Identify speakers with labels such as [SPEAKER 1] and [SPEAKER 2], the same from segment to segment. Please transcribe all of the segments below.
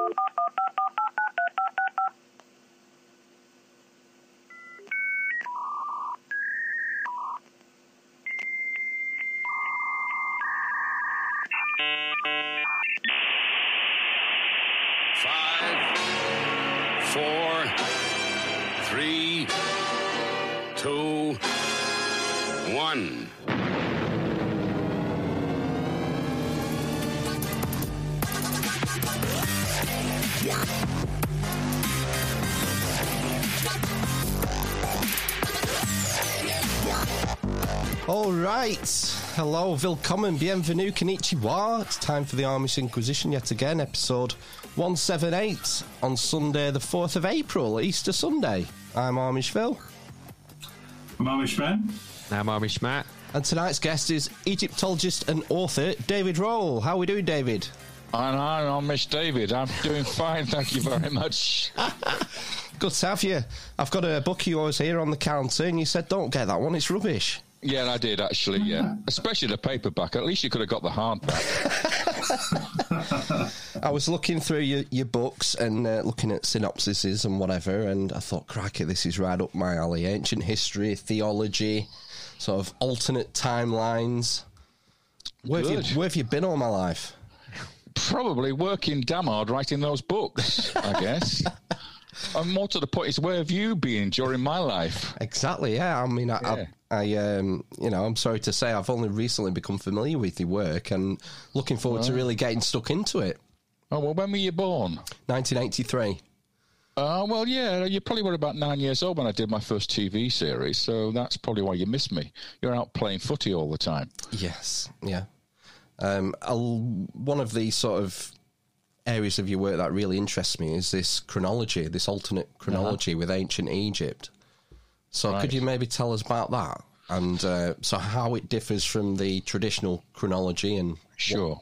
[SPEAKER 1] Five, four, three, two, one.
[SPEAKER 2] All right. Hello, willkommen, bienvenue, konnichiwa. It's time for the Amish Inquisition yet again, episode 178 on Sunday, the 4th of April, Easter Sunday. I'm Amish Phil,
[SPEAKER 3] I'm Amish Ben.
[SPEAKER 4] I'm Amish Matt.
[SPEAKER 2] and tonight's guest is Egyptologist and author David Rohl. How are we doing, David?
[SPEAKER 5] And I'm Amish David. I'm doing fine, thank you very much.
[SPEAKER 2] Good to have you. I've got a book of yours here on the counter, and you said, don't get that one, it's rubbish.
[SPEAKER 5] Yeah, I did actually. Yeah, especially the paperback. At least you could have got the hardback.
[SPEAKER 2] I was looking through your, your books and uh, looking at synopsises and whatever, and I thought, crikey, this is right up my alley. Ancient history, theology, sort of alternate timelines. Where have,
[SPEAKER 5] Good.
[SPEAKER 2] you, where have you been all my life?
[SPEAKER 5] Probably working damn hard writing those books. I guess. and more to the point is, where have you been during my life?
[SPEAKER 2] Exactly, yeah. I mean, I,
[SPEAKER 5] Yeah.
[SPEAKER 2] I, I um, you know, I'm sorry to say, I've only recently become familiar with your work and looking forward to really getting stuck into it.
[SPEAKER 5] Oh well, when were you born?
[SPEAKER 2] 1983.
[SPEAKER 5] Uh, well, yeah, you probably were about nine years old when I did my first TV series, so that's probably why you missed me. You're out playing footy all the time.
[SPEAKER 2] Yes, yeah. Um, I'll, one of the sort of areas of your work that really interests me is this chronology, this alternate chronology with ancient Egypt. So,
[SPEAKER 5] Right.
[SPEAKER 2] could you maybe tell us about that and uh, so how it differs from the traditional chronology and
[SPEAKER 5] Sure.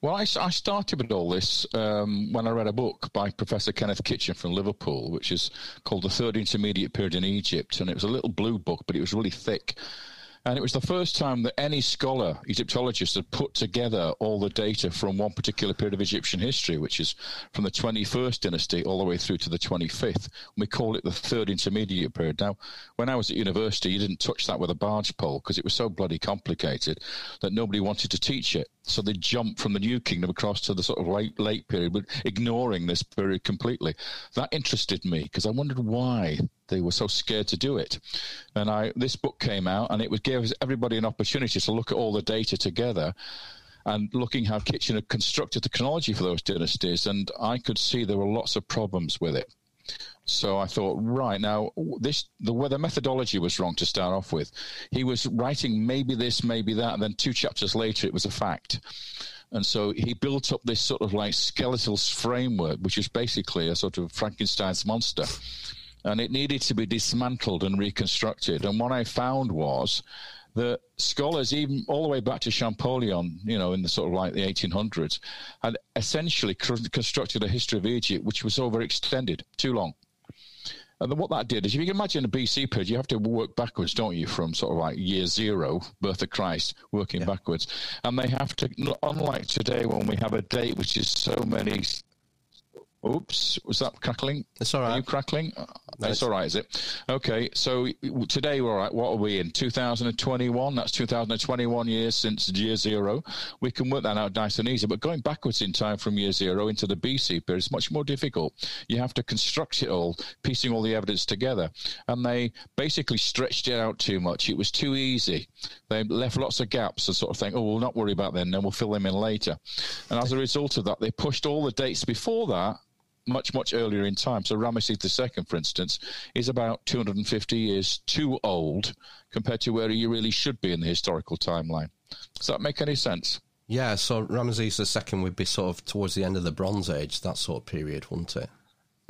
[SPEAKER 5] Well, I, I started with all this um, when I read a book by Professor Kenneth Kitchen from Liverpool, which is called The Third Intermediate Period in Egypt. And it was a little blue book, but it was really thick. And it was the first time that any scholar, Egyptologist, had put together all the data from one particular period of Egyptian history, which is from the 21st dynasty all the way through to the 25th. We call it the third intermediate period. Now, when I was at university, you didn't touch that with a barge pole because it was so bloody complicated that nobody wanted to teach it. So they jumped from the New Kingdom across to the sort of late late period, but ignoring this period completely. That interested me because I wondered why they were so scared to do it. And I this book came out, and it would give everybody an opportunity to look at all the data together. And looking how Kitchen constructed the chronology for those dynasties, and I could see there were lots of problems with it. So I thought, right now, this the where the methodology was wrong to start off with. He was writing maybe this, maybe that, and then two chapters later, it was a fact. And so he built up this sort of like skeletal framework, which is basically a sort of Frankenstein's monster. And it needed to be dismantled and reconstructed. And what I found was that scholars, even all the way back to Champollion, you know, in the sort of like the 1800s, had essentially constructed a history of Egypt which was overextended, too long. And then what that did is, if you can imagine a BC period, you have to work backwards, don't you, from sort of like year zero, birth of Christ, working backwards. And they have to, unlike today when we have a date which is so many. Oops, was that crackling?
[SPEAKER 2] It's all
[SPEAKER 5] Are you crackling?
[SPEAKER 2] No,
[SPEAKER 5] It's
[SPEAKER 2] it's-
[SPEAKER 5] all right, is it? Okay, so today we're all right. What are we in? 2021. That's 2021 years since year zero. We can work that out nice and easy. But going backwards in time from year zero into the BC period is much more difficult. You have to construct it all, piecing all the evidence together. And they basically stretched it out too much. It was too easy. They left lots of gaps and sort of think, oh, we'll not worry about them, then we'll fill them in later. And as a result of that, they pushed all the dates before that much, much earlier in time. So Ramesses II, for instance, is about 250 years too old compared to where he really should be in the historical timeline. Does that make any sense?
[SPEAKER 2] Yeah, so Ramesses II would be sort of towards the end of the Bronze Age, that sort of period, wouldn't it?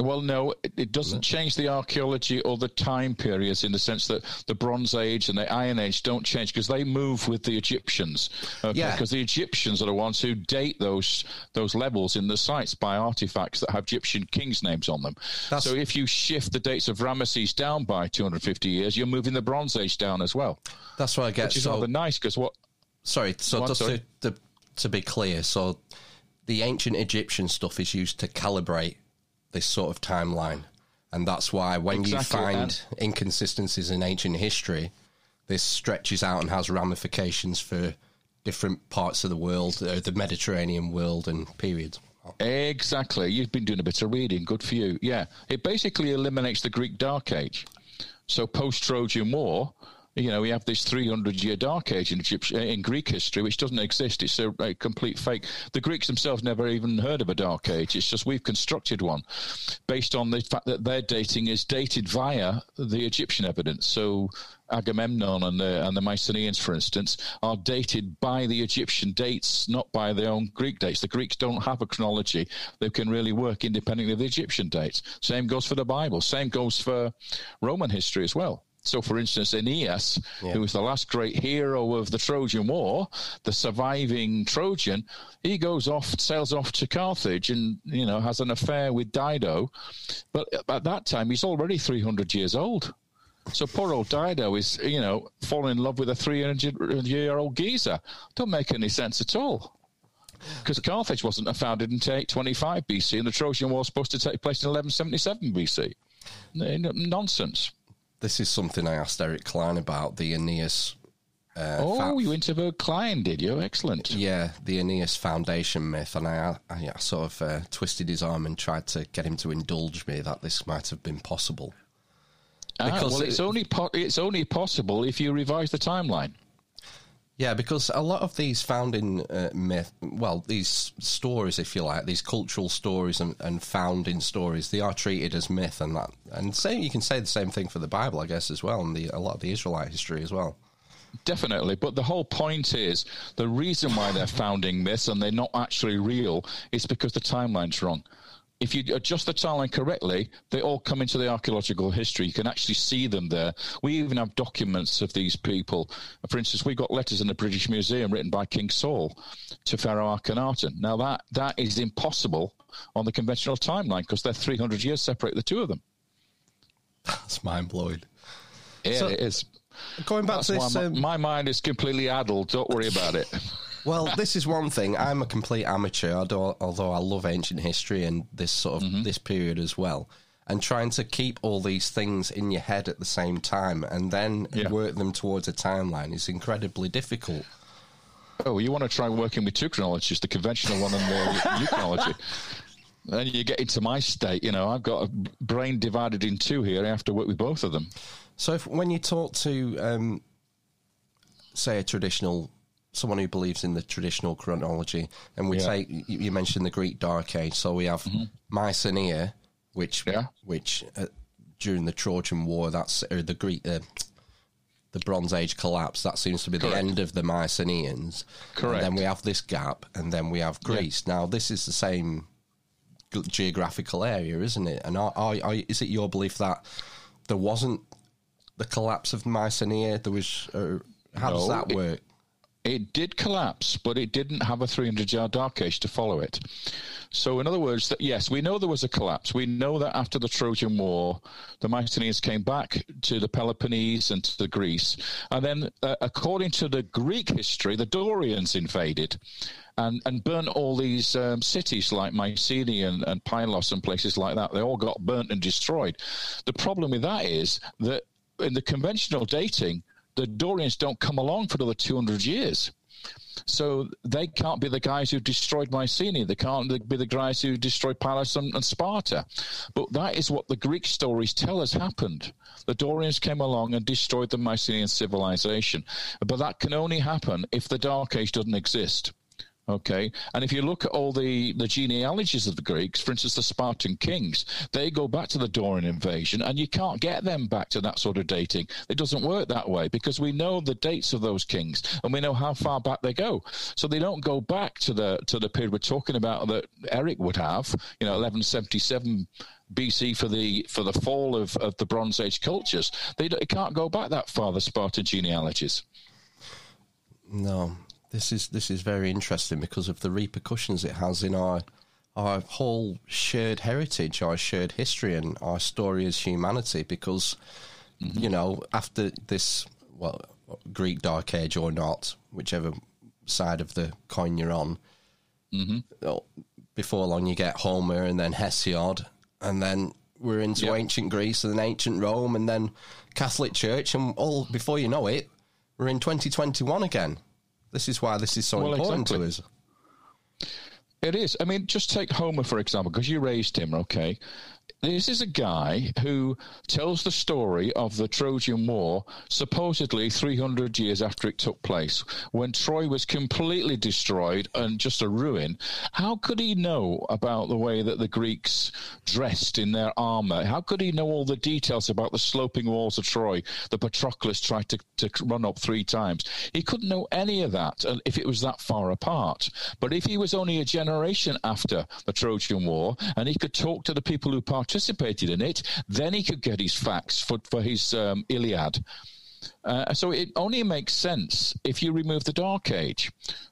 [SPEAKER 5] Well, no, it, it doesn't change the archaeology or the time periods in the sense that the Bronze Age and the Iron Age don't change because they move with the Egyptians. Okay?
[SPEAKER 2] Yeah.
[SPEAKER 5] Because the Egyptians are the ones who date those those levels in the sites by artifacts that have Egyptian kings' names on them.
[SPEAKER 2] That's-
[SPEAKER 5] so if you shift the dates of Ramesses down by 250 years, you're moving the Bronze Age down as well,
[SPEAKER 2] That's what I get.
[SPEAKER 5] which is
[SPEAKER 2] So,
[SPEAKER 5] rather nice because what
[SPEAKER 2] sorry, so just
[SPEAKER 5] sorry.
[SPEAKER 2] To, to, to be clear, so the ancient Egyptian stuff is used to calibrate this sort of timeline, and that's why when
[SPEAKER 5] Exactly,
[SPEAKER 2] you find
[SPEAKER 5] and-
[SPEAKER 2] inconsistencies in ancient history, this stretches out and has ramifications for different parts of the world, uh, the Mediterranean world, and periods.
[SPEAKER 5] Exactly. You've been doing a bit of reading. Good for you. Yeah. It basically eliminates the Greek Dark Age. So post Trojan War, you know, we have this 300 year Dark Age in Egyptian, uh, in Greek history, which doesn't exist. It's a, a complete fake. The Greeks themselves never even heard of a Dark Age. It's just we've constructed one based on the fact that their dating is dated via the Egyptian evidence. So Agamemnon and the and the Mycenaeans, for instance, are dated by the Egyptian dates, not by their own Greek dates. The Greeks don't have a chronology that can really work independently of the Egyptian dates. Same goes for the Bible. Same goes for Roman history as well. So, for instance, Aeneas, who was the last great hero of the Trojan War, the surviving Trojan, he goes off, sails off to Carthage, and you know has an affair with Dido. But at that time, he's already 300 years old. So poor old Dido is, you know, falling in love with a 300 year old geezer. Don't make any sense at all. Because Carthage wasn't founded until 825 BC, and the Trojan War was supposed to take place in 1177 BC. Nonsense.
[SPEAKER 2] This is something I asked Eric Cline about the Aeneas. Uh,
[SPEAKER 5] Oh,
[SPEAKER 2] fa-
[SPEAKER 5] you interviewed Cline, did you? Excellent.
[SPEAKER 2] Yeah, the Aeneas Foundation myth, and I, I, I sort of uh, twisted his arm and tried to get him to indulge me that this might have been possible.
[SPEAKER 5] Ah,
[SPEAKER 2] because
[SPEAKER 5] well, it's only po- it's only possible if you revise the timeline.
[SPEAKER 2] Yeah, because a lot of these founding uh, myth, well, these stories, if you like, these cultural stories and, and founding stories, they are treated as myth, and that, and same you can say the same thing for the Bible, I guess, as well, and the, a lot of the Israelite history as well.
[SPEAKER 5] Definitely, but the whole point is the reason why they're founding myths and they're not actually real is because the timeline's wrong. If you adjust the timeline correctly, they all come into the archaeological history. You can actually see them there. We even have documents of these people. For instance, we got letters in the British Museum written by King Saul to Pharaoh Akhenaten. Now that that is impossible on the conventional timeline because they're 300 years separate the two of them.
[SPEAKER 2] That's mind blowing.
[SPEAKER 5] Yeah,
[SPEAKER 2] So-
[SPEAKER 5] it is.
[SPEAKER 2] Going back
[SPEAKER 5] That's
[SPEAKER 2] to this,
[SPEAKER 5] my,
[SPEAKER 2] um,
[SPEAKER 5] my mind is completely addled. Don't worry about it.
[SPEAKER 2] Well, this is one thing. I'm a complete amateur, although, I love ancient history and this sort of this period as well. And trying to keep all these things in your head at the same time and then
[SPEAKER 5] Yeah.
[SPEAKER 2] work them towards a timeline is incredibly difficult.
[SPEAKER 5] Oh, you want to try working with two chronologies, the conventional one and the new chronology. Then you get into my state, you know, I've got a brain divided in two here. I have to work with both of them.
[SPEAKER 2] So, if, when you talk to, um, say, a traditional, someone who believes in the traditional chronology, and we
[SPEAKER 5] Yeah.
[SPEAKER 2] take, you, mentioned the Greek Dark Age, so we have Mycenae, which,
[SPEAKER 5] Yeah.
[SPEAKER 2] which uh, during the Trojan War, that's or the Greek, uh, the Bronze Age collapse. That seems to be the end of the Mycenaeans.
[SPEAKER 5] Correct.
[SPEAKER 2] And then we have this gap, and then we have Greece. Now, this is the same geographical area, isn't it? And are, are, are, is it your belief that there wasn't the collapse of Mycenae? There was. Uh, how does that work?
[SPEAKER 5] It did collapse, but it didn't have a 300 yard dark age to follow it. So, in other words, that yes, we know there was a collapse. We know that after the Trojan War, the Mycenaeans came back to the Peloponnese and to the Greece, and then, uh, according to the Greek history, the Dorians invaded and and burnt all these um, cities like Mycenae and, and Pylos and places like that. They all got burnt and destroyed. The problem with that is that in the conventional dating, the Dorians don't come along for another 200 years. So they can't be the guys who destroyed Mycenae. They can't be the guys who destroyed Pylos and, and Sparta. But that is what the Greek stories tell us happened. The Dorians came along and destroyed the Mycenaean civilization. But that can only happen if the Dark Age doesn't exist. Okay, and if you look at all the, the genealogies of the Greeks, for instance, the Spartan kings, they go back to the Dorian invasion, and you can't get them back to that sort of dating. It doesn't work that way because we know the dates of those kings, and we know how far back they go. So they don't go back to the to the period we're talking about that Eric would have, you know, 1177 BC for the for the fall of, of the Bronze Age cultures. They, it can't go back that far. The Spartan genealogies.
[SPEAKER 2] No, this is this is very interesting because of the repercussions it has in our our whole shared heritage, our shared history, and our story as humanity. Because you know, after this, well, Greek Dark Age or not, whichever side of the coin you're on, mm-hmm. before long you get Homer and then Hesiod, and then we're into
[SPEAKER 5] Yep.
[SPEAKER 2] ancient Greece and then ancient Rome, and then Catholic Church, and all before you know it, we're in 2021 again. This is why this is so
[SPEAKER 5] Well,
[SPEAKER 2] important
[SPEAKER 5] exactly.
[SPEAKER 2] to us.
[SPEAKER 5] It is. I mean, just take Homer, for example, because you raised him, okay? This is a guy who tells the story of the Trojan War supposedly 300 years after it took place, when Troy was completely destroyed and just a ruin. How could he know about the way that the Greeks dressed in their armor? How could he know all the details about the sloping walls of Troy that Patroclus tried to, to run up three times? He couldn't know any of that uh, if it was that far apart. But if he was only a generation after the Trojan War and he could talk to the people who participated in it, then he could get his facts for, for his um, Iliad. Uh, so it only makes sense if you remove the Dark Age.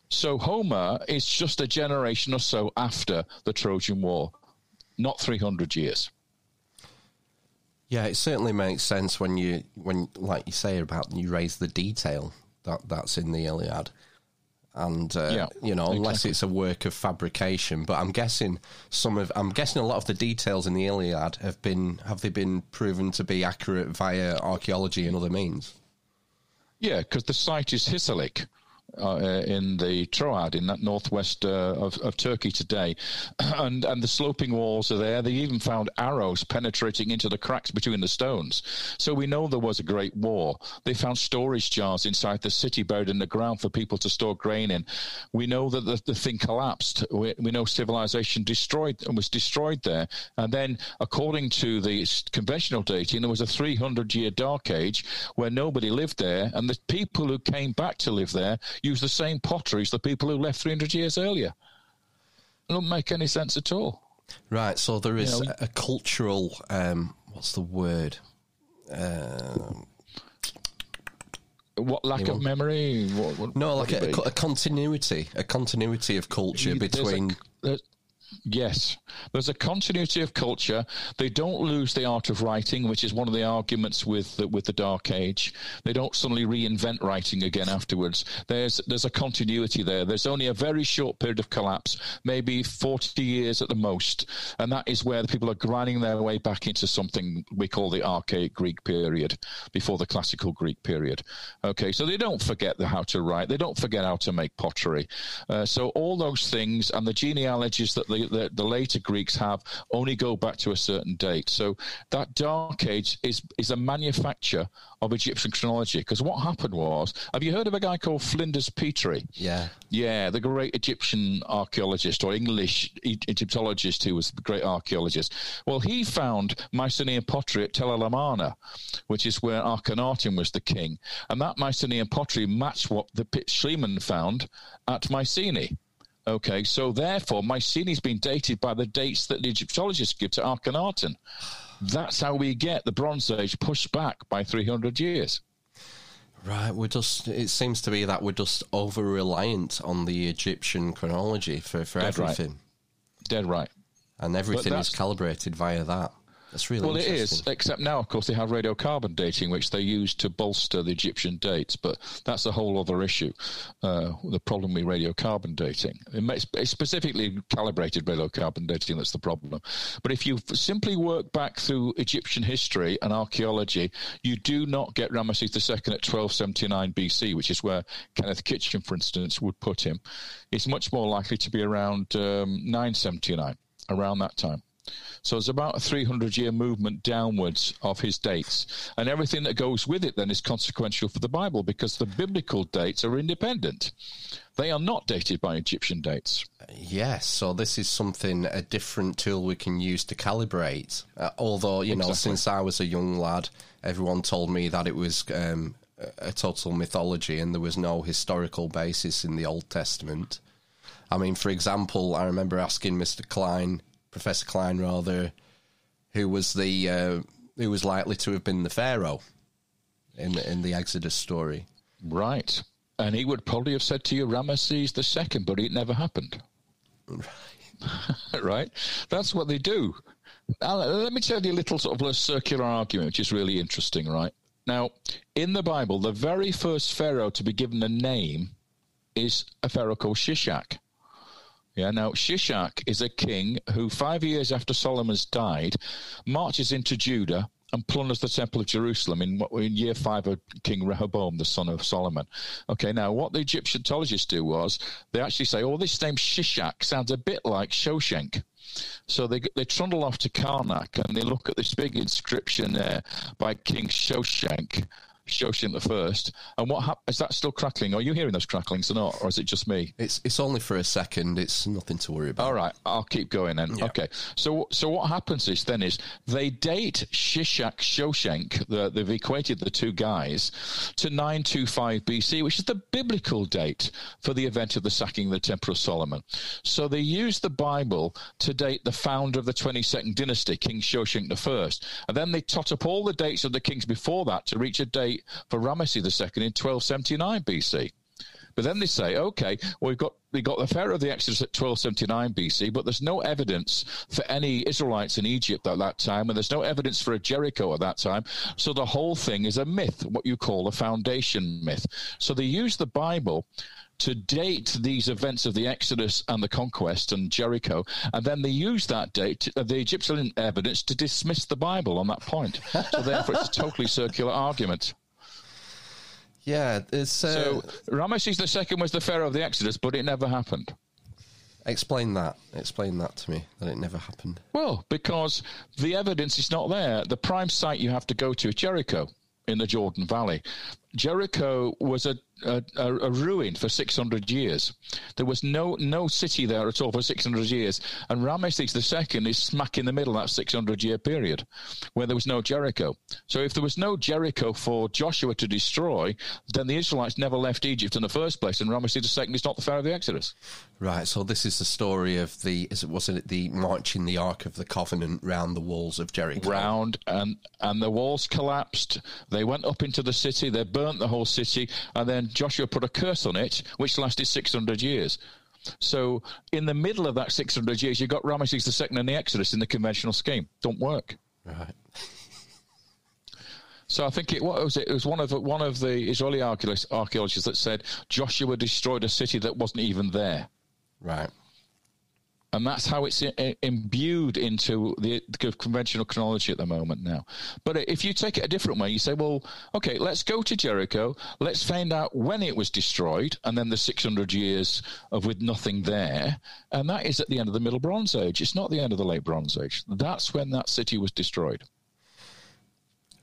[SPEAKER 5] So Homer is just a generation or so after the Trojan War, not 300 years.
[SPEAKER 2] Yeah, it certainly makes sense when you when like you say about you raise the detail that that's in the Iliad, and uh,
[SPEAKER 5] Yeah,
[SPEAKER 2] you know unless
[SPEAKER 5] exactly.
[SPEAKER 2] it's a work of fabrication. But I'm guessing some of I'm guessing a lot of the details in the Iliad have been have they been proven to be accurate via archaeology and other means.
[SPEAKER 5] Yeah, because the site is Hisarlik. Uh, in the Troad, in that northwest uh, of, of Turkey today, and and the sloping walls are there. They even found arrows penetrating into the cracks between the stones. So we know there was a great war. They found storage jars inside the city buried in the ground for people to store grain in. We know that the, the thing collapsed. We, we know civilization destroyed and was destroyed there. And then, according to the conventional dating, there was a 300 year dark age where nobody lived there, and the people who came back to live there used the same pottery as the people who left 300 years earlier. It don't make any sense at all.
[SPEAKER 2] Right. So there is
[SPEAKER 5] know,
[SPEAKER 2] a, cultural um, what's the word? Um
[SPEAKER 5] What lack of memory? What, what,
[SPEAKER 2] no, like a, a continuity, a continuity of culture
[SPEAKER 5] There's a-
[SPEAKER 2] between.
[SPEAKER 5] there's- yes, there's a continuity of culture. They don't lose the art of writing, which is one of the arguments with the, with the Dark Age. They don't suddenly reinvent writing again afterwards. There's there's a continuity there. There's only a very short period of collapse, maybe 40 years at the most, and that is where the people are grinding their way back into something we call the Archaic Greek period, before the Classical Greek period. Okay, so they don't forget the, how to write. They don't forget how to make pottery. Uh, so all those things and the genealogies that the, the, the later Greeks have only go back to a certain date. So that Dark Age is is a manufacture of Egyptian chronology. Because what happened was, have you heard of a guy called Flinders Petrie?
[SPEAKER 2] Yeah.
[SPEAKER 5] Yeah, the great Egyptian archaeologist or English Egyptologist who was a great archaeologist. Well, he found Mycenaean pottery at Tel El Amarna, which is where Akhenaten was the king. And that Mycenaean pottery matched what the Pitt Schliemann found at Mycenae. Okay, so therefore, Mycenae's been dated by the dates that the Egyptologists give to Akhenaten. That's how we get the Bronze Age pushed back by 300 years.
[SPEAKER 2] Right, we're just. It seems to be that we're just over reliant on the Egyptian chronology for, for
[SPEAKER 5] Dead right.
[SPEAKER 2] everything,
[SPEAKER 5] Dead right.
[SPEAKER 2] and everything is calibrated via that. That's really
[SPEAKER 5] Well, it is, except now, of course, they have radiocarbon dating, which they use to bolster the Egyptian dates, but that's a whole other issue. Uh, the problem with radiocarbon dating. It's specifically calibrated radiocarbon dating that's the problem. But if you simply work back through Egyptian history and archaeology, you do not get Ramesses II at 1279 BC, which is where Kenneth Kitchen, for instance, would put him. It's much more likely to be around um, 979, around that time. So it's about a 300 year movement downwards of his dates. And everything that goes with it then is consequential for the Bible because the biblical dates are independent. They are not dated by Egyptian dates.
[SPEAKER 2] Yes, so this is something a different tool we can use to calibrate. Uh, although you know, since I was a young lad, everyone told me that it was um, a total mythology and there was no historical basis in the Old Testament. I mean, for example, I remember asking Mister Cline, Professor Cline, rather, who was the uh, who was likely to have been the pharaoh in the, in the Exodus story.
[SPEAKER 5] Right. And he would probably have said to you Ramesses II, but it never happened. right? Right? That's what they do. Now, let me tell you a little sort of a circular argument, which is really interesting, right? Now, in the Bible, the very first pharaoh to be given a name is a pharaoh called Shishak. Yeah, now Shishak is a king who, five years after Solomon's died, marches into Judah and plunders the temple of Jerusalem in, in year five of King Rehoboam, the son of Solomon. Okay, now what the Egyptologists do was they actually say, oh, this name Shishak sounds a bit like Shoshenk." So they they trundle off to Karnak and they look at this big inscription there by King Shoshenq, Shoshin the first. And what hap- is that still crackling? Are you hearing those cracklings or not, or is it just me?
[SPEAKER 2] It's it's only for a second. It's nothing to worry about.
[SPEAKER 5] All right, I'll keep going then.
[SPEAKER 2] Yeah.
[SPEAKER 5] Okay, so so what happens is then is they date Shishak Shoshenq. The, they've equated the two guys to 925 BC, which is the biblical date for the event of the sacking of the Temple of Solomon. So they use the Bible to date the founder of the 22nd dynasty, King Shoshenk the first, and then they tot up all the dates of the kings before that to reach a date for Ramesses II in 1279 BC. But then they say, okay, well, we've got we got the Pharaoh of the Exodus at 1279 BC, but there's no evidence for any Israelites in Egypt at that time, and there's no evidence for a Jericho at that time. So the whole thing is a myth, what you call a foundation myth. So they use the Bible to date these events of the Exodus and the conquest and Jericho, and then they use that date, uh, the Egyptian evidence, to dismiss the Bible on that point. So therefore, it's a totally circular argument.
[SPEAKER 2] Yeah, it's. Uh,
[SPEAKER 5] So Ramesses II was the Pharaoh of the Exodus, but it never happened.
[SPEAKER 2] explain that. Explain that to me. That it never happened.
[SPEAKER 5] Well, because the evidence is not there. The prime site you have to go to is Jericho in the Jordan Valley. Jericho was a, a, a ruin for 600 years. There was no no city there at all for 600 years. And Ramesses II is smack in the middle of that 600 year period where there was no Jericho. So if there was no Jericho for Joshua to destroy, then the Israelites never left Egypt in the first place. And Ramesses II is not the Pharaoh of the Exodus.
[SPEAKER 2] Right. So this is the story of the. It wasn't it the marching the Ark of the Covenant round the walls of Jericho?
[SPEAKER 5] round and and the walls collapsed they went up into the city they burnt the whole city and then joshua put a curse on it which lasted 600 years so in the middle of that 600 years you got ramesses ii and the exodus in the conventional scheme don't work
[SPEAKER 2] Right.
[SPEAKER 5] so I think it what was it? It was one of one of the Israeli archaeologists, archaeologists that said Joshua destroyed a city that wasn't even there.
[SPEAKER 2] Right.
[SPEAKER 5] And that's how it's i- imbued into the the conventional chronology at the moment now. But uh, if you take it a different way, you say, well, okay, let's go to Jericho, let's find out when it was destroyed, and then the 600 years of with nothing there, and that is at the end of the Middle Bronze Age. It's not the end of the Late Bronze Age. That's when that city was destroyed.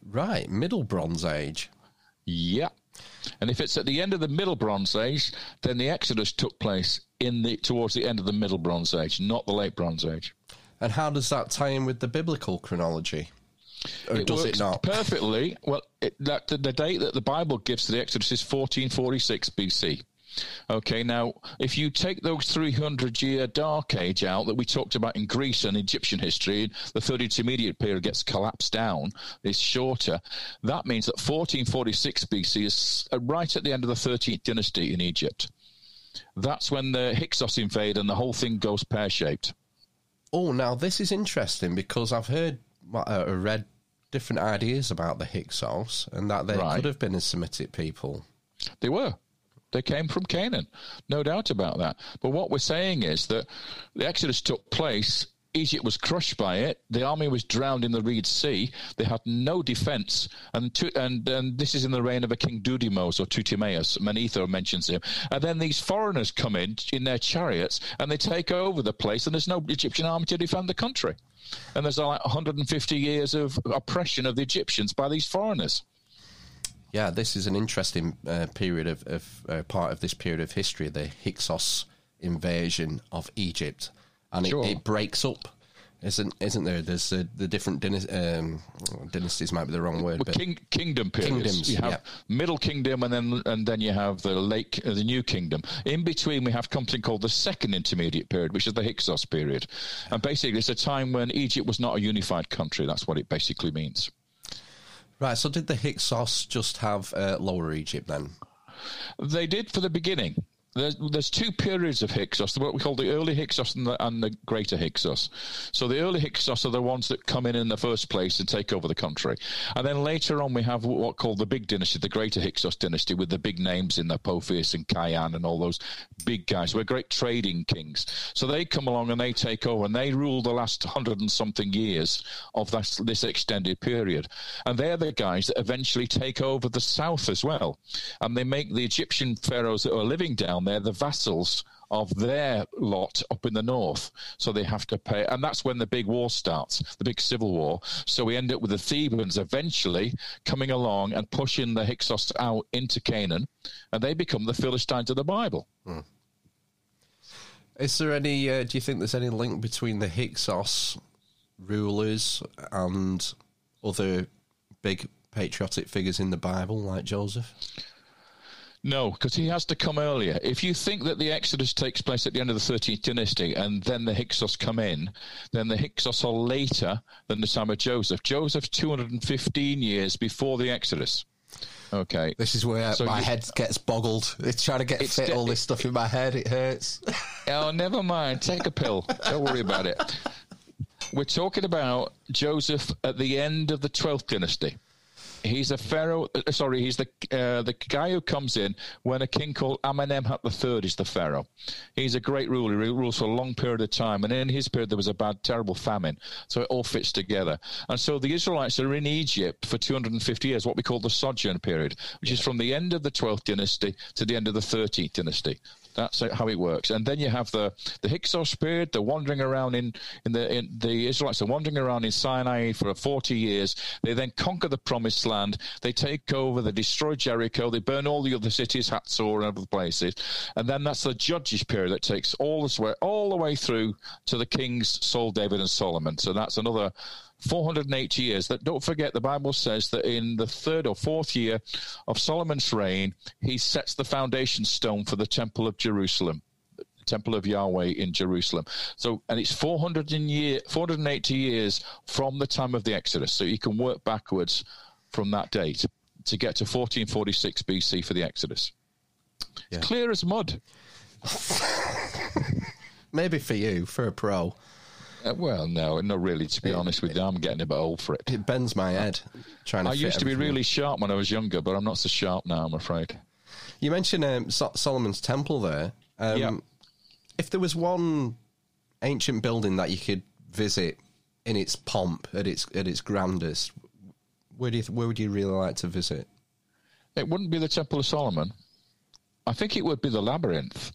[SPEAKER 2] Right. Middle Bronze Age.
[SPEAKER 5] Yeah. And if it's at the end of the Middle Bronze Age, then the Exodus took place in the towards the end of the Middle Bronze Age, not the Late Bronze Age.
[SPEAKER 2] And how does that tie in with the biblical chronology? Or does it not?
[SPEAKER 5] perfectly? Well, it, that, the, the date that the Bible gives to the Exodus is 1446 BC. Okay, now if you take those 300 year dark age out that we talked about in Greece and Egyptian history, the third intermediate period gets collapsed down, is shorter. That means that 1446 BC is uh, right at the end of the 13th dynasty in Egypt. That's when the Hyksos invade and the whole thing goes pear shaped.
[SPEAKER 2] Oh, now this is interesting because I've heard, well, uh, read different ideas about the Hyksos and that they
[SPEAKER 5] Right.
[SPEAKER 2] could have been a Semitic people.
[SPEAKER 5] They were. They came from Canaan, no doubt about that. But what we're saying is that the Exodus took place. Egypt was crushed by it. The army was drowned in the Reed Sea. They had no defense. And, to, and, and this is in the reign of a King Dudimose or Tutimeus. Manetho mentions him. And then these foreigners come in in their chariots and they take over the place, and there's no Egyptian army to defend the country. And there's like 150 years of oppression of the Egyptians by these foreigners.
[SPEAKER 2] Yeah, this is an interesting uh, period of, of uh, part of this period of history, the Hyksos invasion of Egypt, and
[SPEAKER 5] Sure.
[SPEAKER 2] it, it breaks up, isn't isn't there? There's uh, the different um, dynasties might be the wrong word, but
[SPEAKER 5] King, kingdom periods.
[SPEAKER 2] Kingdoms,
[SPEAKER 5] you have
[SPEAKER 2] yeah.
[SPEAKER 5] Middle Kingdom, and then and then you have the late uh, the New Kingdom. In between, we have something called the Second Intermediate Period, which is the Hyksos period, and basically it's a time when Egypt was not a unified country. That's what it basically means.
[SPEAKER 2] right. So did the Hyksos just have uh, Lower Egypt then?
[SPEAKER 5] They did for the beginning. There's, there's two periods of Hyksos, what we call the early Hyksos and the, and the greater Hyksos. So the early Hyksos are the ones that come in in the first place and take over the country. And then later on, we have what called the big dynasty, the greater Hyksos dynasty, with the big names in there, Apophis and Khyan and all those big guys. We're great trading kings. So they come along and they take over and they rule the last hundred and something years of this, this extended period. And they're the guys that eventually take over the south as well. And they make the Egyptian pharaohs that are living down there the vassals of their lot up in the north. So they have to pay. And that's when the big war starts, the big civil war. So we end up with the Thebans eventually coming along and pushing the Hyksos out into Canaan, and they become the Philistines of the Bible.
[SPEAKER 2] Hmm. Is there any, uh, do you think there's any link between the Hyksos rulers and other big patriotic figures in the Bible like Joseph?
[SPEAKER 5] No, because he has to come earlier. If you think that the Exodus takes place at the end of the 13th dynasty and then the Hyksos come in, then the Hyksos are later than the time of Joseph. Joseph's 215 years before the Exodus. Okay.
[SPEAKER 2] This is where so my you, head gets boggled. It's trying to get fit all this stuff in my head. It hurts.
[SPEAKER 5] Oh, never mind. Take a pill. Don't worry about it. We're talking about Joseph at the end of the 12th dynasty. He's a pharaoh. Uh, sorry, he's the uh, the guy who comes in when a king called Amenemhat III is the pharaoh. He's a great ruler. He rules for a long period of time, and in his period there was a bad, terrible famine. So it all fits together. And so the Israelites are in Egypt for 250 years, what we call the sojourn period, which yeah. is from the end of the 12th dynasty to the end of the 13th dynasty. That's how it works. And then you have the the Hyksos period. They're wandering around in in the in the Israelites are wandering around in Sinai for 40 years. They then conquer the Promised Land. They take over. They destroy Jericho. They burn all the other cities, Hatzor and other places. And then that's the Judges period that takes all the way all the way through to the kings Saul, David, and Solomon. So that's another 480 years. That don't forget, the Bible says that in the third or fourth year of Solomon's reign, he sets the foundation stone for the Temple of Jerusalem. the Temple of Yahweh in Jerusalem. So, and it's 400 year, 480 years from the time of the Exodus. So you can work backwards from that date to get to 1446 BC for the Exodus. Yeah. Clear as mud.
[SPEAKER 2] Maybe for you, for a pro.
[SPEAKER 5] Uh, well, no, not really. To be it, honest with you, I'm getting a bit old for it.
[SPEAKER 2] It bends my head. Trying. To
[SPEAKER 5] I used to be really sharp when I was younger, but I'm not so sharp now. I'm afraid.
[SPEAKER 2] You mentioned um, so- Solomon's Temple there. Um, yeah. If there was one ancient building that you could visit in its pomp, at its at its grandest, where do you where would you really like to visit?
[SPEAKER 5] It wouldn't be the Temple of Solomon. I think it would be the labyrinth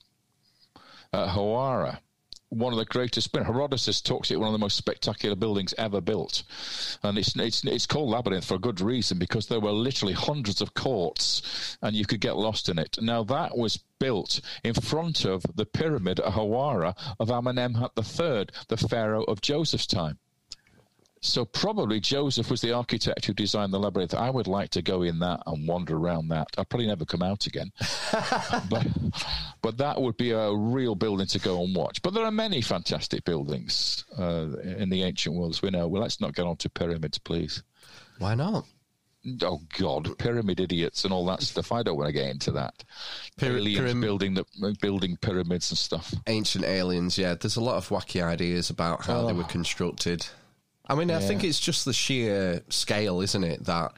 [SPEAKER 5] at Hawara one of the greatest. Herodotus talks it one of the most spectacular buildings ever built, and it's it's it's called labyrinth for a good reason because there were literally hundreds of courts, and you could get lost in it. Now that was built in front of the pyramid at Hawara of Amenemhat III, the pharaoh of Joseph's time. So probably Joseph was the architect who designed the labyrinth. I would like to go in that and wander around that. I'll probably never come out again, but but that would be a real building to go and watch. But there are many fantastic buildings uh, in the ancient world, as we know. Well, let's not get on to pyramids, please.
[SPEAKER 2] Why not?
[SPEAKER 5] Oh God, pyramid idiots and all that stuff. I don't want to get into that. Pyra- aliens pyram- building the building pyramids and stuff.
[SPEAKER 2] Ancient aliens, yeah. There's a lot of wacky ideas about how oh. they were constructed. I mean, yeah. I think it's just the sheer scale, isn't it? That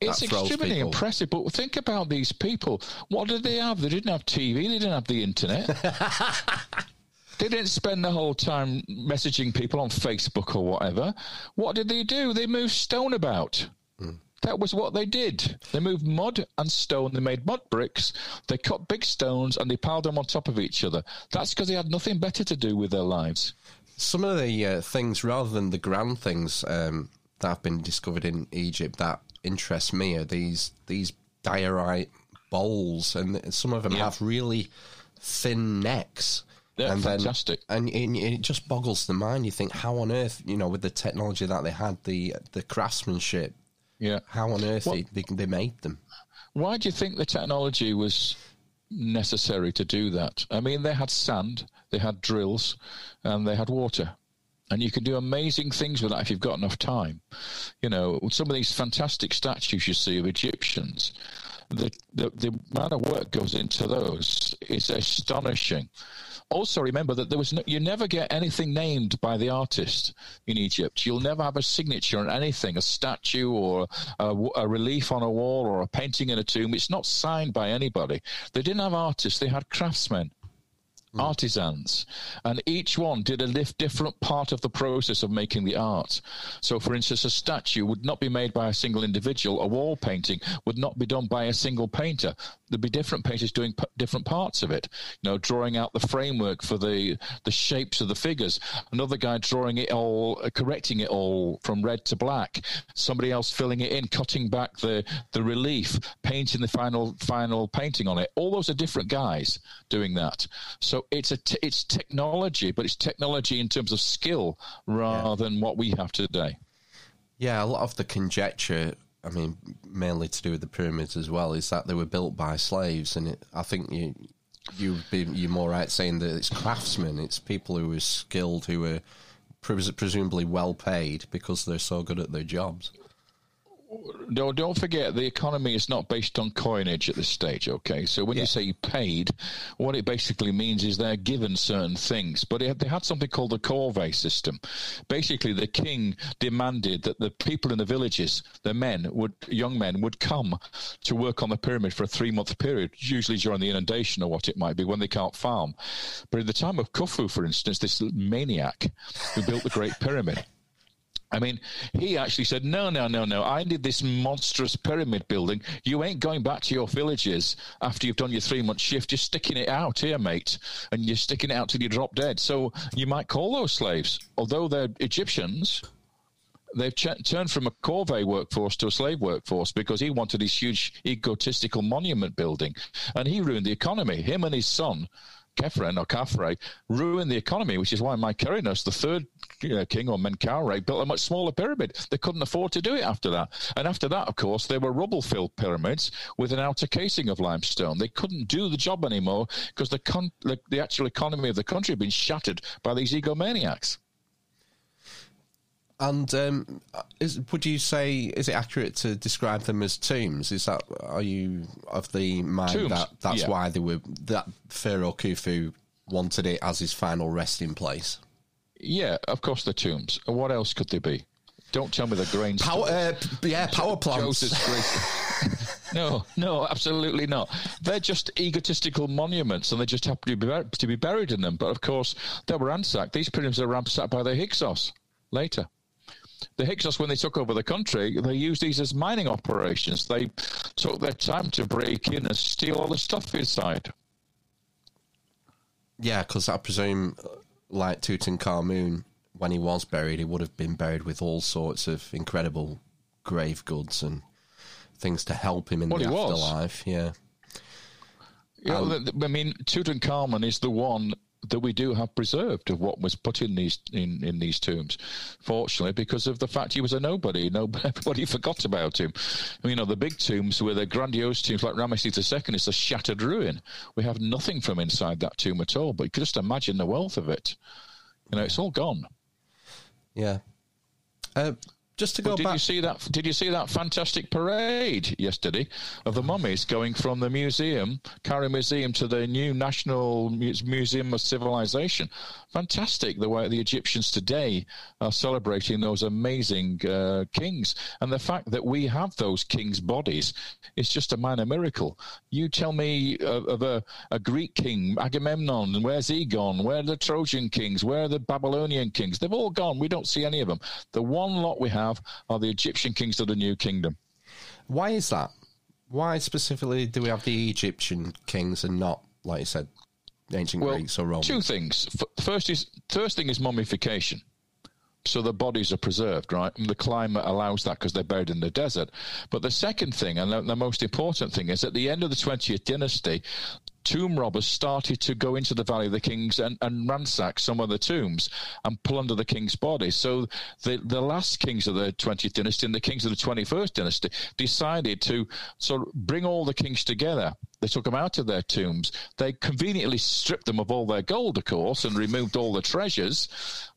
[SPEAKER 5] it's extremely people. impressive. But think about these people. What did they have? They didn't have TV. They didn't have the internet. they didn't spend the whole time messaging people on Facebook or whatever. What did they do? They moved stone about. Mm. That was what they did. They moved mud and stone. They made mud bricks. They cut big stones and they piled them on top of each other. That's because they had nothing better to do with their lives
[SPEAKER 2] some of the uh, things, rather than the grand things um, that have been discovered in Egypt, that interest me are these these diorite bowls, and some of them yeah. have really thin necks.
[SPEAKER 5] Yeah, and fantastic.
[SPEAKER 2] Then, and, and, it just boggles the mind. You think, how on earth, you know, with the technology that they had, the the craftsmanship,
[SPEAKER 5] yeah,
[SPEAKER 2] how on earth well, they, they, they made them?
[SPEAKER 5] Why do you think the technology was necessary to do that? I mean, they had sand, they had drills, and they had water. And you can do amazing things with that if you've got enough time. You know, some of these fantastic statues you see of Egyptians, the, the, the amount of work goes into those is astonishing. Also, remember that there was no, you never get anything named by the artist in Egypt. You'll never have a signature on anything, a statue or a, a relief on a wall or a painting in a tomb. It's not signed by anybody. They didn't have artists; they had craftsmen. Mm. artisans, and each one did a different part of the process of making the art. So, for instance, a statue would not be made by a single individual. A wall painting would not be done by a single painter. There'd be different painters doing p- different parts of it. You know, drawing out the framework for the the shapes of the figures. Another guy drawing it all, uh, correcting it all from red to black. Somebody else filling it in, cutting back the the relief, painting the final final painting on it. All those are different guys doing that. So it's a t- it's technology, but it's technology in terms of skill rather yeah. than what we have today.
[SPEAKER 2] Yeah, a lot of the conjecture, I mean, mainly to do with the pyramids as well, is that they were built by slaves, and it, I think you you be you're more right saying that it's craftsmen, it's people who are skilled, who are pres- presumably well paid because they're so good at their jobs
[SPEAKER 5] no, don't forget the economy is not based on coinage at this stage. Okay, so when yeah. you say paid, what it basically means is they're given certain things. But they had something called the corvée system. Basically, the king demanded that the people in the villages, the men would, young men, would come to work on the pyramid for a three-month period, usually during the inundation or what it might be when they can't farm. But in the time of Khufu, for instance, this maniac who built the Great Pyramid. I mean, he actually said, no, no, no, no. I did this monstrous pyramid building. You ain't going back to your villages after you've done your three month shift. You're sticking it out here, mate. And you're sticking it out till you drop dead. So you might call those slaves. Although they're Egyptians, they've ch- turned from a corvée workforce to a slave workforce because he wanted his huge egotistical monument building. And he ruined the economy. Him and his son Chephren or Khafre ruined the economy, which is why Mykerinos, the third king or Menkaure, built a much smaller pyramid. They couldn't afford to do it after that. And after that, of course, they were rubble filled pyramids with an outer casing of limestone. They couldn't do the job anymore because the, con- the, the actual economy of the country had been shattered by these egomaniacs.
[SPEAKER 2] And um, is, would you say is it accurate to describe them as tombs? Is that are you of the mind tombs. that that's yeah. why they were that Pharaoh Khufu wanted it as his final resting place?
[SPEAKER 5] Yeah, of course the tombs. What else could they be? Don't tell me the grain.
[SPEAKER 2] Power, uh, yeah, power plants.
[SPEAKER 5] no, no, absolutely not. They're just egotistical monuments, and they just happen to be, to be buried in them. But of course, they were ransacked. These pyramids are ransacked by the Hyksos later the Hyksos, when they took over the country, they used these as mining operations. They took their time to break in and steal all the stuff inside.
[SPEAKER 2] Yeah, because I presume, like Tutankhamun, when he was buried, he would have been buried with all sorts of incredible grave goods and things to help him in well, the afterlife. Was. Yeah.
[SPEAKER 5] Yeah, um, I mean, Tutankhamun is the one that we do have preserved of what was put in these in, in these tombs. Fortunately, because of the fact he was a nobody, Nobody everybody forgot about him. You know, the big tombs were the grandiose tombs like Ramesses II is a shattered ruin. We have nothing from inside that tomb at all. But you could just imagine the wealth of it. You know, it's all gone.
[SPEAKER 2] Yeah. Uh, just to go
[SPEAKER 5] did
[SPEAKER 2] back,
[SPEAKER 5] you see that? Did you see that fantastic parade yesterday of the mummies going from the museum, Cairo Museum, to the new National Museum of Civilization? Fantastic the way the Egyptians today are celebrating those amazing uh, kings, and the fact that we have those kings' bodies is just a minor miracle. You tell me of, of a, a Greek king, Agamemnon, and where's he gone? Where are the Trojan kings? Where are the Babylonian kings? They've all gone. We don't see any of them. The one lot we have have are the Egyptian kings of the New Kingdom.
[SPEAKER 2] Why is that? Why specifically do we have the Egyptian kings and not, like you said, ancient well, Greeks or Romans?
[SPEAKER 5] Two things. First is first thing is mummification. So the bodies are preserved, right? And the climate allows that because they're buried in the desert. But the second thing, and the, the most important thing, is at the end of the 20th dynasty, tomb robbers started to go into the Valley of the Kings and, and ransack some of the tombs and plunder the king's bodies. So the, the last kings of the 20th dynasty and the kings of the 21st dynasty decided to sort of bring all the kings together They took them out of their tombs. They conveniently stripped them of all their gold, of course, and removed all the treasures,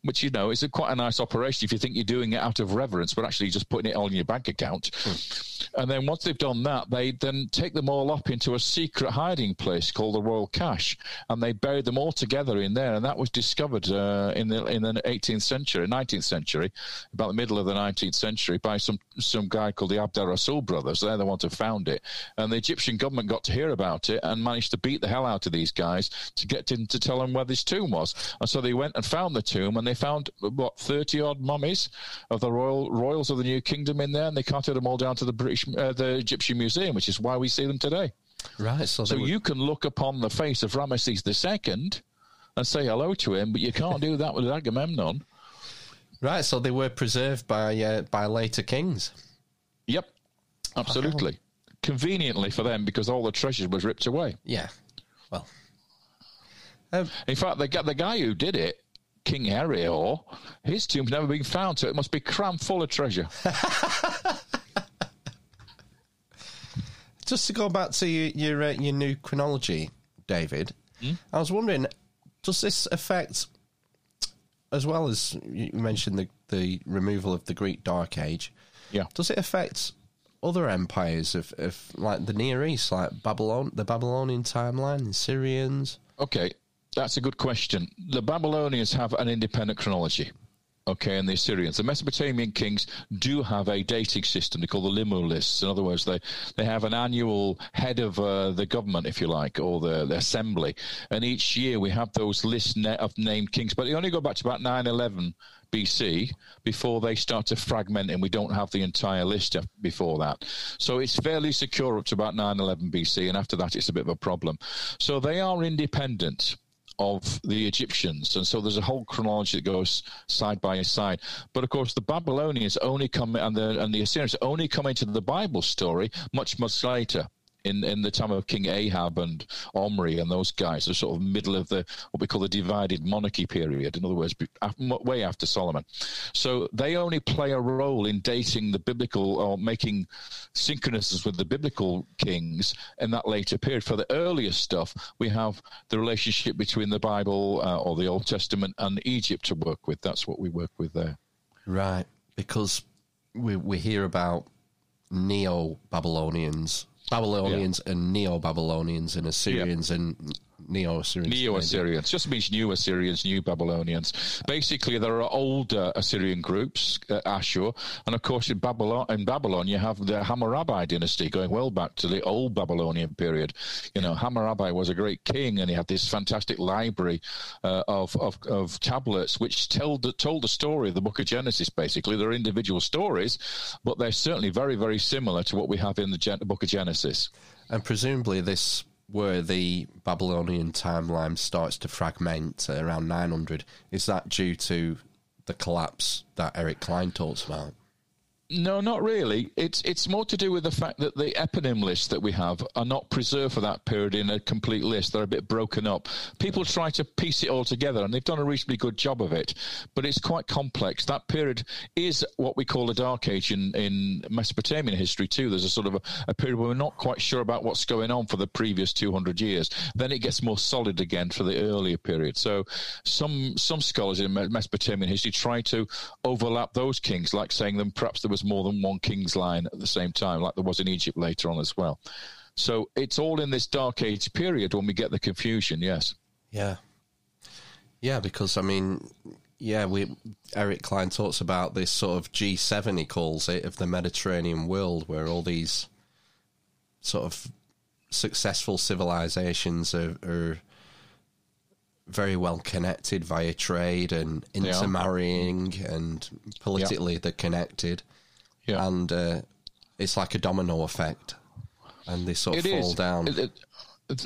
[SPEAKER 5] which, you know, is a quite a nice operation if you think you're doing it out of reverence, but actually just putting it all in your bank account. Mm. And then once they've done that, they then take them all up into a secret hiding place called the Royal Cache, and they buried them all together in there. And that was discovered uh, in the in the 18th century, 19th century, about the middle of the 19th century, by some some guy called the Abd Rasul brothers. They're the ones who found it, and the Egyptian government got to hear about it and managed to beat the hell out of these guys to get him to tell them where this tomb was. And so they went and found the tomb, and they found what 30 odd mummies of the royal royals of the New Kingdom in there, and they carted them all down to the British, uh, the Egyptian Museum, which is why we see them today.
[SPEAKER 2] Right.
[SPEAKER 5] So, so you can look upon the face of Ramesses II and say hello to him, but you can't do that with Agamemnon.
[SPEAKER 2] Right. So they were preserved by uh, by later kings.
[SPEAKER 5] Yep. Absolutely. Conveniently for them because all the treasure was ripped away.
[SPEAKER 2] Yeah. Well.
[SPEAKER 5] Um, In fact, the, the guy who did it, King Herihor, his tomb's never been found, so it must be crammed full of treasure.
[SPEAKER 2] Just to go back to your your, uh, your new chronology, David, mm? I was wondering, does this affect, as well as you mentioned the the removal of the Greek Dark Age?
[SPEAKER 5] Yeah.
[SPEAKER 2] Does it affect other empires of, of like the Near East, like Babylon, the Babylonian timeline, the Syrians?
[SPEAKER 5] Okay, that's a good question. The Babylonians have an independent chronology okay, and the Assyrians. The Mesopotamian kings do have a dating system they call the Limu lists. In other words, they, they have an annual head of uh, the government, if you like, or the, the, assembly. And each year we have those lists of named kings, but they only go back to about 911 BC before they start to fragment and we don't have the entire list before that. So it's fairly secure up to about 911 BC, and after that it's a bit of a problem. So they are independent of the Egyptians. And so there's a whole chronology that goes side by side. But of course, the Babylonians only come and the, and the Assyrians only come into the Bible story much, much later in, in the time of King Ahab and Omri and those guys, the sort of middle of the what we call the divided monarchy period. In other words, way after Solomon. So they only play a role in dating the biblical or making synchronisms with the biblical kings in that later period. For the earlier stuff, we have the relationship between the Bible uh, or the Old Testament and Egypt to work with. That's what we work with there.
[SPEAKER 2] Right, because we we hear about neo Babylonians Babylonians yeah. and Neo Babylonians and Assyrians yeah. and Neo Assyrians.
[SPEAKER 5] Neo Assyrians just means new Assyrians, new Babylonians. Basically, there are older Assyrian groups, uh, Ashur, and of course in Babylon, in Babylon you have the Hammurabi dynasty going well back to the old Babylonian period. You know, Hammurabi was a great king, and he had this fantastic library uh, of, of, of tablets which told the, told the story of the Book of Genesis. Basically, they're individual stories, but they're certainly very very similar to what we have in the Gen- Book of Genesis.
[SPEAKER 2] And presumably, this where the Babylonian timeline starts to fragment around 900. Is that due to the collapse that Eric Cline talks about?
[SPEAKER 5] No, not really. It's it's more to do with the fact that the eponym lists that we have are not preserved for that period in a complete list. They're a bit broken up. People try to piece it all together, and they've done a reasonably good job of it, but it's quite complex. That period is what we call a dark age in, in Mesopotamian history too. There's a sort of a, a period where we're not quite sure about what's going on for the previous 200 years. Then it gets more solid again for the earlier period. So some some scholars in Mesopotamian history try to overlap those kings, like saying them perhaps there was more than one king's line at the same time, like there was in Egypt later on as well. So it's all in this dark age period when we get the confusion. Yes.
[SPEAKER 2] Yeah. Yeah, because I mean, yeah, we Eric Cline talks about this sort of G seven he calls it of the Mediterranean world, where all these sort of successful civilizations are, are very well connected via trade and intermarrying and politically they're connected yeah. and uh, it's like a domino effect, and they sort of it fall is. down. It,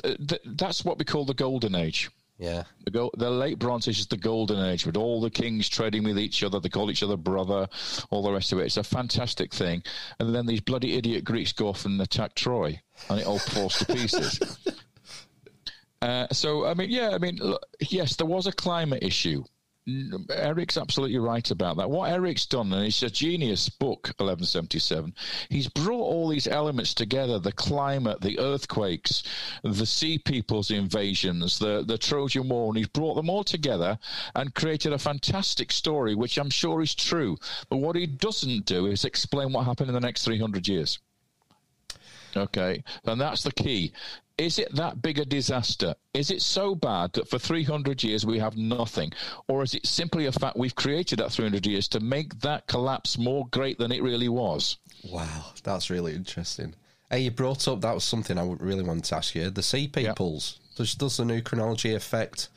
[SPEAKER 5] it, that's what we call the golden age.
[SPEAKER 2] Yeah,
[SPEAKER 5] the, go- the late Bronze Age is the golden age with all the kings trading with each other. They call each other brother, all the rest of it. It's a fantastic thing. And then these bloody idiot Greeks go off and attack Troy, and it all falls to pieces. Uh, so, I mean, yeah, I mean, look, yes, there was a climate issue Eric's absolutely right about that. What Eric's done, and it's a genius book, 1177, he's brought all these elements together the climate, the earthquakes, the sea people's invasions, the, the Trojan War, and he's brought them all together and created a fantastic story, which I'm sure is true. But what he doesn't do is explain what happened in the next 300 years. Okay, and that's the key. Is it that big a disaster? Is it so bad that for 300 years we have nothing? Or is it simply a fact we've created that 300 years to make that collapse more great than it really was?
[SPEAKER 2] Wow, that's really interesting. Hey, you brought up that was something I would really want to ask you. The sea peoples. Yep. Does, does the new chronology affect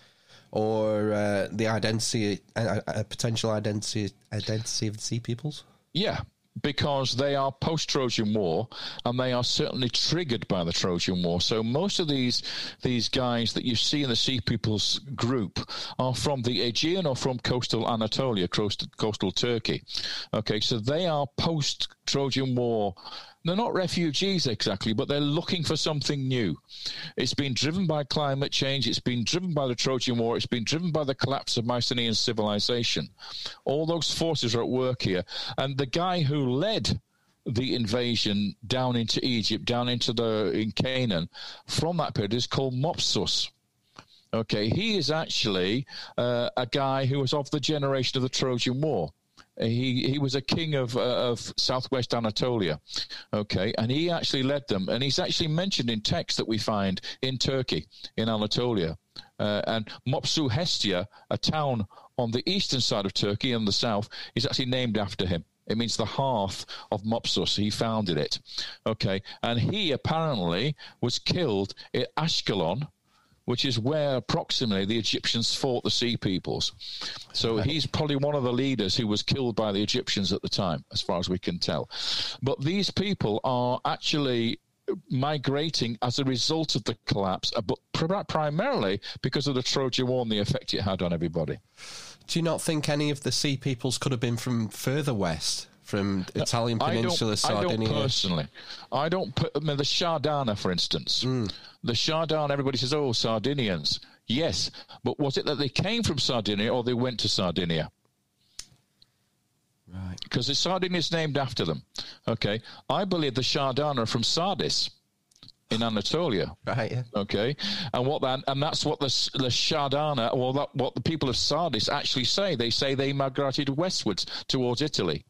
[SPEAKER 2] or uh, the identity, uh, uh, potential identity, identity of the sea peoples?
[SPEAKER 5] Yeah, because they are post Trojan War and they are certainly triggered by the Trojan War. So most of these these guys that you see in the Sea Peoples group are from the Aegean or from coastal Anatolia, coastal, coastal Turkey. Okay, so they are post Trojan War they're not refugees exactly, but they're looking for something new. It's been driven by climate change. It's been driven by the Trojan War. It's been driven by the collapse of Mycenaean civilization. All those forces are at work here. And the guy who led the invasion down into Egypt, down into the in Canaan, from that period is called Mopsus. Okay, he is actually uh, a guy who was of the generation of the Trojan War. He he was a king of uh, of southwest Anatolia, okay, and he actually led them, and he's actually mentioned in texts that we find in Turkey, in Anatolia, uh, and Mopsuestia, a town on the eastern side of Turkey in the south, is actually named after him. It means the hearth of Mopsus. He founded it. Okay. And he apparently was killed at Ashkelon, which is where approximately the Egyptians fought the Sea Peoples. So he's probably one of the leaders who was killed by the Egyptians at the time, as far as we can tell. But these people are actually migrating as a result of the collapse, uh, but primarily because of the Trojan War and the effect it had on everybody.
[SPEAKER 2] Do you not think any of the Sea Peoples could have been from further west? From Italian Peninsula,
[SPEAKER 5] I
[SPEAKER 2] Sardinia?
[SPEAKER 5] I don't personally. I don't put I mean, the Shardana, for instance. Mm. The Shardana, everybody says, oh, Sardinians. Yes, but was it that they came from Sardinia or they went to Sardinia?
[SPEAKER 2] Right.
[SPEAKER 5] Because the Sardinia is named after them. Okay. I believe the Shardana are from Sardis in Anatolia.
[SPEAKER 2] Right. Yeah.
[SPEAKER 5] Okay. And what that and that's what the the Shardana, or that, what the people of Sardis actually say. They say they migrated westwards towards Italy.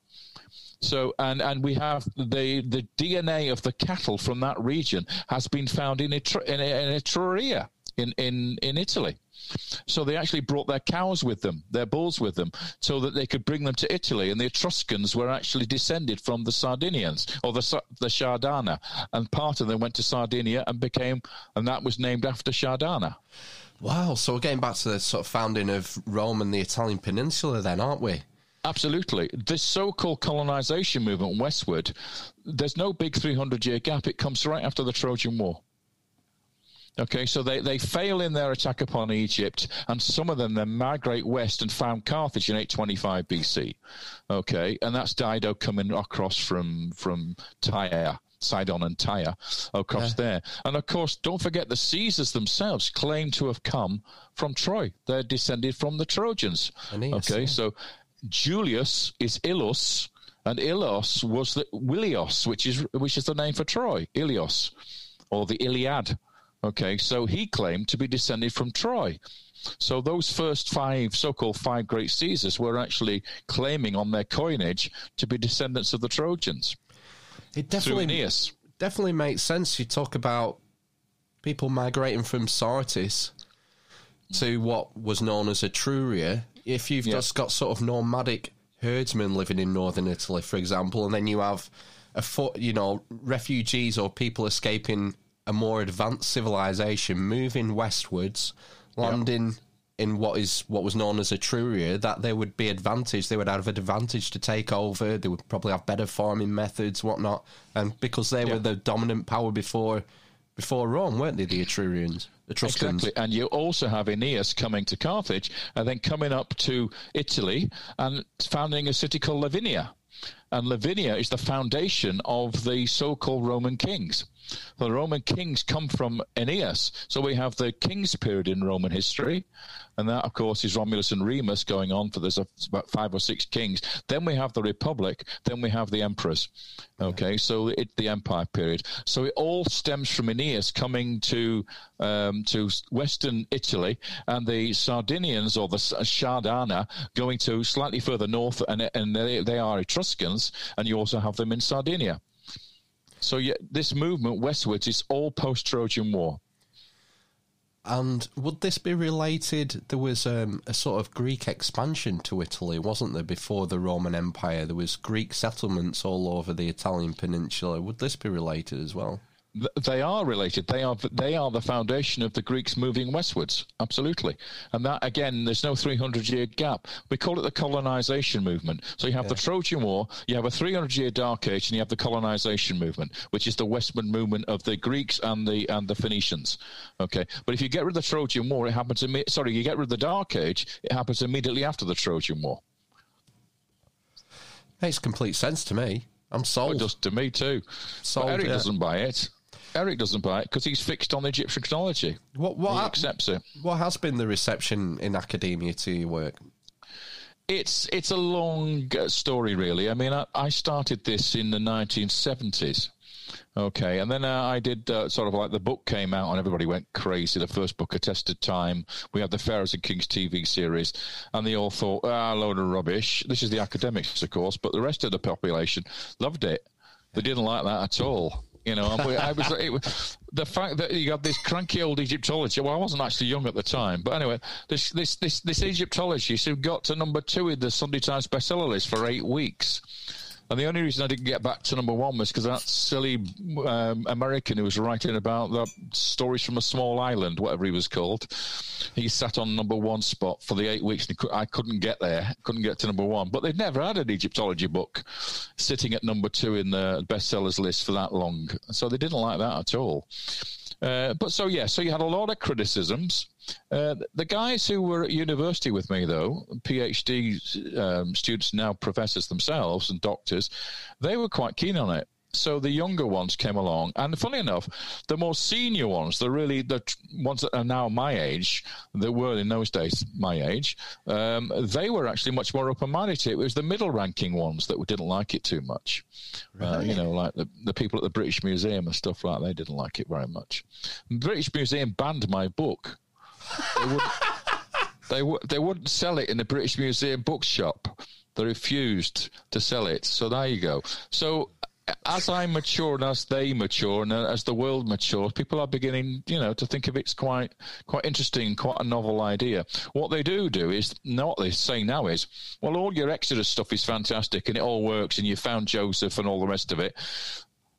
[SPEAKER 5] So, and, and we have the, the DNA of the cattle from that region has been found in, Etru- in, in Etruria in, in, in Italy. So they actually brought their cows with them, their bulls with them, so that they could bring them to Italy. And the Etruscans were actually descended from the Sardinians or the the Shardana, and part of them went to Sardinia and became, and that was named after Shardana.
[SPEAKER 2] Wow! So we're getting back to the sort of founding of Rome and the Italian peninsula, then, aren't we?
[SPEAKER 5] Absolutely. This so called colonization movement westward, there's no big 300 year gap. It comes right after the Trojan War. Okay, so they, they fail in their attack upon Egypt, and some of them then migrate west and found Carthage in 825 BC. Okay, and that's Dido coming across from from Tyre. Sidon and Tyre across yeah. there. And of course, don't forget the Caesars themselves claim to have come from Troy. They're descended from the Trojans. Aeneas, okay, yeah. so Julius is Ilus, and Ilos was the Wilios, which is which is the name for Troy, Ilios, or the Iliad. Okay, so he claimed to be descended from Troy. So those first five, so-called five great Caesars, were actually claiming on their coinage to be descendants of the Trojans.
[SPEAKER 2] It definitely definitely makes sense. You talk about people migrating from Sardis to what was known as Etruria if you've just got sort of nomadic herdsmen living in northern Italy, for example, and then you have a foot, you know, refugees or people escaping a more advanced civilization moving westwards, landing in what is what was known as Etruria, that they would be advantaged. They would have an advantage to take over. They would probably have better farming methods, whatnot, and because they were the dominant power before before Rome, weren't they? The Etrurians. Etruscans.
[SPEAKER 5] Exactly. And you also have Aeneas coming to Carthage and then coming up to Italy and founding a city called Lavinia. and Lavinia is the foundation of the so-called Roman kings. The Roman kings come from Aeneas, so we have the kings period in Roman history, and that, of course, is Romulus and Remus going on for there's about five or six kings. Then we have the Republic. Then we have the emperors. Okay, so it the Empire period. So it all stems from Aeneas coming to um, to Western Italy, and the Sardinians or the Sardana going to slightly further north, and and they, they are Etruscans, and you also have them in Sardinia. So yeah, this movement westwards is all post Trojan War.
[SPEAKER 2] And would this be related? There was um, a sort of Greek expansion to Italy, wasn't there, before the Roman Empire? There was Greek settlements all over the Italian peninsula. Would this be related as well?
[SPEAKER 5] They are related. They are they are the foundation of the Greeks moving westwards. Absolutely, and that again, there's no 300 year gap. We call it the colonization movement. So you have yeah. the Trojan War, you have a 300 year dark age, and you have the colonization movement, which is the westward movement of the Greeks and the and the Phoenicians. Okay, but if you get rid of the Trojan War, it happens. Imme- sorry, you get rid of the dark age, it happens immediately after the Trojan War.
[SPEAKER 2] Makes complete sense to me. I'm sold.
[SPEAKER 5] It to me too. Sold, but Eric yeah. doesn't buy it. Eric doesn't buy it because he's fixed on Egyptian chronology.
[SPEAKER 2] What what
[SPEAKER 5] he accepts it?
[SPEAKER 2] What has been the reception in academia to your work?
[SPEAKER 5] It's it's a long uh, story, really. I mean, I, I started this in the 1970s. Okay, and then uh, I did uh, sort of like the book came out and everybody went crazy. The first book, A Test of Time. We had the Pharaohs and Kings TV series, and they all thought, ah, a load of rubbish. This is the academics, of course, but the rest of the population loved it. They didn't like that at all. You know, I was, the fact that you got this cranky old Egyptology. Well, I wasn't actually young at the time, but anyway, this this this this Egyptologist who got to number two in the Sunday Times bestseller list for eight weeks and the only reason I didn't get back to number one was because that silly um, American who was writing about the stories from a small island, whatever he was called, he sat on number one spot for the eight weeks, and I couldn't get there, couldn't get to number one. But they'd never had an Egyptology book sitting at number two in the bestsellers list for that long, so they didn't like that at all. Uh, but so yeah, so you had a lot of criticisms. Uh, the guys who were at university with me, though, PhD um, students, now professors themselves and doctors, they were quite keen on it. So the younger ones came along, and funny enough, the more senior ones, the really the ones that are now my age, that were in those days my age, um, they were actually much more open-minded to it. It was the middle-ranking ones that didn't like it too much. Right. Uh, you know, like the the people at the British Museum and stuff like that, they didn't like it very much. The British Museum banned my book they, would, they wouldn't sell it in the British Museum bookshop. They refused to sell it. So there you go. So as I mature and as they mature and as the world matures, people are beginning, you know, to think of it's quite, quite interesting, quite a novel idea. What they do do is, what they say now is, well, all your Exodus stuff is fantastic and it all works and you found Joseph and all the rest of it.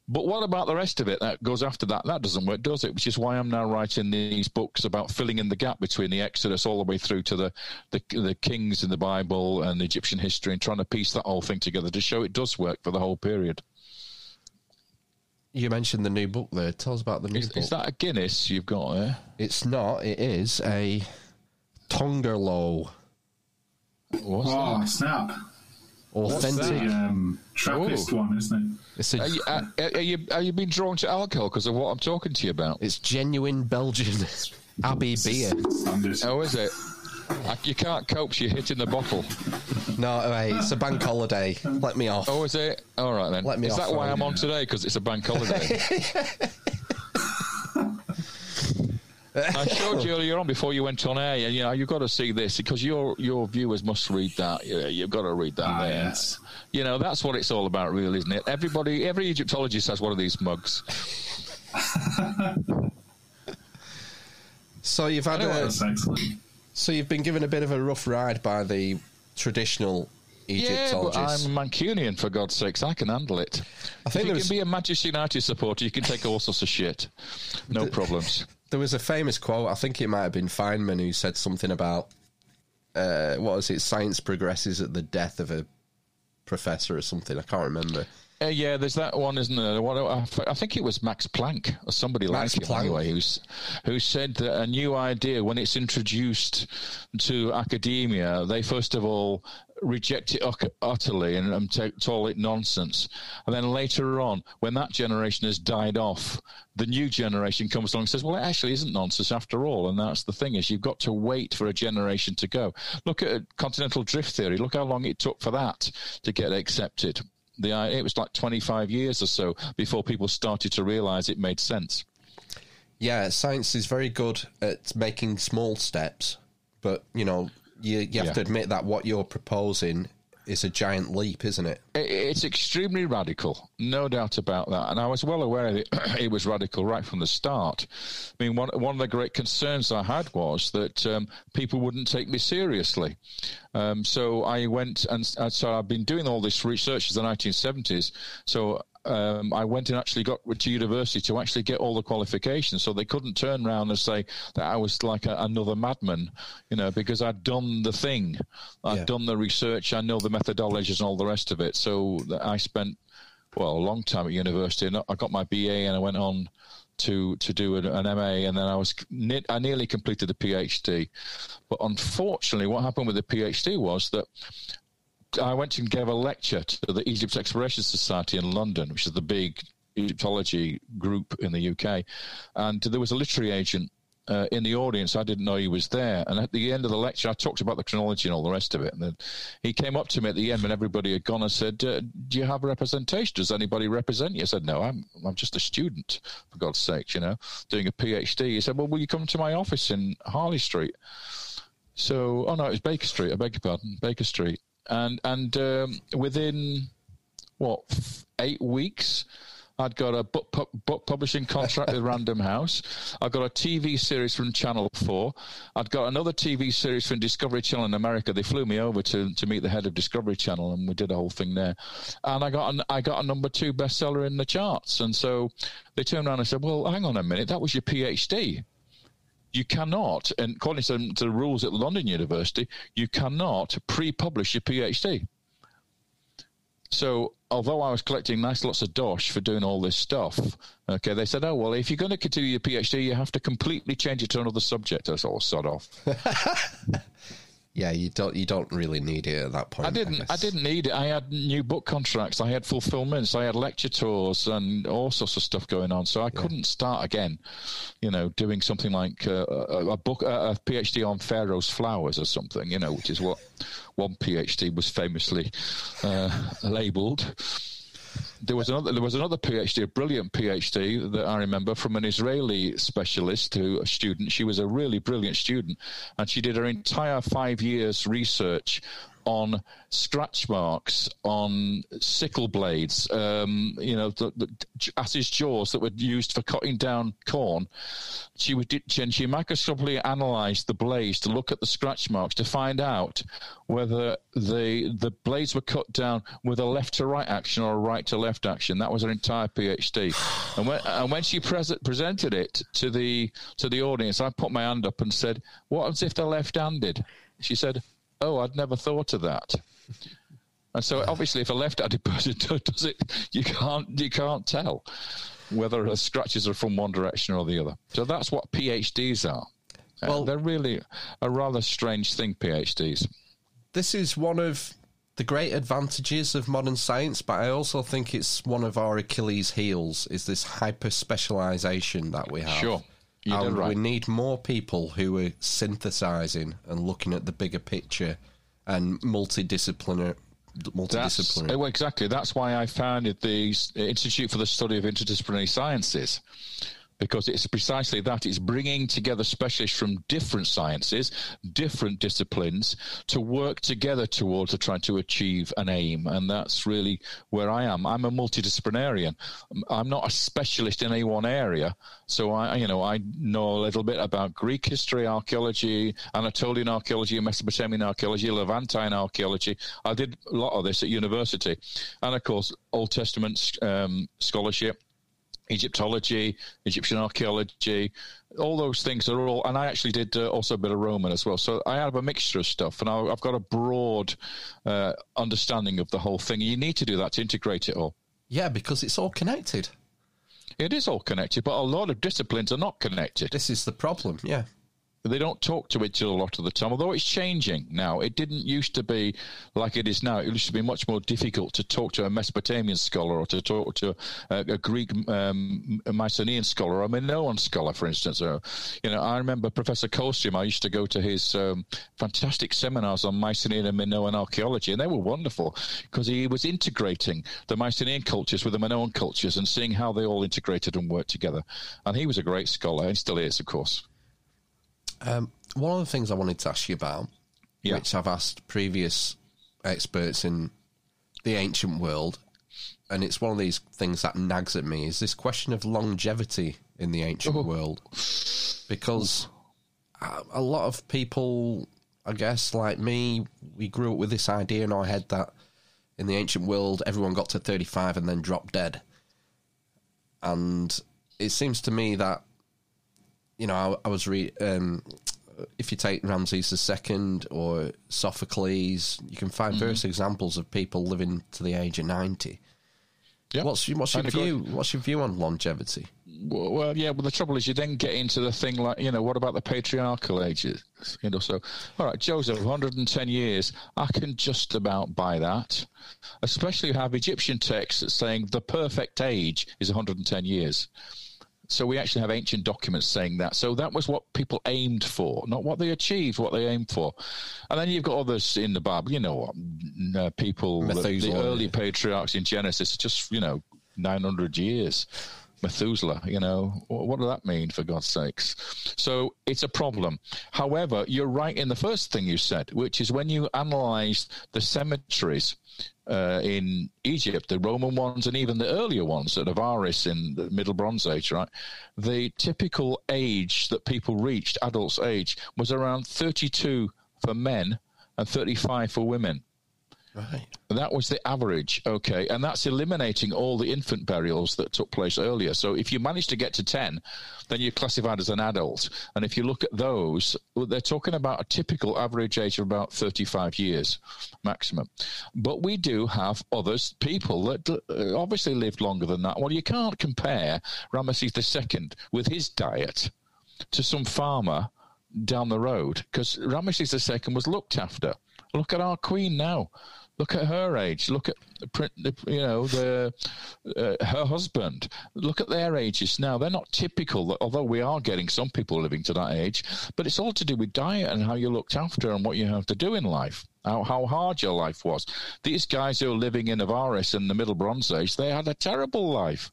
[SPEAKER 5] But what about the rest of it that goes after that? That doesn't work, does it? Which is why I'm now writing these books about filling in the gap between the Exodus all the way through to the, the, the kings in the Bible and the Egyptian history and trying to piece that whole thing together to show it does work for the whole period.
[SPEAKER 2] You mentioned the new book there. Tell us about the new
[SPEAKER 5] is,
[SPEAKER 2] book.
[SPEAKER 5] Is that a Guinness you've got there?
[SPEAKER 2] It's not. It is a Tongerlo.
[SPEAKER 3] What's oh, that? snap.
[SPEAKER 2] Authentic. The,
[SPEAKER 3] um, Trappist Ooh. one, isn't it? It's a, are, you,
[SPEAKER 5] are, are, you, are you been drawn to alcohol because of what I'm talking to you about?
[SPEAKER 2] It's genuine Belgian Abbey beer.
[SPEAKER 5] Oh, is it? You can't cope, you're hitting the bottle.
[SPEAKER 2] No, wait, it's a bank holiday. Let me off.
[SPEAKER 5] Oh, is it? All right then.
[SPEAKER 2] Let me
[SPEAKER 5] is
[SPEAKER 2] off.
[SPEAKER 5] that why I'm on today? Because it's a bank holiday. I showed you earlier on before you went on air, and you know you've got to see this because your your viewers must read that. You've got to read that. Ah. Yes. You know that's what it's all about, really, isn't it? Everybody, every Egyptologist has one of these mugs.
[SPEAKER 2] so you've had a, so you've been given a bit of a rough ride by the traditional Egyptologists.
[SPEAKER 5] Yeah, but I'm a Mancunian for God's sakes. I can handle it. I think if you can be a Manchester United supporter, you can take all sorts of shit. No the, problems
[SPEAKER 2] there was a famous quote. I think it might have been Feynman who said something about uh, what was it? Science progresses at the death of a professor or something. I can't remember.
[SPEAKER 5] Uh, yeah, there's that one, isn't there? What, I think it was Max Planck or somebody Max like Planck. him anyway, who's, who said that a new idea, when it's introduced to academia, they first of all reject it utterly and, and take, call it nonsense. And then later on, when that generation has died off, the new generation comes along and says, well, it actually isn't nonsense after all. And that's the thing is you've got to wait for a generation to go. Look at continental drift theory. Look how long it took for that to get accepted. The, uh, it was like 25 years or so before people started to realize it made sense.
[SPEAKER 2] Yeah, science is very good at making small steps, but you know, you, you have yeah. to admit that what you're proposing is a giant leap, isn't it?
[SPEAKER 5] It's extremely radical, no doubt about that. And I was well aware that it was radical right from the start. I mean, one, one of the great concerns I had was that um, people wouldn't take me seriously. Um, so I went and, and so I've been doing all this research since the 1970s. So um, I went and actually got to university to actually get all the qualifications. So they couldn't turn around and say that I was like a, another madman, you know, because I'd done the thing, I'd yeah. done the research, I know the methodologies and all the rest of it. So I spent well a long time at university, and I got my BA, and I went on to to do an, an, MA, and then I was I nearly completed the PhD. But unfortunately, what happened with the PhD was that I went and gave a lecture to the Egypt Exploration Society in London, which is the big Egyptology group in the UK, and there was a literary agent uh, in the audience. I didn't know he was there. And at the end of the lecture, I talked about the chronology and all the rest of it. And then he came up to me at the end when everybody had gone and said, uh, "Do you have representation? Does anybody represent you?" I said, "No, I'm I'm just a student, for God's sake, you know, doing a PhD." He said, "Well, will you come to my office in Harley Street?" So, oh no, it was Baker Street. I beg your pardon, Baker Street and and um, within what eight weeks. I'd got a book, pu- book publishing contract with Random House. I got a TV series from Channel 4. I'd got another TV series from Discovery Channel in America. They flew me over to, to meet the head of Discovery Channel, and we did a whole thing there. And I got an, I got a number two bestseller in the charts. And so they turned around and said, "Well, hang on a minute, that was your PhD." You cannot, and according to, the rules at London University, you cannot pre-publish your PhD. So, although I was collecting nice lots of dosh for doing all this stuff, okay, they said, "Oh well, if you're going to continue your PhD, you have to completely change it to another subject." I said, "Oh, sod off."
[SPEAKER 2] yeah, you don't you don't really need it at that point.
[SPEAKER 5] I didn't. I, I, didn't need it. I had new book contracts. I had fulfillments. I had lecture tours and all sorts of stuff going on. So I yeah. couldn't start again. You know, doing something like uh, a, a, book, a, PhD on Pharaoh's flowers or something. You know, which is what one PhD was famously uh, labelled there was another there was another PhD, a brilliant PhD that I remember from an Israeli specialist who a student. She was a really brilliant student, and she did her entire five years research on scratch marks on sickle blades, um, you know, the, the ass's jaws that were used for cutting down corn. She would and she microscopically analysed the blades to look at the scratch marks to find out whether the the blades were cut down with a left to right action or a right to left action. That was her entire PhD. and when and when she pres- presented it to the to the audience, I put my hand up and said, "What if they're left-handed?" She said, oh, I'd never thought of that. And so, obviously, if a left-handed person does it, you can't you can't tell whether the scratches are from one direction or the other. So that's what PhDs are. Uh, well, they're really a rather strange thing. PhDs.
[SPEAKER 2] This is one of the great advantages of modern science, but I also think it's one of our Achilles' heels. Is this hyper specialization that we have?
[SPEAKER 5] Sure.
[SPEAKER 2] You oh, and right. we need more people who are synthesizing and looking at the bigger picture and multidisciplinary multidisciplinary.
[SPEAKER 5] That's, oh, exactly. That's why I founded the Institute for the Study of Interdisciplinary Sciences because it's precisely that it's bringing together specialists from different sciences, different disciplines to work together towards trying to achieve an aim. And that's really where I am. I'm a multidisciplinarian. I'm not a specialist in any one area. So I, you know, I know a little bit about Greek history, archaeology, Anatolian archaeology, Mesopotamian archaeology, Levantine archaeology. I did a lot of this at university. And of course, Old Testament um, scholarship Egyptology, Egyptian archaeology, all those things are all. And I actually did uh, also a bit of Roman as well. So I have a mixture of stuff, and I, have got a broad uh, understanding of the whole thing. You need to do that to integrate it all.
[SPEAKER 2] Yeah, because it's all connected.
[SPEAKER 5] It is all connected, but a lot of disciplines are not connected.
[SPEAKER 2] This is the problem. Yeah.
[SPEAKER 5] They don't talk to each other a lot of the time, although it's changing now. It didn't used to be like it is now. It used to be much more difficult to talk to a Mesopotamian scholar or to talk to a, a Greek um, Mycenaean scholar or a Minoan scholar, for instance. Uh, you know, I remember Professor Coldstream. I used to go to his um, fantastic seminars on Mycenaean and Minoan archaeology, and they were wonderful because he was integrating the Mycenaean cultures with the Minoan cultures and seeing how they all integrated and worked together. And he was a great scholar, and still is, of course.
[SPEAKER 2] Um, one of the things I wanted to ask you about, yeah. which I've asked previous experts in the ancient world, and it's one of these things that nags at me, is this question of longevity in the ancient oh. world. Because a lot of people, I guess, like me, we grew up with this idea in our head that in the ancient world, everyone got to 35 and then dropped dead. And it seems to me that you know, I, I was re um, if you take Ramses II or Sophocles, you can find mm-hmm. various examples of people living to the age of ninety. Yep. What's what's your view? What's your view on longevity?
[SPEAKER 5] Well, well, yeah. Well, the trouble is, you then get into the thing like, you know, what about the patriarchal ages? You know, so all right, Joseph, 110 years. I can just about buy that, especially you have Egyptian texts saying the perfect age is 110 years. So we actually have ancient documents saying that. So that was what people aimed for, not what they achieved, what they aimed for. And then you've got others in the Bible, you know, uh, people, Methuselah. the early patriarchs in Genesis, just, you know, 900 years. Methuselah, you know, what does that mean for God's sakes? So it's a problem. However, you're right in the first thing you said, which is when you analyze the cemeteries uh, in Egypt, the Roman ones and even the earlier ones at Avaris in the Middle Bronze Age, right? The typical age that people reached, adults' age, was around 32 for men and 35 for women.
[SPEAKER 2] Right.
[SPEAKER 5] That was the average, okay, and that's eliminating all the infant burials that took place earlier. So if you manage to get to 10, then you're classified as an adult. And if you look at those, they're talking about a typical average age of about 35 years maximum. But we do have others, people that uh, obviously lived longer than that. Well, you can't compare Ramesses II with his diet to some farmer down the road because Ramesses II was looked after. Look at our queen now. Look at her age. Look at you know the uh, her husband. Look at their ages now. They're not typical. Although we are getting some people living to that age, but it's all to do with diet and how you looked after and what you have to do in life. How, how hard your life was. These guys who are living in Avaris in the Middle Bronze Age, they had a terrible life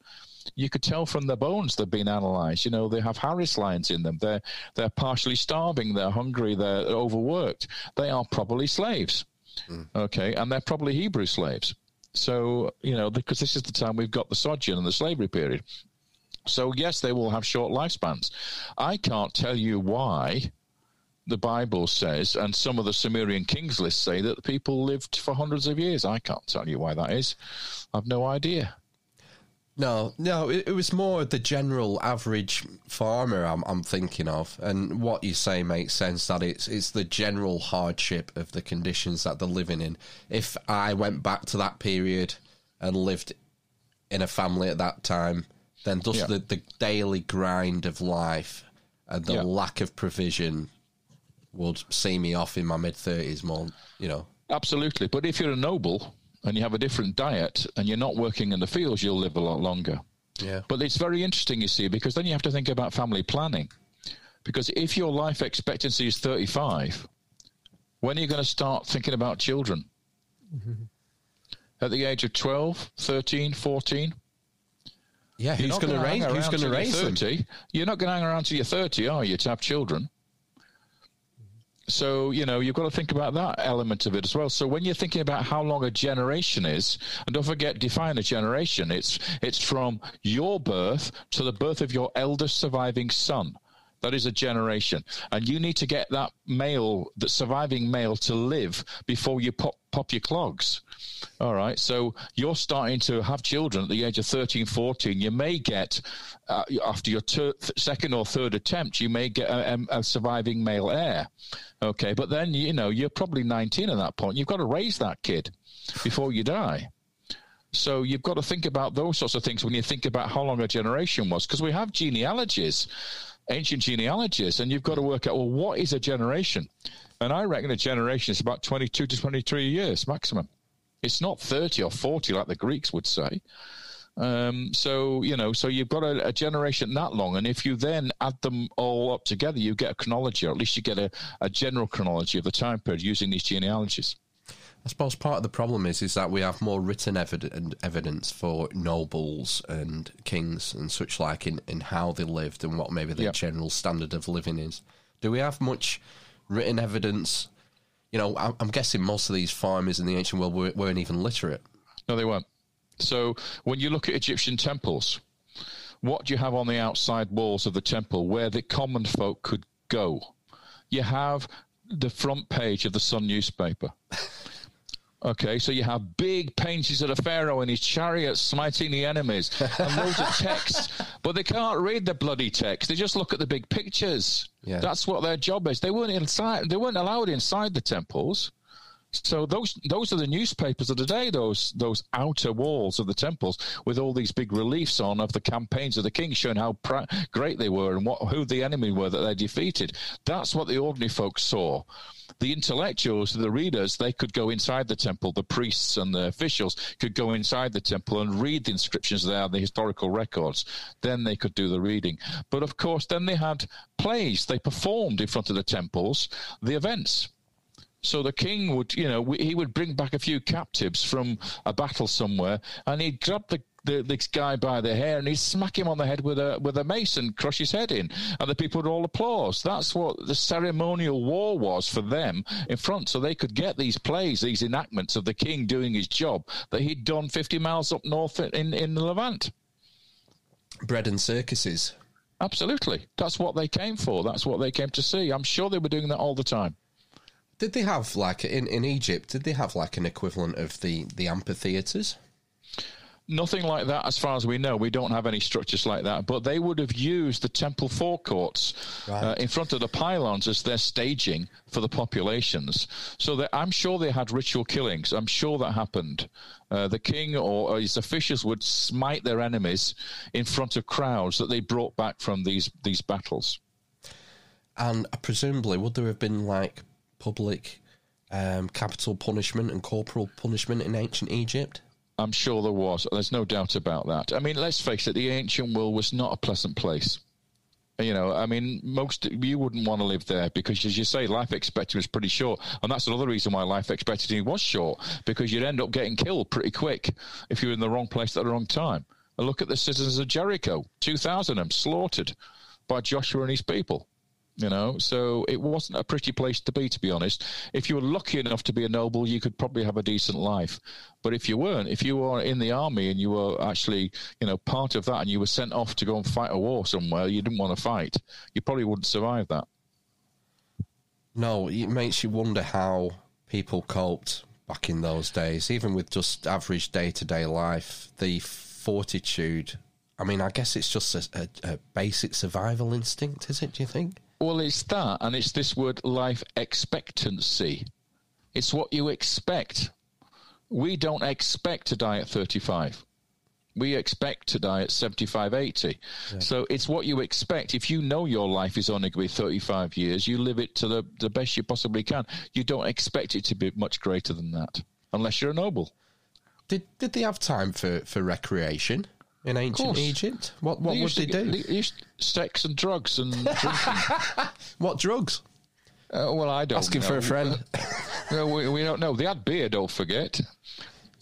[SPEAKER 5] you could tell from their bones they've been analysed. You know, they have Harris lines in them. They're they're partially starving. They're hungry. They're overworked. They are probably slaves. Mm. Okay, and they're probably Hebrew slaves. So, you know, because this is the time we've got the sojourn and the slavery period. So, yes, they will have short lifespans. I can't tell you why the Bible says, and some of the Sumerian kings lists say that the people lived for hundreds of years. I can't tell you why that is. I've no idea.
[SPEAKER 2] No, no, it, it, was more the general average farmer I'm, I'm, thinking of, and what you say makes sense. That it's it's the general hardship of the conditions that they're living in. If I went back to that period and lived in a family at that time, then just yeah. the, the daily grind of life and the yeah. lack of provision would see me off in my mid thirties more. You know,
[SPEAKER 5] absolutely. But if you're a noble and you have a different diet and you're not working in the fields, you'll live a lot longer.
[SPEAKER 2] Yeah.
[SPEAKER 5] But it's very interesting, you see, because then you have to think about family planning. Because if your life expectancy is 35, when are you going to start thinking about children? Mm-hmm. At the age of 12, 13, 14?
[SPEAKER 2] Yeah, who's going to raise? Who's going to raise 30. them?
[SPEAKER 5] You're not going to hang around till you're 30, are you, to have children? So, you know, you've got to think about that element of it as well. So when you're thinking about how long a generation is, and don't forget, define a generation. It's, it's from your birth to the birth of your eldest surviving son. That is a generation. And you need to get that male, that surviving male to live before you pop, pop your clogs. All right. So you're starting to have children at the age of 13, 14. You may get, uh, after your ter- second or third attempt, you may get a, a, surviving male heir. Okay. But then, you know, you're probably 19 at that point. You've got to raise that kid before you die. So you've got to think about those sorts of things when you think about how long a generation was, because we have genealogies ancient genealogies, and you've got to work out well what is a generation, and I reckon a generation is about twenty-two to twenty-three years maximum. It's not thirty or forty like the Greeks would say. Um, so you know, so you've got a, a, generation that long, and if you then add them all up together, you get a chronology, or at least you get a, a general chronology of the time period using these genealogies.
[SPEAKER 2] I suppose part of the problem is is that we have more written evidence, evidence for nobles and kings and such like in, in how they lived and what maybe their yep. general standard of living is. Do we have much written evidence? You know, I'm, I'm guessing most of these farmers in the ancient world weren't, weren't even literate.
[SPEAKER 5] No, they weren't. So when you look at Egyptian temples, what do you have on the outside walls of the temple where the common folk could go? You have the front page of the Sun newspaper. Okay, so you have big paintings of the Pharaoh and his chariots smiting the enemies and loads of text, but they can't read the bloody text. They just look at the big pictures. Yeah. That's what their job is. They weren't inside. They weren't allowed inside the temples. So those those are the newspapers of the day. Those those outer walls of the temples with all these big reliefs on of the campaigns of the king, showing how great they were and what who the enemy were that they defeated. That's what the ordinary folks saw. The intellectuals, the readers, they could go inside the temple. The priests and the officials could go inside the temple and read the inscriptions there, the historical records. Then they could do the reading. But of course, then they had plays. They performed in front of the temples the events so the king would, you know, he would bring back a few captives from a battle somewhere, and he'd grab the, the this guy by the hair and he'd smack him on the head with a with a mace and crush his head in, and the people would all applause. That's what the ceremonial war was for them in front, so they could get these plays, these enactments of the king doing his job that he'd done fifty miles up north in in the Levant.
[SPEAKER 2] Bread and circuses.
[SPEAKER 5] Absolutely, that's what they came for. That's what they came to see. I'm sure they were doing that all the time.
[SPEAKER 2] Did they have like in, in Egypt? Did they have like an equivalent of the the amphitheaters?
[SPEAKER 5] Nothing like that, as far as we know. We don't have any structures like that. But they would have used the temple forecourts right. uh, in front of the pylons as their staging for the populations. So that I'm sure they had ritual killings. I'm sure that happened. Uh, the king or, or his officials would smite their enemies in front of crowds that they brought back from these these battles.
[SPEAKER 2] And presumably, would there have been like public um, capital punishment and corporal punishment in ancient Egypt?
[SPEAKER 5] I'm sure there was. There's no doubt about that. I mean, let's face it, the ancient world was not a pleasant place. You know, I mean, most you wouldn't want to live there because, as you say, life expectancy was pretty short, and that's another reason why life expectancy was short because you'd end up getting killed pretty quick if you were in the wrong place at the wrong time. And look at the citizens of Jericho, two thousand of them slaughtered by Joshua and his people. You know, so it wasn't a pretty place to be, to be honest. If you were lucky enough to be a noble, you could probably have a decent life. But if you weren't, if you were in the army and you were actually, you know, part of that and you were sent off to go and fight a war somewhere you didn't want to fight, you probably wouldn't survive that.
[SPEAKER 2] No, it makes you wonder how people coped back in those days, even with just average day to day life, the fortitude. I mean, I guess it's just a, a, a basic survival instinct, is it, do you think?
[SPEAKER 5] Well, it's that, and it's this word life expectancy. It's what you expect. We don't expect to die at 35. We expect to die at 75, 80. Yeah. So it's what you expect. If you know your life is only going to be 35 years, you live it to the, the best you possibly can. You don't expect it to be much greater than that, unless you're a noble.
[SPEAKER 2] Did, did they have time for, for recreation? In ancient Egypt? What what would they do?
[SPEAKER 5] They sex and drugs and drinking.
[SPEAKER 2] what drugs?
[SPEAKER 5] Uh, well, I don't.
[SPEAKER 2] Asking
[SPEAKER 5] know.
[SPEAKER 2] for a friend.
[SPEAKER 5] no, we, we, don't know. They had beer. Don't forget.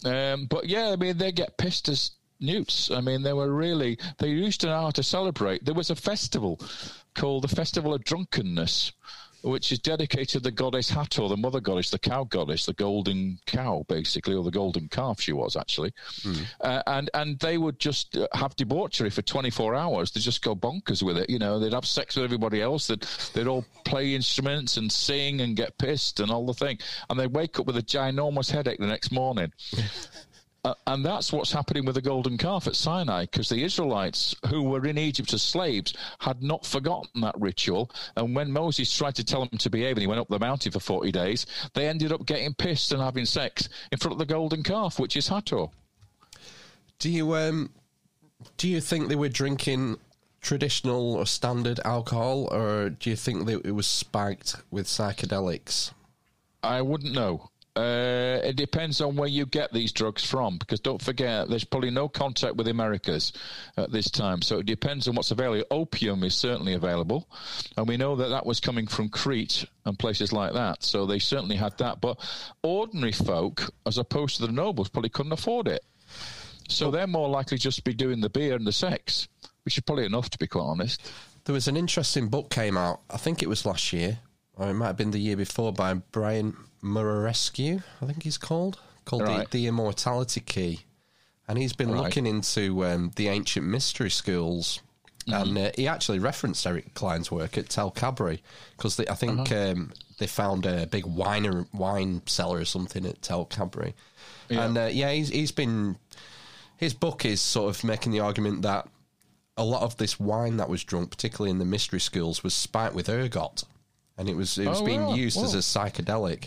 [SPEAKER 5] Um, but yeah, I mean, they get pissed as newts. I mean, they were really. They used to know how to celebrate. There was a festival called the Festival of Drunkenness which is dedicated to the goddess Hathor, the mother goddess, the cow goddess, the golden cow, basically, or the golden calf she was actually. Mm. Uh, and and they would just uh, have debauchery for 24 hours. They'd just go bonkers with it. You know, they'd have sex with everybody else. They'd, they'd all play instruments and sing and get pissed and all the thing. And they'd wake up with a ginormous headache the next morning. Uh, and that's what's happening with the golden calf at Sinai, because the Israelites who were in Egypt as slaves had not forgotten that ritual. And when Moses tried to tell them to behave and he went up the mountain for 40 days, they ended up getting pissed and having sex in front of the golden calf, which is Hathor.
[SPEAKER 2] Do you, um, do you think they were drinking traditional or standard alcohol, or do you think that it was spiked with psychedelics?
[SPEAKER 5] I wouldn't know. Uh, it depends on where you get these drugs from, because don't forget, there's probably no contact with the Americas at this time. So it depends on what's available. Opium is certainly available, and we know that that was coming from Crete and places like that. So they certainly had that. But ordinary folk, as opposed to the nobles, probably couldn't afford it. So they're more likely just to be doing the beer and the sex, which is probably enough, to be quite honest.
[SPEAKER 2] There was an interesting book came out. I think it was last year, or it might have been the year before, by Brian Muraresku, I think he's called, called right. the, the Immortality Key. And he's been right. looking into um, the ancient mystery schools. Mm-hmm. And uh, he actually referenced Eric Cline's work at Tel Kabri because I think uh-huh. um, they found a big wine wine cellar or something at Tel Kabri. Yeah. And uh, yeah, he's, he's been. His book is sort of making the argument that a lot of this wine that was drunk, particularly in the mystery schools, was spiked with ergot, and it was it was oh, being used as a psychedelic.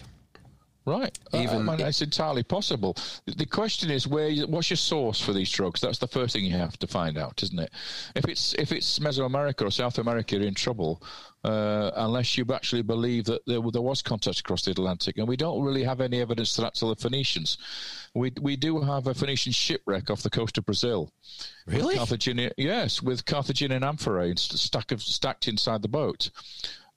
[SPEAKER 5] Right. Uh, Even uh, I mean, it's entirely possible. The question is, where? What's your source for these drugs? That's the first thing you have to find out, isn't it? If it's if it's Mesoamerica or South America, you're in trouble. Uh, unless you actually believe that there, there, was contact across the Atlantic, and we don't really have any evidence to that till the Phoenicians. We we do have a Phoenician shipwreck off the coast of Brazil.
[SPEAKER 2] Really?
[SPEAKER 5] Carthaginian, yes, with Carthaginian amphorae stack of, stacked inside the boat.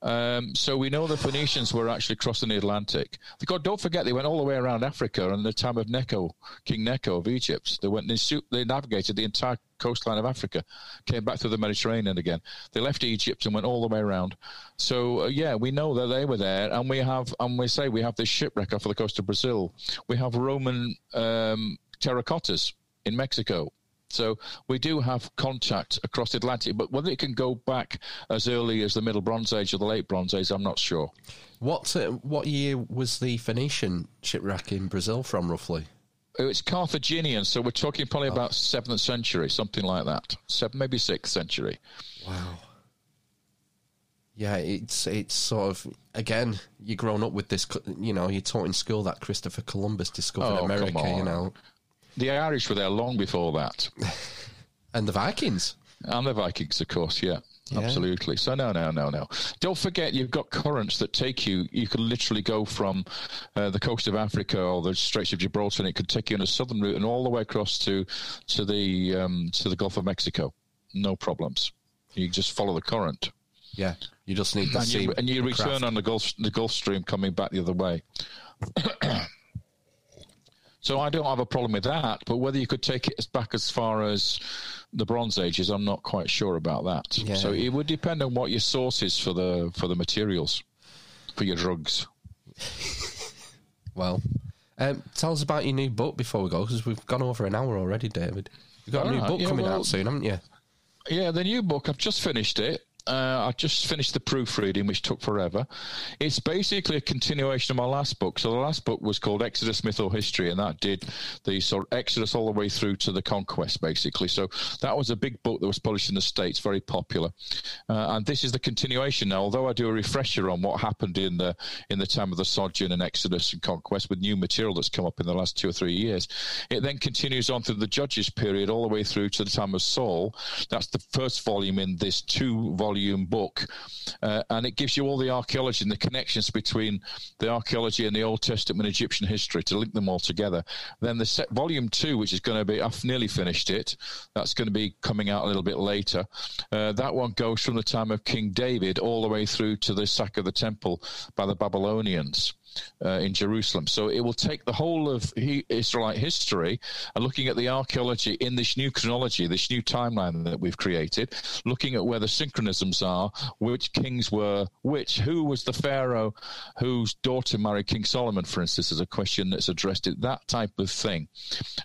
[SPEAKER 5] Um, so we know the Phoenicians were actually crossing the Atlantic. God, don't forget they went all the way around Africa in the time of Necho, King Necho of Egypt. They went, they, they navigated the entire coastline of Africa, came back through the Mediterranean again. They left Egypt and went all the way around. So uh, yeah, we know that they were there, and we have, and we say we have this shipwreck off of the coast of Brazil. We have Roman um, terracottas in Mexico. So we do have contact across the Atlantic, but whether it can go back as early as the Middle Bronze Age or the Late Bronze Age, I'm not sure.
[SPEAKER 2] What uh, what year was the Phoenician shipwreck in Brazil from, roughly?
[SPEAKER 5] Oh, it's Carthaginian, so we're talking probably oh. about seventh century, something like that. Seven, maybe sixth century.
[SPEAKER 2] Wow. Yeah, it's it's sort of again you're grown up with this. You know, you're taught in school that Christopher Columbus discovered oh, America. You know,
[SPEAKER 5] the Irish were there long before that.
[SPEAKER 2] and the Vikings.
[SPEAKER 5] And the Vikings, of course, yeah. Yeah. Absolutely. So no, no, no, no. Don't forget, you've got currents that take you. You can literally go from uh, the coast of Africa or the Straits of Gibraltar, and it could take you on a southern route and all the way across to to the um, to the Gulf of Mexico. No problems. You just follow the current.
[SPEAKER 2] Yeah, you just need the
[SPEAKER 5] and you, and you return on the Gulf the Gulf Stream coming back the other way. So I don't have a problem with that. But whether you could take it back as far as the Bronze Ages, I'm not quite sure about that. Yeah. So it would depend on what your source is for the for the materials for your drugs.
[SPEAKER 2] well, um, tell us about your new book before we go, because we've gone over an hour already, David. You've got All a new right, book yeah, coming well, out soon, haven't you?
[SPEAKER 5] Yeah, the new book. I've just finished it. Uh, I just finished the proofreading, which took forever. It's basically a continuation of my last book. So the last book was called Exodus Myth or History, and that did the sort of Exodus all the way through to the conquest, basically. So that was a big book that was published in the States, very popular. Uh, and this is the continuation now. Although I do a refresher on what happened in the in the time of the Sojourn and Exodus and conquest with new material that's come up in the last two or three years, it then continues on through the Judges period all the way through to the time of Saul. That's the first volume in this two volume volume book, uh, and it gives you all the archaeology and the connections between the archaeology and the Old Testament Egyptian history to link them all together. Then the set, volume two, which is going to be, I've nearly finished it. That's going to be coming out a little bit later. Uh, that one goes from the time of King David all the way through to the sack of the temple by the Babylonians uh, in Jerusalem. So it will take the whole of he, Israelite history and looking at the archaeology in this new chronology, this new timeline that we've created, looking at where the synchronisms are, which kings were which, who was the pharaoh whose daughter married King Solomon, for instance, is a question that's addressed it, that type of thing.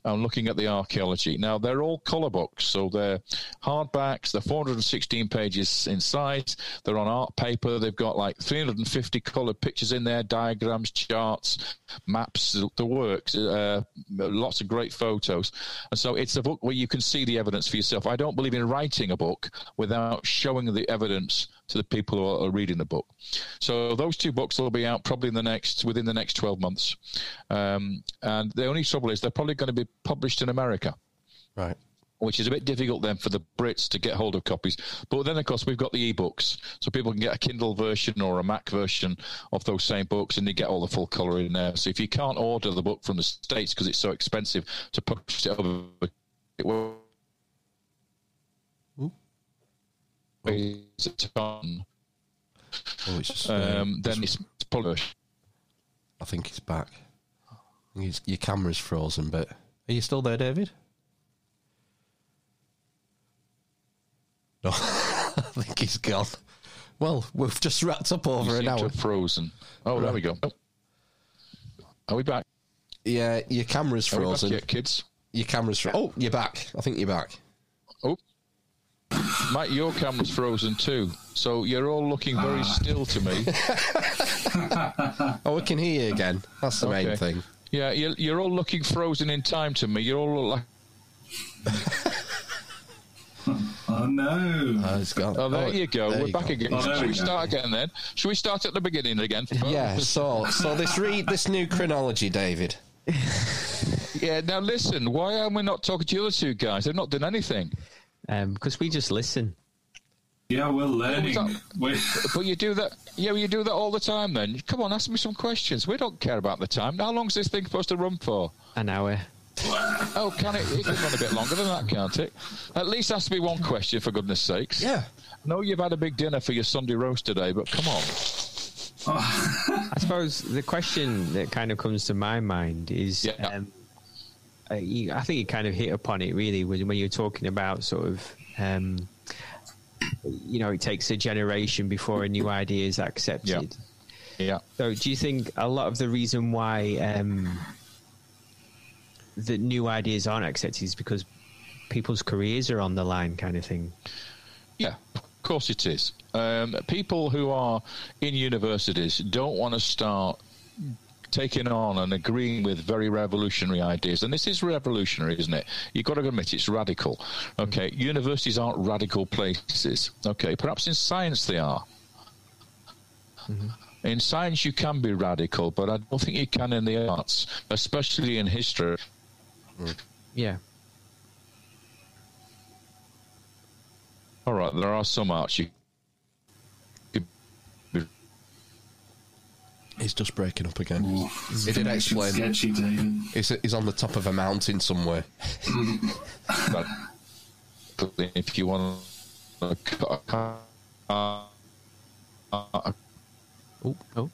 [SPEAKER 5] And looking at the archaeology. Now, they're all color books, so they're hardbacks, they're 416 pages in size, they're on art paper, they've got like 350 colored pictures in there, diagrams diagrams, charts, maps, the works, uh, lots of great photos. And so it's a book where you can see the evidence for yourself. I don't believe in writing a book without showing the evidence to the people who are reading the book. So those two books will be out probably in the next within the next 12 months. Um, and the only trouble is they're probably going to be published in America.
[SPEAKER 2] Right.
[SPEAKER 5] Which is a bit difficult then for the Brits to get hold of copies. But then, of course, we've got the ebooks, so people can get a Kindle version or a Mac version of those same books, and they get all the full colour in there. So if you can't order the book from the states because it's so expensive to push it over, it will. Is a ton. Oh, it's just, um, then it's, it's published.
[SPEAKER 2] I think he's back. He's, your camera's frozen, but are you still there, David? No, I think he's gone. Well, we've just wrapped up over an hour.
[SPEAKER 5] Frozen. Oh, right. there we go. Oh. Are we back?
[SPEAKER 2] Yeah, your camera's frozen.
[SPEAKER 5] Yet, kids?
[SPEAKER 2] Your camera's frozen. Oh, you're back. I think you're back.
[SPEAKER 5] Oh. Mike, your camera's frozen too. So you're all looking very ah. still to me.
[SPEAKER 2] oh, we can hear you again. That's the okay. main thing.
[SPEAKER 5] Yeah, you're, you're all looking frozen in time to me. You're all look like.
[SPEAKER 3] Oh no!
[SPEAKER 2] Oh, it's gone.
[SPEAKER 5] Oh, there oh, you go. We're you back go. again. Oh, Should we, we start again then? Should we start at the beginning again?
[SPEAKER 2] Yeah. So, so this read this new chronology, David.
[SPEAKER 5] yeah. Now listen. Why are we not talking to the other two guys? They've not done anything.
[SPEAKER 4] Because um, we just listen.
[SPEAKER 3] Yeah, we're learning.
[SPEAKER 5] but you do that. Yeah, you do that all the time. Then come on, ask me some questions. We don't care about the time. How long is this thing supposed to run for?
[SPEAKER 4] An hour.
[SPEAKER 5] Oh, can it? It can run a bit longer than that, can't it? At least ask me one question, for goodness sakes.
[SPEAKER 2] Yeah.
[SPEAKER 5] I know you've had a big dinner for your Sunday roast today, but come on.
[SPEAKER 4] I suppose the question that kind of comes to my mind is yeah. um, I, I think you kind of hit upon it really when, when you're talking about sort of. Um, you know, it takes a generation before a new idea is accepted.
[SPEAKER 5] Yeah. yeah.
[SPEAKER 4] So, do you think a lot of the reason why um, that new ideas aren't accepted is because people's careers are on the line, kind of thing.
[SPEAKER 5] Yeah, of course it is. Um, people who are in universities don't want to start taking on and agreeing with very revolutionary ideas. And this is revolutionary, isn't it? You've got to admit it's radical. Okay, mm-hmm. universities aren't radical places. Okay, perhaps in science they are. Mm-hmm. In science, you can be radical, but I don't think you can in the arts, especially in history.
[SPEAKER 4] Yeah.
[SPEAKER 5] All right, there are some arts you.
[SPEAKER 2] He's just breaking up again. Ooh, he did explain. Sketchy, he's, he's on the top of a mountain somewhere.
[SPEAKER 5] but if you want to uh, uh, oh, oh.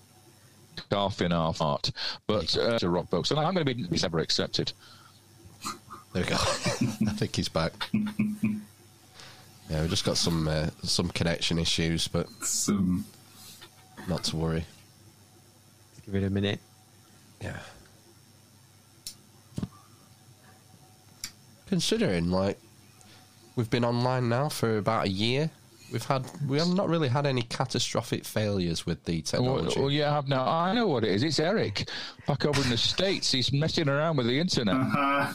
[SPEAKER 5] calf in half heart, but uh, to rock boats, and I'm going to be never accepted.
[SPEAKER 2] There we go. I think he's back. Yeah, we just got some uh, some connection issues, but some... not to worry.
[SPEAKER 4] Give it a minute.
[SPEAKER 2] Yeah. Considering, like, we've been online now for about a year. We've had we have not really had any catastrophic failures with the technology.
[SPEAKER 5] Well, yeah, I have now. I know what it is. It's Eric back over in the states. He's messing around with the internet. Uh-huh.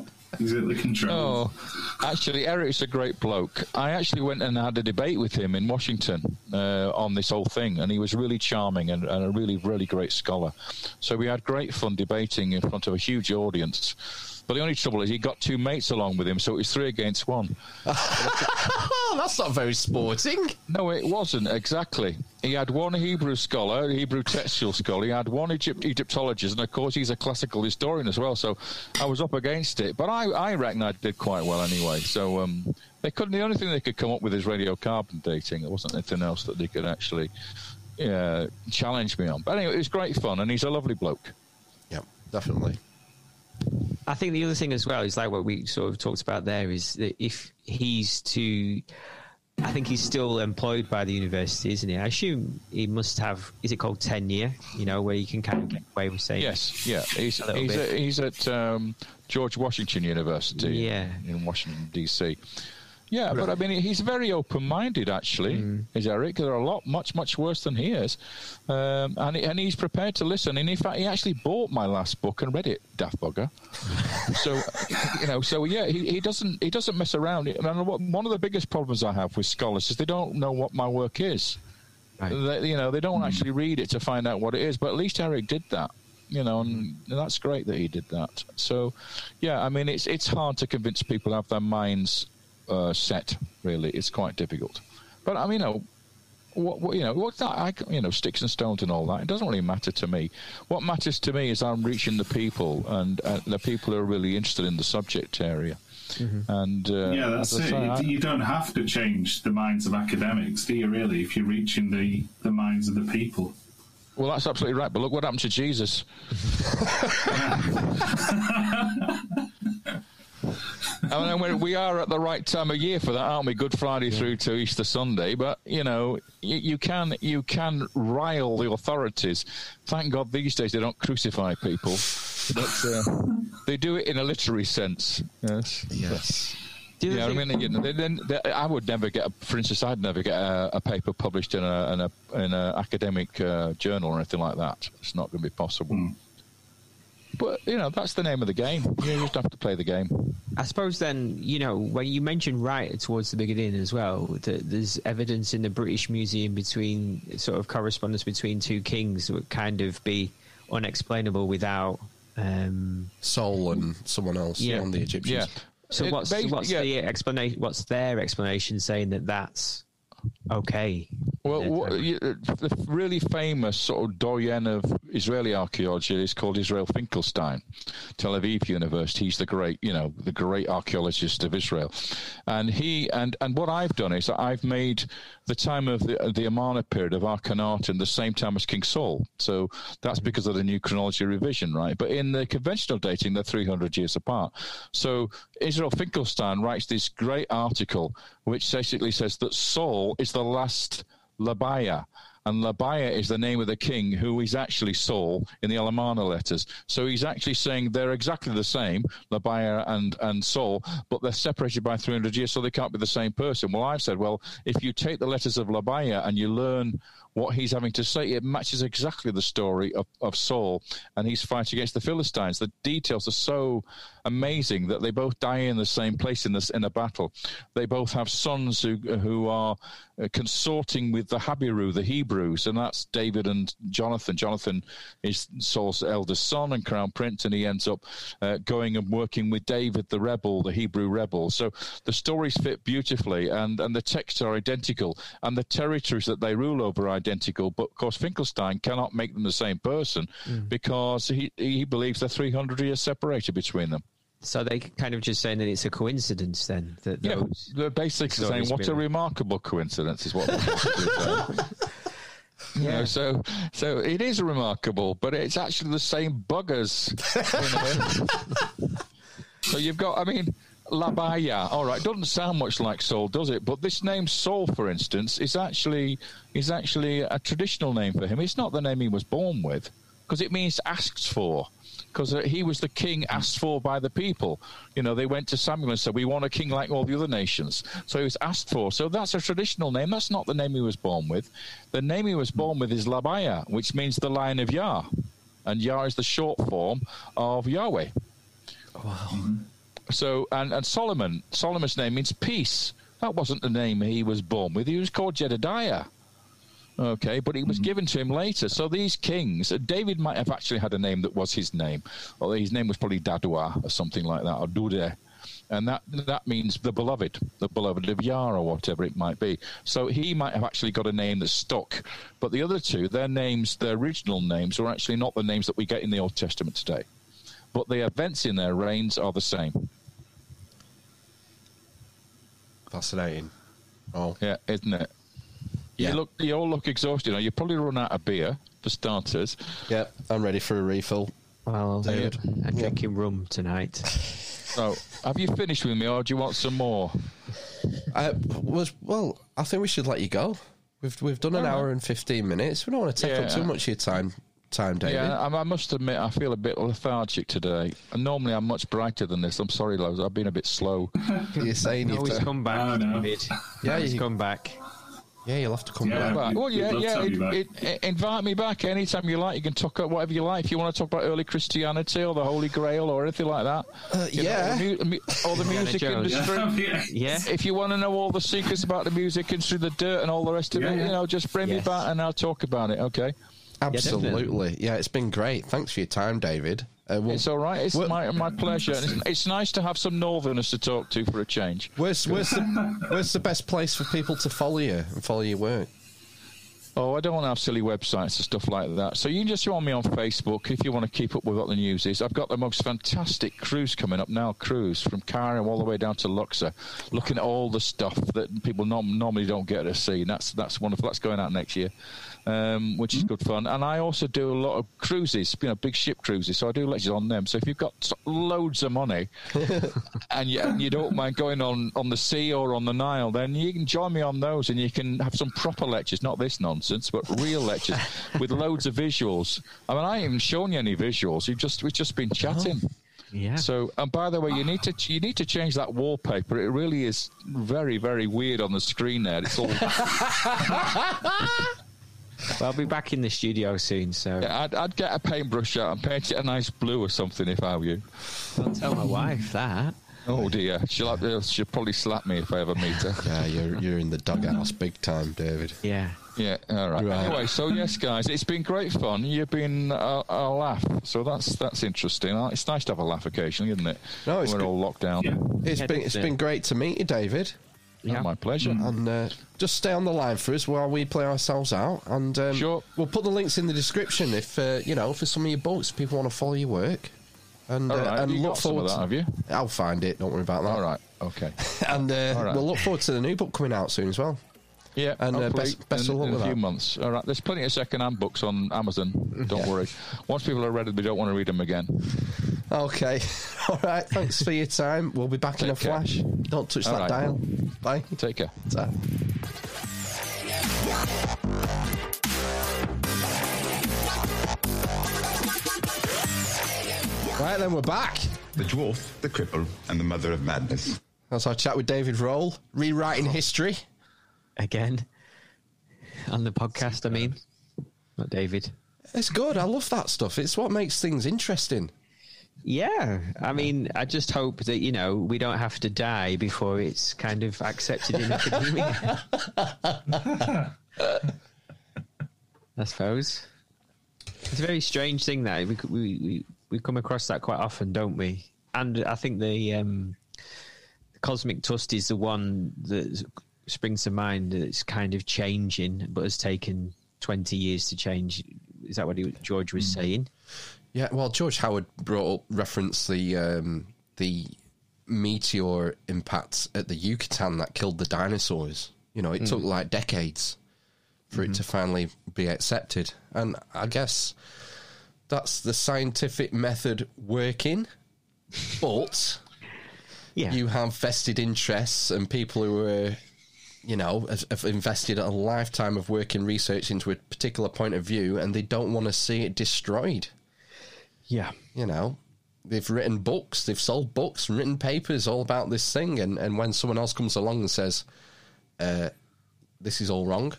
[SPEAKER 3] He's at the controls.
[SPEAKER 5] Oh, actually, Eric's a great bloke. I actually went and had a debate with him in Washington uh, on this whole thing, and he was really charming and, and a really, really great scholar. So we had great fun debating in front of a huge audience. But the only trouble is he got two mates along with him, so it was three against one.
[SPEAKER 2] That's not very sporting.
[SPEAKER 5] No, it wasn't exactly. He had one Hebrew scholar, Hebrew textual scholar. He had one Egypt, Egyptologist, and of course he's a classical historian as well. So I was up against it, but I, I reckon I did quite well anyway. So um, they couldn't. The only thing they could come up with is radiocarbon dating. There wasn't anything else that they could actually uh, challenge me on. But anyway, it was great fun, and he's a lovely bloke.
[SPEAKER 2] Yeah, definitely.
[SPEAKER 4] I think the other thing as well is like what we sort of talked about there is that if he's to, I think he's still employed by the university, isn't he? I assume he must have. Is it called tenure? You know, where you can kind of get away with saying.
[SPEAKER 5] Yes, yeah. He's he's, a, he's at um, George Washington University.
[SPEAKER 4] Yeah.
[SPEAKER 5] in Washington D.C. Yeah, but I mean, he's very open-minded. Actually, mm. is Eric? There are a lot, much, much worse than he is, um, and and he's prepared to listen. And in fact, he actually bought my last book and read it, Daft Bugger. so, you know, so yeah, he, he doesn't he doesn't mess around. And one of the biggest problems I have with scholars is they don't know what my work is. Right. They, you know, they don't mm. actually read it to find out what it is. But at least Eric did that. you know, and that's great that he did that. So, yeah, I mean, it's it's hard to convince people to have their minds uh, set. Really, it's quite difficult. But I mean, you know, what, what, you know, what's that? I, you know, sticks and stones and all that. It doesn't really matter to me. What matters to me is I'm reaching the people and uh, the people are really interested in the subject area. Mm-hmm. And uh,
[SPEAKER 3] yeah, that's it. Say, I, you don't have to change the minds of academics, do you? Really, if you're reaching the the minds of the people.
[SPEAKER 5] Well, that's absolutely right. But look what happened to Jesus. I mean, we are at the right time of year for that, aren't we? Good Friday through to Easter Sunday. But you know, you, you, can you can rile the authorities. Thank God these days they don't crucify people, but uh, they do it in a literary sense. Yes.
[SPEAKER 2] Yes.
[SPEAKER 5] Yeah, I mean, you know, then I would never get, a, for instance, I'd never get a, a paper published in a in a in an academic uh, journal or anything like that. It's not going to be possible. Mm. But you know, that's the name of the game. You just have to play the game.
[SPEAKER 4] I suppose then, you know, when you mentioned right towards the beginning as well, that there's evidence in the British Museum between sort of correspondence between two kings that would kind of be unexplainable without um,
[SPEAKER 2] Sol and someone else yeah. on the Egyptians.
[SPEAKER 4] Yeah. So it, what's what's yeah. the explanation? What's their explanation saying that that's okay?
[SPEAKER 5] Well, what, uh, the really famous sort of doyen of Israeli archaeology is called Israel Finkelstein, Tel Aviv University. He's the great, you know, the great archaeologist of Israel, and he and and what I've done is I've made the time of the, the Amarna period of Akhenaten the same time as King Saul. So that's because of the new chronology revision, right? But in the conventional dating, they're 300 years apart. So Israel Finkelstein writes this great article which basically says that Saul is the last Labaya. And Labaya is the name of the king who is actually Saul in the Amarna letters. So he's actually saying they're exactly the same, Labaya and, and Saul, but they're separated by 300 years, so they can't be the same person. Well, I've said, well, if you take the letters of Labaya and you learn what he's having to say, it matches exactly the story of, of Saul and he's fighting against the Philistines. The details are so amazing that they both die in the same place in this in a battle. They both have sons who who are uh, consorting with the Habiru, the Hebrews, and that's David and Jonathan. Jonathan is Saul's eldest son and crown prince, and he ends up uh, going and working with David, the rebel, the Hebrew rebel. So the stories fit beautifully, and and the texts are identical, and the territories that they rule over are identical. But of course, Finkelstein cannot make them the same person mm. because he he believes they're 300 years separated between them.
[SPEAKER 4] So they kind of just saying that it's a coincidence then that
[SPEAKER 5] yeah, they're basically saying what a remarkable coincidence is what they're You yeah. know, so so it is remarkable, but it's actually the same buggers. You know? so you've got, I mean, Labaya. All right, doesn't sound much like Saul, does it? But this name Saul, for instance, is actually is actually a traditional name for him. It's not the name he was born with, because it means asked for because uh, he was the king asked for by the people. You know, they went to Samuel and said, "We want a king like all the other nations." So he was asked for. So that's a traditional name. That's not the name he was born with. The name he was born with is Labaya, which means the Lion of Yah, and Yah is the short form of Yahweh.
[SPEAKER 2] Wow.
[SPEAKER 5] So and and Solomon, Solomon's name means peace. That wasn't the name he was born with. He was called Jedediah. Okay, but it was mm-hmm. given to him later. So these kings, David might have actually had a name that was his name, or his name was probably Dadua or something like that, or Dude. And that that means the beloved, the beloved of Yah or whatever it might be. So he might have actually got a name that stuck. But the other two, their names, their original names, are actually not the names that we get in the Old Testament today. But the events in their reigns are the same.
[SPEAKER 2] Fascinating.
[SPEAKER 5] Oh, yeah, isn't it? Yeah. You look, you all look exhausted. Now you probably run out of beer for starters.
[SPEAKER 2] Yeah, I'm ready for a refill.
[SPEAKER 4] Well, David. I'm drinking rum tonight.
[SPEAKER 5] So, have you finished with me, or do you want some more?
[SPEAKER 2] I was well. I think we should let you go. We've we've done an hour and fifteen minutes. We don't want to take yeah. up too much of your time time, David.
[SPEAKER 5] Yeah, I, I, must admit, I feel a bit lethargic today. And normally, I'm much brighter than this. I'm sorry, Lowe's. I've been a bit slow.
[SPEAKER 2] You're saying
[SPEAKER 4] you've to... come back, oh, no. David. Yeah, he's come back.
[SPEAKER 2] Yeah, you'll have to come
[SPEAKER 5] yeah,
[SPEAKER 2] back.
[SPEAKER 5] Well, yeah, yeah. It, it, invite me back anytime you like. You can talk about whatever you like. If you want to talk about early Christianity or the Holy Grail or anything like that.
[SPEAKER 2] Uh, yeah.
[SPEAKER 5] Know, or, the music industry.
[SPEAKER 4] yeah.
[SPEAKER 5] If you want to know all the secrets about the music industry, the dirt and all the rest of yeah, it, you know, just bring yes. me back and I'll talk about it. Okay.
[SPEAKER 2] Absolutely. Yeah, it's been great. Thanks for your time, David.
[SPEAKER 5] Uh, well, it's all right. It's my, my pleasure. It's, it's, nice to have some Northerners to talk to for a change.
[SPEAKER 2] Where's, where's, the, where's the best place for people to follow you and follow your work?
[SPEAKER 5] Oh, I don't want to have silly websites and stuff like that. So you can just join me on Facebook if you want to keep up with what the news is. I've got the most fantastic cruise coming up now, cruise from Cairo all the way down to Luxor, looking at all the stuff that people nom- normally don't get to see. And that's that's wonderful. That's going out next year um, which is good fun. And I also do a lot of cruises, you know, big ship cruises. So I do lectures on them. So if you've got loads of money and, you, and you don't mind going on, on the sea or on the Nile, then you can join me on those and you can have some proper lectures, not this nonsense, but real lectures with loads of visuals. I mean, I ain't even shown you any visuals. You've just we've just been chatting. Oh.
[SPEAKER 4] Yeah.
[SPEAKER 5] So, and by the way, you need to you need to change that wallpaper. It really is very very weird on the screen there. It's all.
[SPEAKER 4] Well, I'll be back in the studio soon, so.
[SPEAKER 5] Yeah, I'd, I'd get a paintbrush out and paint it a nice blue or something if I were you.
[SPEAKER 4] Don't tell my wife that.
[SPEAKER 5] Oh dear, she'll, have, she'll probably slap me if I ever meet her.
[SPEAKER 2] Yeah, you're you're in the doghouse big time, David.
[SPEAKER 4] Yeah.
[SPEAKER 5] Yeah, all right. right. Anyway, so yes, guys, it's been great fun. You've been a, a, laugh, so that's that's interesting. Uh, it's nice to have a laugh occasionally, isn't it?
[SPEAKER 2] No, it's
[SPEAKER 5] we're all locked down.
[SPEAKER 2] Yeah. It's yeah, been it's been great to meet you, David.
[SPEAKER 5] Yeah, my pleasure.
[SPEAKER 2] And uh, just stay on the line for us while we play ourselves out. And um,
[SPEAKER 5] sure.
[SPEAKER 2] we'll put the links in the description if uh, you know for some of your books, people want to follow your work.
[SPEAKER 5] And, uh, and look forward to that, have you?
[SPEAKER 2] I'll find it. Don't worry about that.
[SPEAKER 5] All right. Okay.
[SPEAKER 2] and uh, right. we'll look forward to the new book coming out soon as well.
[SPEAKER 5] Yeah,
[SPEAKER 2] and uh, best, best
[SPEAKER 5] in,
[SPEAKER 2] of luck
[SPEAKER 5] in
[SPEAKER 2] with
[SPEAKER 5] a few
[SPEAKER 2] that.
[SPEAKER 5] months. All right, there's plenty of second-hand books on Amazon. Don't yeah. worry. Once people are ready, they don't want to read them again.
[SPEAKER 2] Okay. All right. Thanks for your time. We'll be back Take in a care. flash. Don't touch All that right. dial. Bye.
[SPEAKER 5] Take care.
[SPEAKER 2] Ta. Right, then we're back.
[SPEAKER 6] The dwarf, the cripple, and the mother of madness.
[SPEAKER 2] That's our chat with David Rohl, rewriting history.
[SPEAKER 4] Again, on the podcast, I mean, not David.
[SPEAKER 2] It's good. I love that stuff. It's what makes things interesting.
[SPEAKER 4] Yeah, I mean, I just hope that you know we don't have to die before it's kind of accepted in academia. I suppose it's a very strange thing that we we we, we come across that quite often, don't we? And I think the, um, the cosmic dust is the one that springs to mind that's kind of changing, but has taken twenty years to change. Is that what he, George was mm. saying?
[SPEAKER 2] Yeah, well, George Howard brought up reference the um, the meteor impacts at the Yucatan that killed the dinosaurs. You know, it mm. took like decades for mm-hmm. it to finally be accepted, and I guess that's the scientific method working. But yeah. you have vested interests and people who are you know, have, have, invested a lifetime of work and research into a particular point of view, and they don't want to see it destroyed.
[SPEAKER 4] Yeah.
[SPEAKER 2] You know, they've written books, they've sold books and written papers all about this thing. And, and when someone else comes along and says, uh, this is all wrong.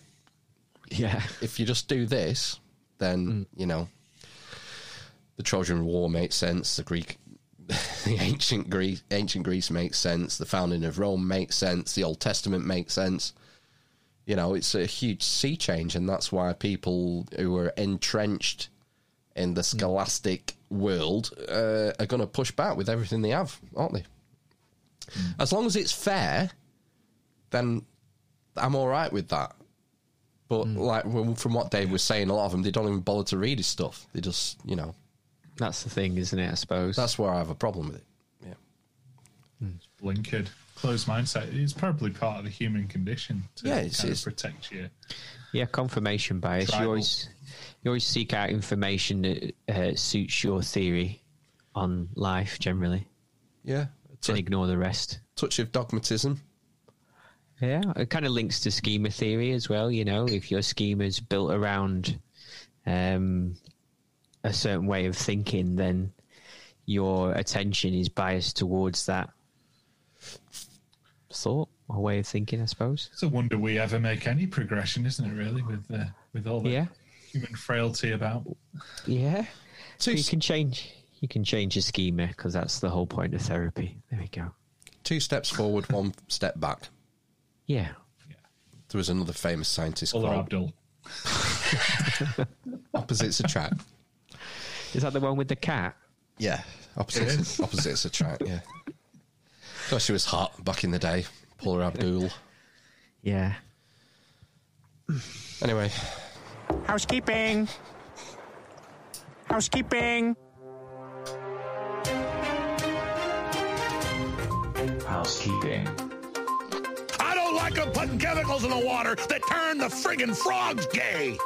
[SPEAKER 4] Yeah.
[SPEAKER 2] If you just do this, then, mm. you know, the Trojan War makes sense, the Greek. The ancient Greece, ancient Greece makes sense. The founding of Rome makes sense. The Old Testament makes sense. You know, it's a huge sea change, and that's why people who are entrenched in the scholastic world uh, are going to push back with everything they have, aren't they? Mm. As long as it's fair, then I'm all right with that. But mm. like from what Dave was saying, a lot of them they don't even bother to read his stuff. They just, you know,
[SPEAKER 4] that's the thing, isn't it? I suppose
[SPEAKER 2] that's where I have a problem with it. Yeah,
[SPEAKER 3] mm. blinkered, closed mindset. It's probably part of the human condition to yeah, it's, kind it's, of protect you.
[SPEAKER 4] Yeah, confirmation bias. Tribal. You always you always seek out information that uh, suits your theory on life generally.
[SPEAKER 2] Yeah.
[SPEAKER 4] And ignore the rest.
[SPEAKER 2] Touch of dogmatism.
[SPEAKER 4] Yeah, it kind of links to schema theory as well. You know, if your schema is built around um, a certain way of thinking, then your attention is biased towards that thought or way of thinking. I suppose.
[SPEAKER 3] It's a wonder we ever make any progression, isn't it? Really, with uh, with all the
[SPEAKER 4] yeah
[SPEAKER 3] human frailty about.
[SPEAKER 4] Yeah. So you can change. You can change your schema because that's the whole point of therapy. There we go.
[SPEAKER 2] Two steps forward, one step back.
[SPEAKER 4] Yeah.
[SPEAKER 2] yeah. There was another famous scientist.
[SPEAKER 3] Called Abdul.
[SPEAKER 2] Opposites attract.
[SPEAKER 4] Is that the one with the cat?
[SPEAKER 2] Yeah, opposites, opposites attract. Yeah. Thought she was hot back in the day. Paula Abdul.
[SPEAKER 4] Yeah.
[SPEAKER 2] Anyway,
[SPEAKER 7] Housekeeping. Housekeeping.
[SPEAKER 8] Housekeeping.
[SPEAKER 1] I don't like them putting chemicals in the water that turn the friggin' frogs gay.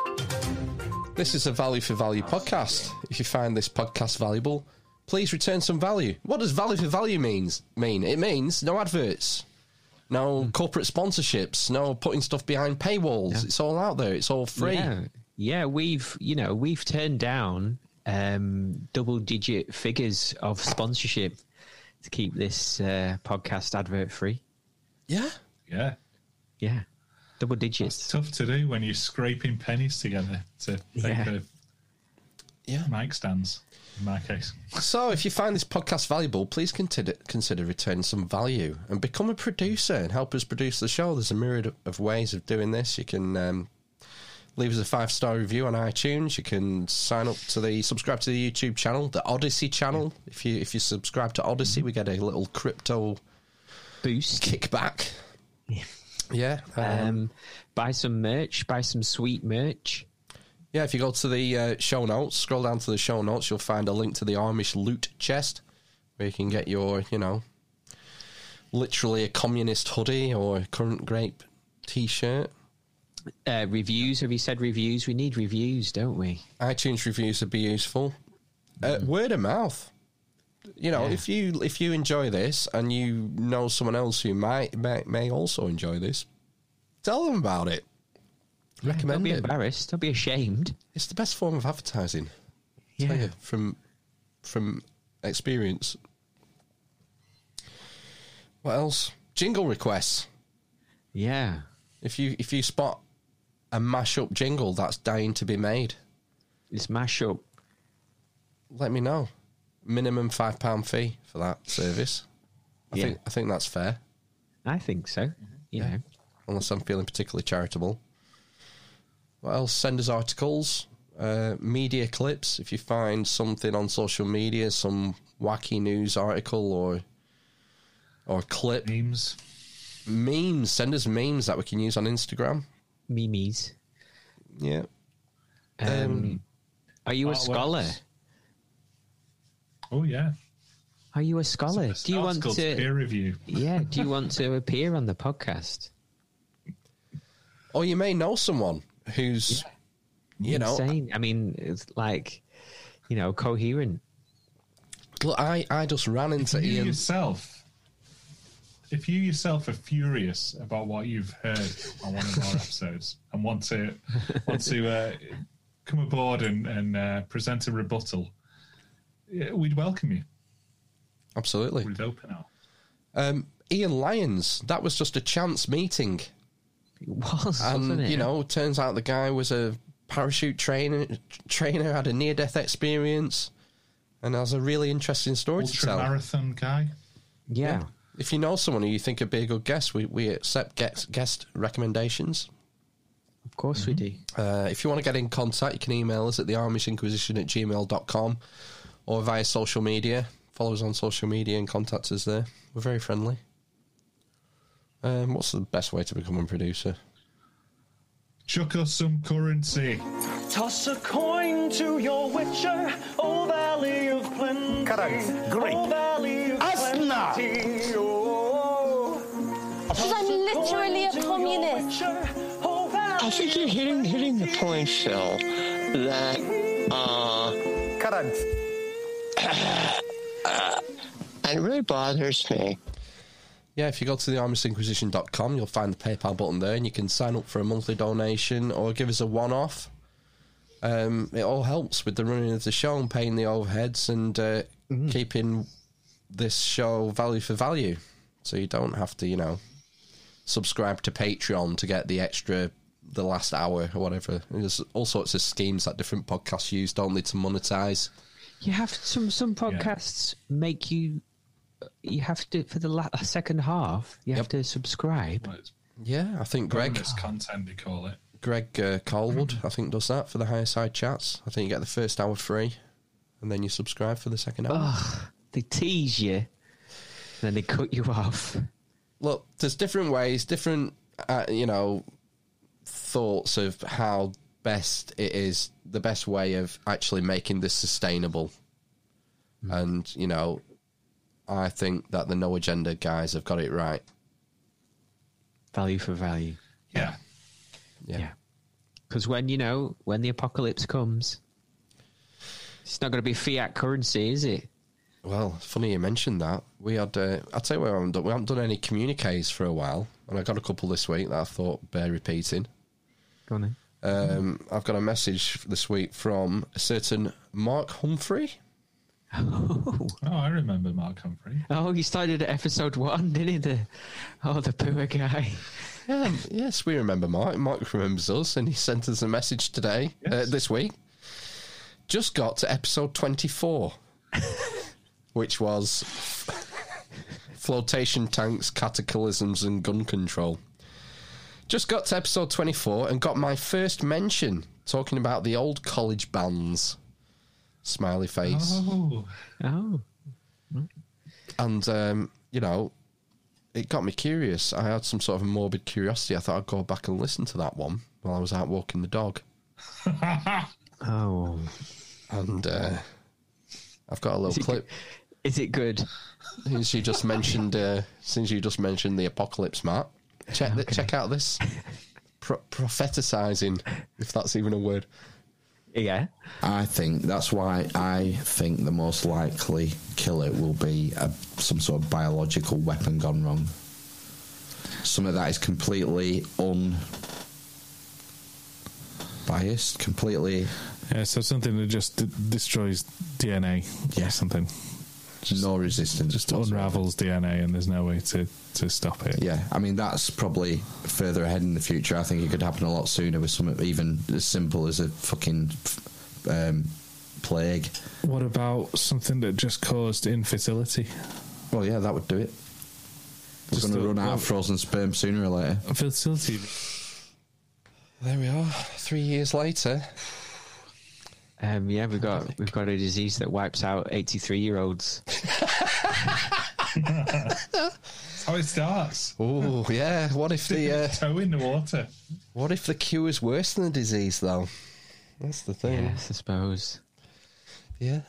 [SPEAKER 2] This is a value for value podcast. If you find this podcast valuable, please return some value. What does value for value means mean? It means no adverts, no corporate sponsorships, no putting stuff behind paywalls. It's all out there. It's all free.
[SPEAKER 4] Yeah. Yeah, we've you know we've turned down um, double digit figures of sponsorship to keep this uh, podcast advert free.
[SPEAKER 2] Yeah.
[SPEAKER 3] Yeah.
[SPEAKER 4] Yeah, double
[SPEAKER 3] It's
[SPEAKER 4] digits.
[SPEAKER 3] tough to do when you're scraping pennies together to pay
[SPEAKER 4] Yeah.
[SPEAKER 3] for
[SPEAKER 2] Yeah.
[SPEAKER 3] mic stands, in my case.
[SPEAKER 2] So, if you find this podcast valuable, please consider consider returning some value and become a producer and help us produce the show. There's a myriad of ways of doing this. You can um, leave us a five star review on iTunes. You can sign up to the subscribe to the YouTube channel, the Odysee channel. If you if you subscribe to Odysee, we get a little crypto
[SPEAKER 4] Boost.
[SPEAKER 2] kickback. Yeah, um,
[SPEAKER 4] Um, buy some merch. Buy some sweet merch.
[SPEAKER 2] yeah. If you go to the uh, show notes, scroll down to the show notes, you'll find a link to the Amish loot chest, where you can get your, you know, literally a communist hoodie or a current grape t-shirt.
[SPEAKER 4] Uh, reviews. Have you said reviews? We need reviews, don't we?
[SPEAKER 2] iTunes reviews would be useful. Uh, word of mouth. You know,
[SPEAKER 4] Yeah.
[SPEAKER 2] if you if you enjoy this and you know someone else who might may, may also enjoy this, tell them about it.
[SPEAKER 4] Don't
[SPEAKER 2] Recommend
[SPEAKER 4] be
[SPEAKER 2] it.
[SPEAKER 4] embarrassed. Don't be ashamed.
[SPEAKER 2] It's the best form of advertising. Tell
[SPEAKER 4] Yeah.
[SPEAKER 2] you from from experience. What else? Jingle requests.
[SPEAKER 4] Yeah.
[SPEAKER 2] If you if you spot a mashup jingle that's dying to be made,
[SPEAKER 4] It's mashup.
[SPEAKER 2] let me know. Minimum five pound fee for that service. I
[SPEAKER 4] Yeah.
[SPEAKER 2] think I think that's fair.
[SPEAKER 4] I think so. You know.
[SPEAKER 2] Unless I'm feeling particularly charitable. What else? Send us articles, uh, media clips. If you find something on social media, some wacky news article or or clip,
[SPEAKER 3] Memes.
[SPEAKER 2] memes. Send us memes that we can use on Instagram.
[SPEAKER 4] Memes.
[SPEAKER 2] Yeah.
[SPEAKER 4] Um, are you a
[SPEAKER 3] artworks.
[SPEAKER 4] scholar?
[SPEAKER 3] Oh, yeah.
[SPEAKER 4] Are you a scholar?
[SPEAKER 3] It's
[SPEAKER 4] Do you want
[SPEAKER 3] articles, peer
[SPEAKER 4] to?
[SPEAKER 3] review.
[SPEAKER 4] Yeah. Do you want to appear on the podcast?
[SPEAKER 2] Or you may know someone who's, you know,
[SPEAKER 4] Insane. I mean, it's like, you know, coherent.
[SPEAKER 2] look, I, I just ran into
[SPEAKER 3] you
[SPEAKER 2] Ian.
[SPEAKER 3] yourself, if you yourself are furious about what you've heard on one of our episodes and want to want to uh, come aboard and, and uh, present a rebuttal, yeah, we'd welcome you
[SPEAKER 2] Absolutely.
[SPEAKER 3] with open arms.
[SPEAKER 2] Um, Ian Lyons, that was just a chance meeting.
[SPEAKER 4] It was,
[SPEAKER 2] And
[SPEAKER 4] wasn't it?
[SPEAKER 2] you know, turns out the guy was a parachute trainer, trainer had a near death experience, and has a really interesting story to
[SPEAKER 3] Ultra
[SPEAKER 2] tell.
[SPEAKER 3] marathon guy.
[SPEAKER 4] yeah.
[SPEAKER 2] If you know someone who you think would be a good guest, we, we accept guest, guest recommendations.
[SPEAKER 4] Of course we do.
[SPEAKER 2] Uh, if you want to get in contact, you can email us at the Amish Inquisition at gmail.com or via social media. Follow us on social media and contact us there. We're very friendly. Um, what's the best way to become a producer?
[SPEAKER 3] Chuck us some currency.
[SPEAKER 9] Toss a coin to your witcher, O Valley of Plenty.
[SPEAKER 7] Correct. Great.
[SPEAKER 9] O Valley of
[SPEAKER 7] Asna.
[SPEAKER 9] Plenty. Oh.
[SPEAKER 10] Because I'm literally a communist.
[SPEAKER 9] witcher, O
[SPEAKER 11] I think you're hitting hitting the point, Phil, that uh,
[SPEAKER 7] Current.
[SPEAKER 11] And it really bothers me.
[SPEAKER 2] Yeah, if you go to the amishinquisition.com, you'll find the PayPal button there, and you can sign up for a monthly donation or give us a one off. Um, it all helps with the running of the show and paying the overheads and uh, keeping this show value for value. So you don't have to, you know, subscribe to Patreon to get the extra, the last hour or whatever. There's all sorts of schemes that different podcasts use, don't they, to monetize.
[SPEAKER 4] You have some some podcasts make you. You have to for the la- second half. You have to subscribe.
[SPEAKER 3] Well,
[SPEAKER 2] Yeah, I think Greg
[SPEAKER 3] content, they call it.
[SPEAKER 2] Greg uh, Carlwood, I think, does that for the Higherside Chats. I think you get the first hour free, and then you subscribe for the second hour.
[SPEAKER 4] Ugh, they tease you, then they cut you off.
[SPEAKER 2] Look, there's different ways, different, uh, you know, thoughts of how best it is, the best way of actually making this sustainable. And, you know, I think that the No Agenda guys have got it right.
[SPEAKER 4] Value for value.
[SPEAKER 3] Yeah.
[SPEAKER 2] Yeah.
[SPEAKER 4] Because when, you know, when the apocalypse comes, it's not going to be fiat currency, is it?
[SPEAKER 2] Well, funny you mentioned that. We had, uh, I'll tell you what, we haven't, done, we haven't done any communiques for a while, and I got a couple this week that I thought bear repeating.
[SPEAKER 4] Go on then.
[SPEAKER 2] Um, I've got a message this week from a certain Mark Humphrey.
[SPEAKER 4] Oh.
[SPEAKER 3] Oh, I remember Mark Humphrey.
[SPEAKER 4] Oh, he started at episode one, didn't he? The, oh, the poor guy.
[SPEAKER 2] Yeah, yes, we remember Mark. Mark remembers us, and he sent us a message today, uh, this week. Just got to episode 24, which was flotation tanks, cataclysms, and gun control. Just got to episode 24 and got my first mention talking about the old college bands. Smiley face.
[SPEAKER 3] Oh.
[SPEAKER 4] Oh.
[SPEAKER 2] And, um, you know, it got me curious. I had some sort of morbid curiosity. I thought I'd go back and listen to that one while I was out walking the dog.
[SPEAKER 4] Oh.
[SPEAKER 2] And uh, I've got a little
[SPEAKER 4] Is
[SPEAKER 2] clip.
[SPEAKER 4] Is it good?
[SPEAKER 2] Since you just mentioned, uh, since you just mentioned the apocalypse, Matt, check th- check out this Pro- propheticizing, if that's even a word.
[SPEAKER 4] Yeah.
[SPEAKER 12] I think that's why I think the most likely killer will be a, some sort of biological weapon gone wrong. Some of that is completely unbiased, completely.
[SPEAKER 13] Yeah, so something that just d- destroys DNA
[SPEAKER 12] Yeah.
[SPEAKER 13] or something.
[SPEAKER 12] no resistance.
[SPEAKER 13] Just
[SPEAKER 12] whatsoever.
[SPEAKER 13] unravels DNA and there's no way to, to stop it.
[SPEAKER 12] Yeah, I mean that's probably further ahead in the future. I think it could happen a lot sooner with something even as simple as a fucking um, plague.
[SPEAKER 13] What about something that just caused infertility?
[SPEAKER 12] Well, yeah, that would do it. We're
[SPEAKER 13] Just
[SPEAKER 12] going to run out
[SPEAKER 13] well-
[SPEAKER 12] of frozen sperm sooner or later.
[SPEAKER 13] Fertility.
[SPEAKER 2] There we are. Three years later.
[SPEAKER 4] Um, yeah, we've got we've got a disease that wipes out eighty three year olds.
[SPEAKER 3] That's how it starts.
[SPEAKER 2] Oh yeah. What if the uh,
[SPEAKER 3] toe in the water?
[SPEAKER 2] what if the cure is worse than the disease though? That's the thing.
[SPEAKER 4] Yes, I suppose.
[SPEAKER 2] Yeah.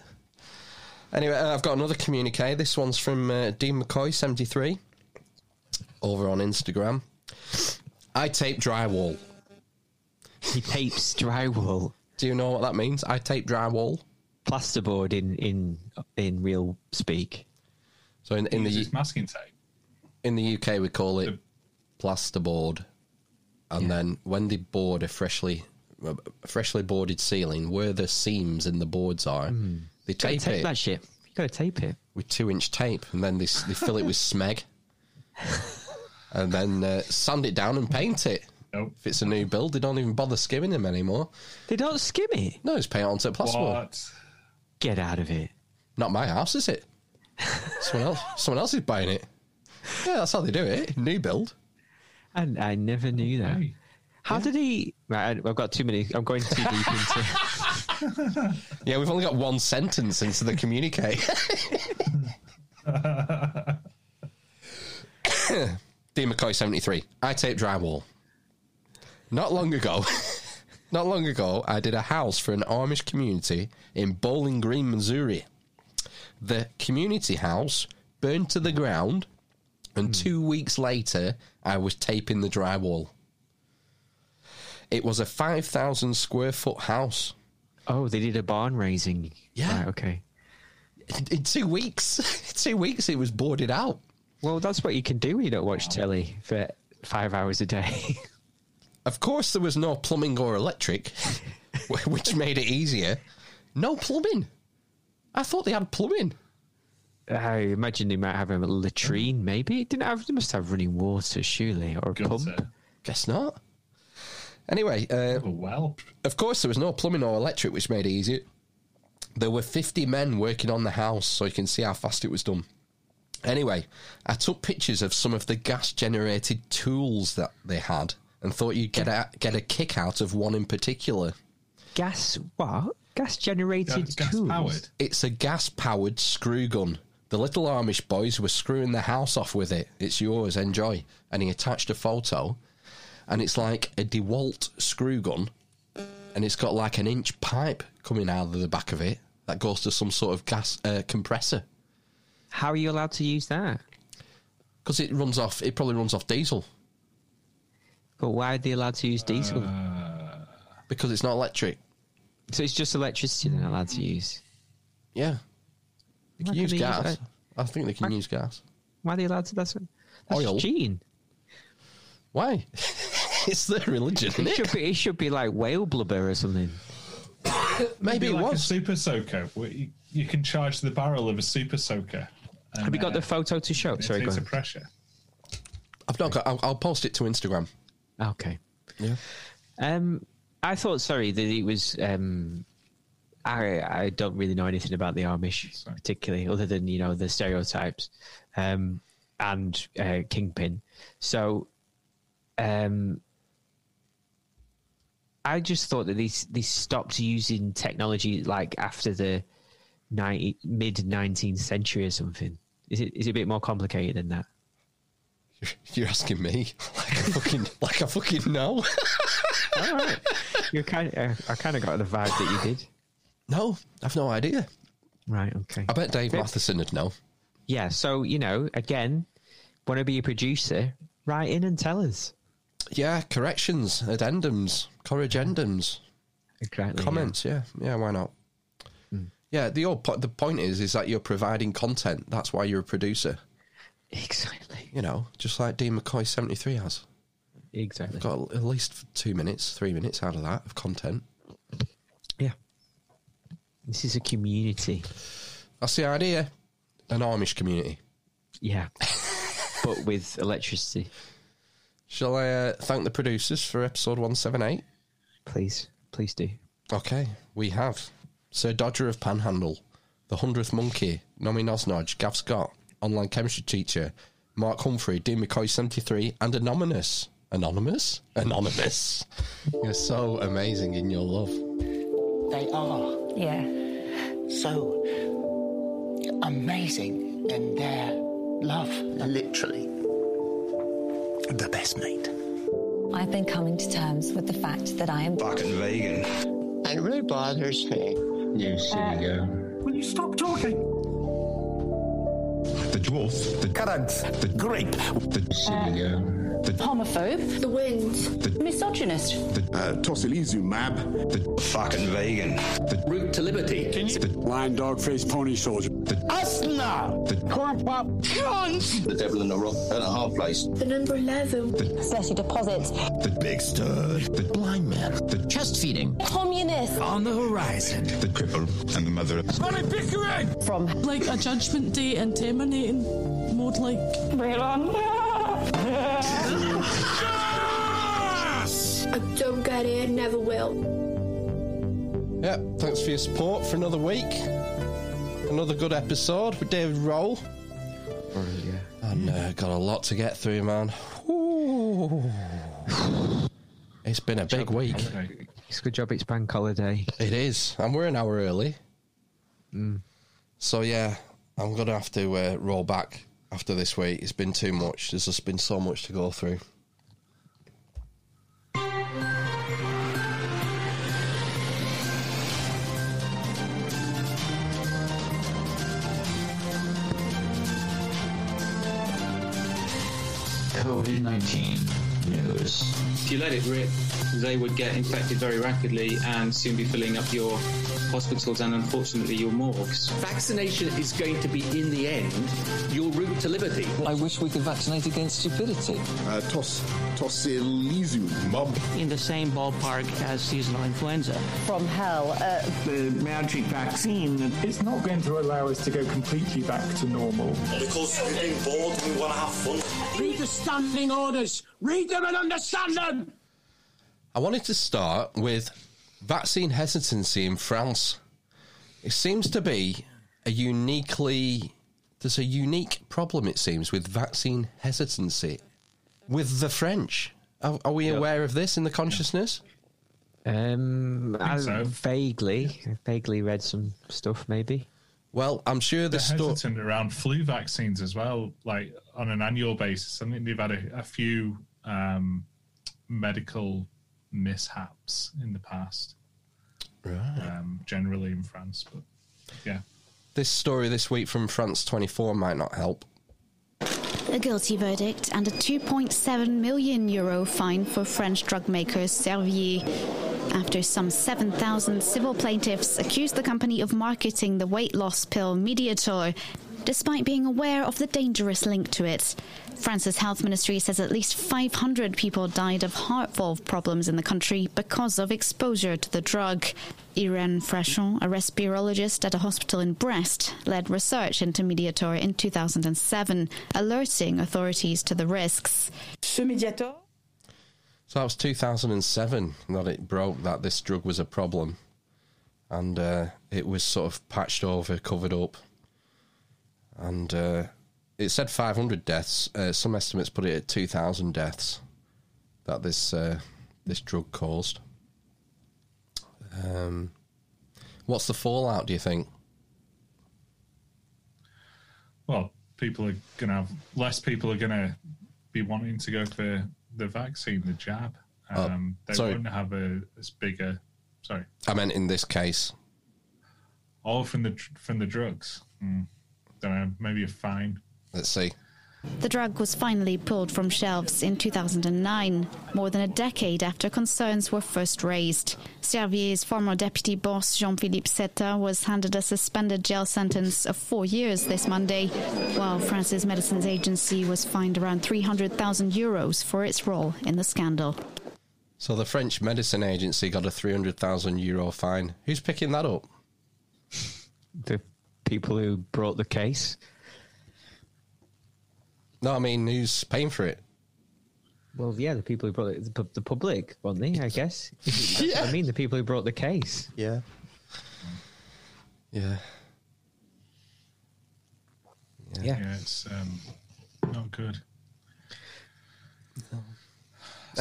[SPEAKER 2] Anyway, uh, I've got another communique. This one's from uh, Dean McCoy, 73, over on Instagram. I tape drywall.
[SPEAKER 4] He tapes drywall.
[SPEAKER 2] Do you know what that means? I tape drywall.
[SPEAKER 4] Plasterboard in in in real speak.
[SPEAKER 2] So in, in
[SPEAKER 3] In
[SPEAKER 2] the
[SPEAKER 3] the masking tape.
[SPEAKER 2] in the UK we call it plasterboard, and then when they board a freshly a freshly boarded ceiling, where the seams in the boards are, they tape,
[SPEAKER 4] tape
[SPEAKER 2] it
[SPEAKER 4] that shit. You gotta tape it.
[SPEAKER 2] with two inch tape, and then they they fill it with smeg, and then uh, sand it down and paint it.
[SPEAKER 3] Nope.
[SPEAKER 2] If it's a new build, they don't even bother skimming them anymore.
[SPEAKER 4] They don't skim it.
[SPEAKER 2] No, it's paint onto plasterboard.
[SPEAKER 3] What?
[SPEAKER 4] Get out of it.
[SPEAKER 2] Not my house, is it? someone else, someone else is buying it. Yeah, that's how they do it. New build.
[SPEAKER 4] And I never knew that.
[SPEAKER 3] Hey.
[SPEAKER 4] How did he? Right, I've got too many. I'm going too deep into.
[SPEAKER 2] Yeah, we've only got one sentence into the communique. D McCoy seventy three. I tape drywall. Not long ago, not long ago, I did a house for an Amish community in Bowling Green, Missouri. The community house burned to the ground, and hmm. two weeks later, I was taping the drywall. It was a five thousand square foot house.
[SPEAKER 4] Oh, they did a barn raising.
[SPEAKER 2] Yeah.
[SPEAKER 4] Right, okay.
[SPEAKER 2] In, in two weeks, two weeks, it was boarded out.
[SPEAKER 4] Well, that's what you can do when you don't watch telly for five hours a day.
[SPEAKER 2] Of course, there was no plumbing or electric, which made it easier. No plumbing. I thought they had plumbing.
[SPEAKER 4] I imagine they might have a latrine. Maybe it didn't have. They must have running water, surely, or a pump.
[SPEAKER 3] Gutter.
[SPEAKER 2] Guess not. Anyway, uh,
[SPEAKER 3] Oh, well.
[SPEAKER 2] of course, there was no plumbing or electric, which made it easier. There were 50 men working on the house, so you can see how fast it was done. Anyway, I took pictures of some of the gas generated tools that they had and thought you'd get a, get a kick out of one in particular.
[SPEAKER 4] Gas what? Gas generated tools.
[SPEAKER 2] It's a gas powered screw gun. The little Amish boys were screwing the house off with it. It's yours, enjoy. And he attached a photo, and it's like a DeWalt screw gun, and it's got like an inch pipe coming out of the back of it that goes to some sort of gas uh, compressor.
[SPEAKER 4] How are you allowed to use that?
[SPEAKER 2] Because it runs off, it probably runs off diesel.
[SPEAKER 4] But why are they allowed to use diesel?
[SPEAKER 2] Because it's not electric.
[SPEAKER 4] So it's just electricity they're not allowed to use.
[SPEAKER 2] Yeah. They can
[SPEAKER 4] Why
[SPEAKER 2] use
[SPEAKER 4] can they use
[SPEAKER 2] gas. I think they can use gas.
[SPEAKER 4] Why are they allowed to? That's, that's
[SPEAKER 2] Oil.
[SPEAKER 4] cheating.
[SPEAKER 2] Why? it's their religion, isn't
[SPEAKER 4] It
[SPEAKER 2] it?
[SPEAKER 4] should be. It should be like whale blubber or something.
[SPEAKER 2] Maybe it
[SPEAKER 3] like
[SPEAKER 2] was.
[SPEAKER 3] a super soaker. where You, you can charge the barrel of a super soaker. and,
[SPEAKER 4] Have you got
[SPEAKER 3] uh,
[SPEAKER 4] the photo to show?
[SPEAKER 3] it
[SPEAKER 4] Sorry, go
[SPEAKER 3] takes pressure.
[SPEAKER 2] I've not got. I'll, I'll post it to Instagram.
[SPEAKER 4] Okay.
[SPEAKER 2] Yeah.
[SPEAKER 4] Um, I thought, sorry, that it was. Um, I I don't really know anything about the Amish particularly, other than you know the stereotypes, um, and uh, Kingpin. So, um, I just thought that these they stopped using technology like after the 90, mid nineteenth century or something. Is it is it a bit more complicated than that?
[SPEAKER 2] You're asking me like I fucking like I fucking know.
[SPEAKER 4] All right. You kind of, uh, I kind of got the vibe that you did.
[SPEAKER 2] No, I've no idea.
[SPEAKER 4] Right. Okay.
[SPEAKER 2] I bet Dave
[SPEAKER 4] Bit-
[SPEAKER 2] Matheson would know.
[SPEAKER 4] Yeah. So you know, again, want to be a producer? Write in and tell us.
[SPEAKER 2] Yeah, corrections, addendums, corrigendums, mm.
[SPEAKER 4] Exactly.
[SPEAKER 2] comments. Yeah, yeah, why not? Mm. Yeah, the old po- the point is is that you're providing content. That's why you're a producer.
[SPEAKER 4] Exactly.
[SPEAKER 2] You know, just like Dean McCoy seventy three has
[SPEAKER 4] Exactly.
[SPEAKER 2] got at least two minutes, three minutes out of that of content.
[SPEAKER 4] Yeah. This is a community.
[SPEAKER 2] That's the idea. An Amish community.
[SPEAKER 4] Yeah. but with electricity.
[SPEAKER 2] Shall I uh, thank the producers for episode one seven eight?
[SPEAKER 4] Please. Please do.
[SPEAKER 2] Okay, we have Sir Dodger of Panhandle, the Hundredth Monkey, Nomae NosNoj, Gav Scott, online chemistry teacher, Mark Humphrey, Dean McCoy seventy three, and Anonymous. Anonymous? Anonymous. You're so amazing in your love.
[SPEAKER 14] They are.
[SPEAKER 10] Yeah.
[SPEAKER 14] So amazing in their love.
[SPEAKER 6] Literally.
[SPEAKER 14] The best mate.
[SPEAKER 10] I've been coming to terms with the fact that I am
[SPEAKER 6] Fucking vegan.
[SPEAKER 11] It really bothers me.
[SPEAKER 8] You silly girl.
[SPEAKER 7] Will you stop talking?
[SPEAKER 6] The dwarf. The
[SPEAKER 7] Currant.
[SPEAKER 6] The
[SPEAKER 7] Grape.
[SPEAKER 6] The uh,
[SPEAKER 8] Silly girl.
[SPEAKER 10] homophobe, the wind, the misogynist.
[SPEAKER 6] The uh, Tocilizumab. mab. The fucking vegan. The
[SPEAKER 7] Route to liberty.
[SPEAKER 6] the
[SPEAKER 7] Lion, dog faced pony, soldier.
[SPEAKER 6] The
[SPEAKER 7] Asna.
[SPEAKER 6] The
[SPEAKER 7] Corn pop. Cunt.
[SPEAKER 6] The devil in a rock and a half place.
[SPEAKER 10] The number 11. the Special deposits.
[SPEAKER 6] The big stud. The blind man. The
[SPEAKER 7] Chest feeding.
[SPEAKER 10] Communist.
[SPEAKER 7] On the horizon.
[SPEAKER 6] the cripple and the mother of
[SPEAKER 7] Bonnie Pickering.
[SPEAKER 10] From
[SPEAKER 15] like a judgment day and terminating mode like
[SPEAKER 10] I don't get it, never will.
[SPEAKER 2] Yeah, thanks for your support for another week. Another good episode with David Rohl. Yeah. And uh, got a lot to get through, man. Ooh. It's been a big week.
[SPEAKER 4] It's a good job it's bank holiday.
[SPEAKER 2] It is, and we're an hour early. So yeah, I'm gonna have to uh, roll back after this week. It's been too much. There's just been so much to go through.
[SPEAKER 8] COVID 19 news.
[SPEAKER 16] If you let it rip, they would get infected very rapidly and soon be filling up your hospitals and unfortunately your morgues.
[SPEAKER 7] Vaccination is going to be, in the end, your route to liberty.
[SPEAKER 17] I wish we could vaccinate against stupidity.
[SPEAKER 6] uh, tos Tocilizumab.
[SPEAKER 18] in the same ballpark as seasonal influenza.
[SPEAKER 10] From hell. Uh,
[SPEAKER 18] The magic vaccine
[SPEAKER 19] It's not going to allow us to go completely back to normal.
[SPEAKER 20] Because we've been bored and we want to have fun.
[SPEAKER 7] Read the standing orders. Read them and understand them.
[SPEAKER 2] I wanted to start with vaccine hesitancy in France. It seems to be a uniquely there's a unique problem it seems with vaccine hesitancy with the French. Are, are we aware of this in the consciousness?
[SPEAKER 4] Um,
[SPEAKER 3] I
[SPEAKER 4] I,
[SPEAKER 3] so.
[SPEAKER 4] vaguely, I vaguely read some stuff. Maybe.
[SPEAKER 2] Well, I'm sure the
[SPEAKER 3] They're hesitant around flu vaccines as well, like on an annual basis. I think they've had a, a few um, medical mishaps in the past,
[SPEAKER 2] Right.
[SPEAKER 3] um, generally in France. But yeah,
[SPEAKER 2] This story this week from France 24 might not help.
[SPEAKER 21] A guilty verdict and a 2.7 million euro fine for French drug maker Servier. After some 7,000 civil plaintiffs accused the company of marketing the weight loss pill Mediator, despite being aware of the dangerous link to it. France's health ministry says at least 500 people died of heart valve problems in the country because of exposure to the drug. Irene Frachon, a respirologist at a hospital in Brest, led research into Mediator in 2007, alerting authorities to the risks.
[SPEAKER 2] So that was 2007 that it broke that this drug was a problem. And uh, it was sort of patched over, covered up. And uh, it said 500 deaths. Uh, some estimates put it at 2,000 deaths that this uh, this drug caused. Um, what's the fallout, do you think?
[SPEAKER 3] well, people are going to have less people are going to be wanting to go for the vaccine, the jab.
[SPEAKER 2] Oh,
[SPEAKER 3] Um, they
[SPEAKER 2] sorry.
[SPEAKER 3] won't have a as big a sorry.
[SPEAKER 2] I meant in this case.
[SPEAKER 3] All from the from the drugs. Mm. Don't know. Maybe a fine.
[SPEAKER 2] Let's see.
[SPEAKER 21] The drug was finally pulled from shelves in 2009, more than a decade after concerns were first raised. Servier's former deputy boss, Jean Philippe Seta, was handed a suspended jail sentence of four years this Monday, while France's Medicines Agency was fined around 300,000 euros for its role in the scandal.
[SPEAKER 2] So the French Medicine Agency got a 300,000 euro fine. Who's picking that up?
[SPEAKER 4] The people who brought the case.
[SPEAKER 2] No, I mean, who's paying for it?
[SPEAKER 4] Well, yeah, the people who brought it, the, pu- the public, weren't they? I guess. That's what I mean, the people who brought the case.
[SPEAKER 2] Yeah. Yeah.
[SPEAKER 4] Yeah.
[SPEAKER 3] Yeah, it's um, not good. I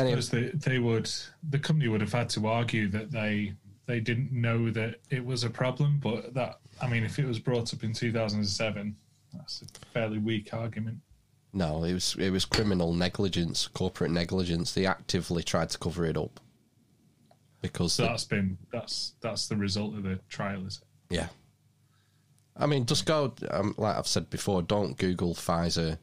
[SPEAKER 2] Anyway.
[SPEAKER 3] suppose they, they would the company would have had to argue that they they didn't know that it was a problem, but that I mean, if it was brought up in 2007, that's a fairly weak argument.
[SPEAKER 2] No, it was it was criminal negligence, corporate negligence. They actively tried to cover it up because
[SPEAKER 3] So that's been that's that's the result of the trial, is it?
[SPEAKER 2] yeah. I mean, just go um, like I've said before. Don't Google Pfizer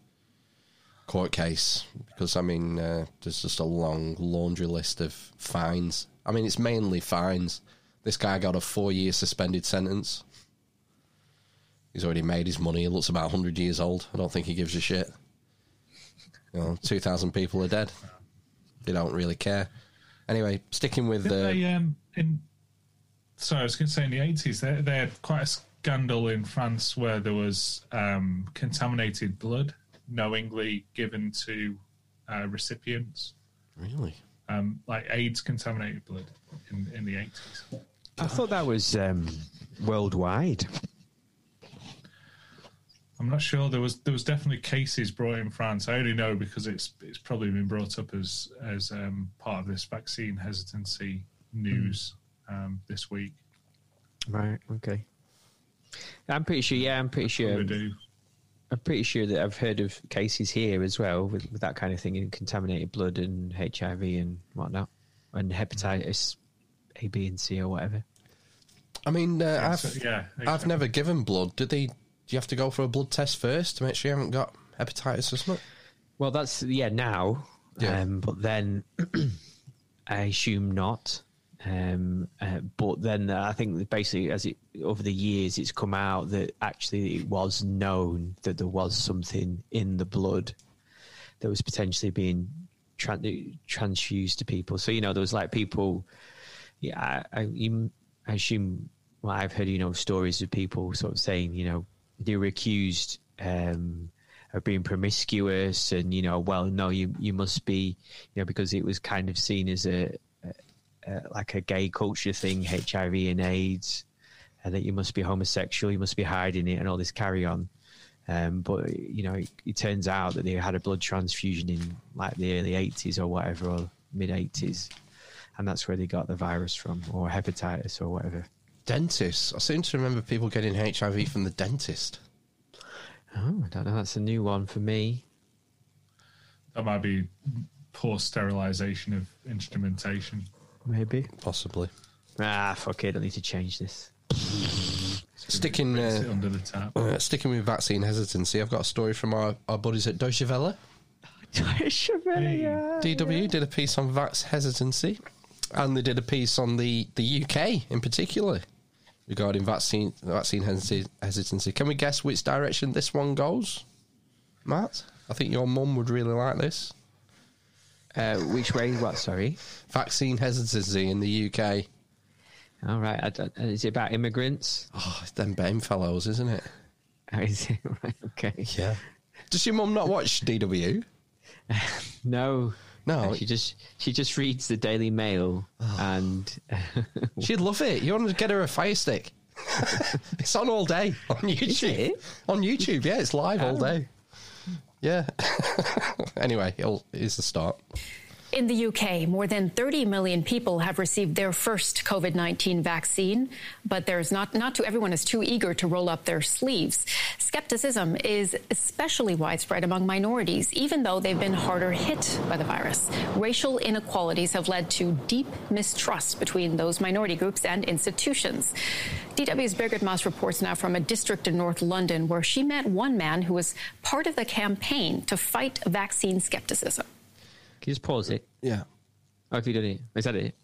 [SPEAKER 2] court case because I mean, uh, there's just a long laundry list of fines. I mean, it's mainly fines. This guy got a four-year suspended sentence. He's already made his money. He looks about hundred years old. I don't think he gives a shit. You know, two thousand people are dead. They don't really care. Anyway, sticking with
[SPEAKER 3] Didn't
[SPEAKER 2] the
[SPEAKER 3] they, um, in sorry, I was going to say in the eighties, they, they had quite a scandal in France where there was um, contaminated blood knowingly given to uh, recipients,
[SPEAKER 2] really
[SPEAKER 3] um, like AIDS contaminated blood in, in the eighties.
[SPEAKER 4] I thought that was um, worldwide.
[SPEAKER 3] I'm not sure. There was there was definitely cases brought in France. I only know because it's it's probably been brought up as as um, part of this vaccine hesitancy news um, this week.
[SPEAKER 4] Right. Okay. I'm pretty sure. Yeah, I'm pretty sure.
[SPEAKER 3] Do.
[SPEAKER 4] I'm pretty sure that I've heard of cases here as well with, with that kind of thing in contaminated blood and HIV and whatnot, and hepatitis A, B, and C or whatever.
[SPEAKER 2] I mean, uh,
[SPEAKER 3] Yeah,
[SPEAKER 2] I've
[SPEAKER 3] so- yeah,
[SPEAKER 2] I've never given blood. Did they? Do you have to go for a blood test first to make sure you haven't got hepatitis or something?
[SPEAKER 4] Well, that's yeah now,
[SPEAKER 2] Yeah.
[SPEAKER 4] um, but then I assume not. Um, uh, but then uh, I think basically, as it over the years, it's come out that actually it was known that there was something in the blood that was potentially being tran- transfused to people. So you know, there was like people. Yeah, I, I, I assume. Well, I've heard you know stories of people sort of saying you know they were accused um, of being promiscuous, and you know, well, no, you you must be, you know, because it was kind of seen as a, a, a like a gay culture thing, HIV and AIDS, and that you must be homosexual, you must be hiding it, and all this carry on. Um, but you know, it, it turns out that they had a blood transfusion in like the early '80s or whatever, or mid '80s, and that's where they got the virus from, or hepatitis, or whatever.
[SPEAKER 2] Dentists. I seem to remember people getting HIV from the dentist.
[SPEAKER 4] Oh, I don't know. That's a new one for me.
[SPEAKER 3] That might be poor sterilisation of instrumentation.
[SPEAKER 4] Maybe.
[SPEAKER 2] Possibly.
[SPEAKER 4] Ah, fuck it. I don't need to change this.
[SPEAKER 2] Sticking uh,
[SPEAKER 3] under the tap.
[SPEAKER 2] uh, sticking with vaccine hesitancy, I've got a story from our, our buddies at Deutsche Welle. DW did a piece on vax hesitancy, and they did a piece on the, the UK in particular regarding vaccine vaccine hesi- hesitancy. Can we guess which direction this one goes, Matt? I think your mum would really like this.
[SPEAKER 4] Uh, which way? What? Sorry.
[SPEAKER 2] Vaccine hesitancy in the UK.
[SPEAKER 4] All right. Is it about immigrants?
[SPEAKER 2] Oh, it's them BAME fellows, isn't it?
[SPEAKER 4] Oh, is it? Right. Okay.
[SPEAKER 2] Yeah. Does your mum not watch DW?
[SPEAKER 4] No.
[SPEAKER 2] No.
[SPEAKER 4] She just she just reads the Daily Mail oh. and
[SPEAKER 2] She'd love it. You want to get her a Fire Stick? it's on all day on YouTube. On YouTube, yeah, it's live all
[SPEAKER 4] Oh.
[SPEAKER 2] day. Yeah. anyway, it'll, it's the start.
[SPEAKER 22] In the UK, more than 30 million people have received their first COVID 19 vaccine, but there's not, not to everyone is too eager to roll up their sleeves. Skepticism is especially widespread among minorities, even though they've been harder hit by the virus. Racial inequalities have led to deep mistrust between those minority groups and institutions. DW's Birgit Maass reports now from a district in North London where she met one man who was part of the campaign to fight vaccine skepticism.
[SPEAKER 4] Can you just pause it?
[SPEAKER 2] Yeah.
[SPEAKER 4] Oh, have you done it? Is that it?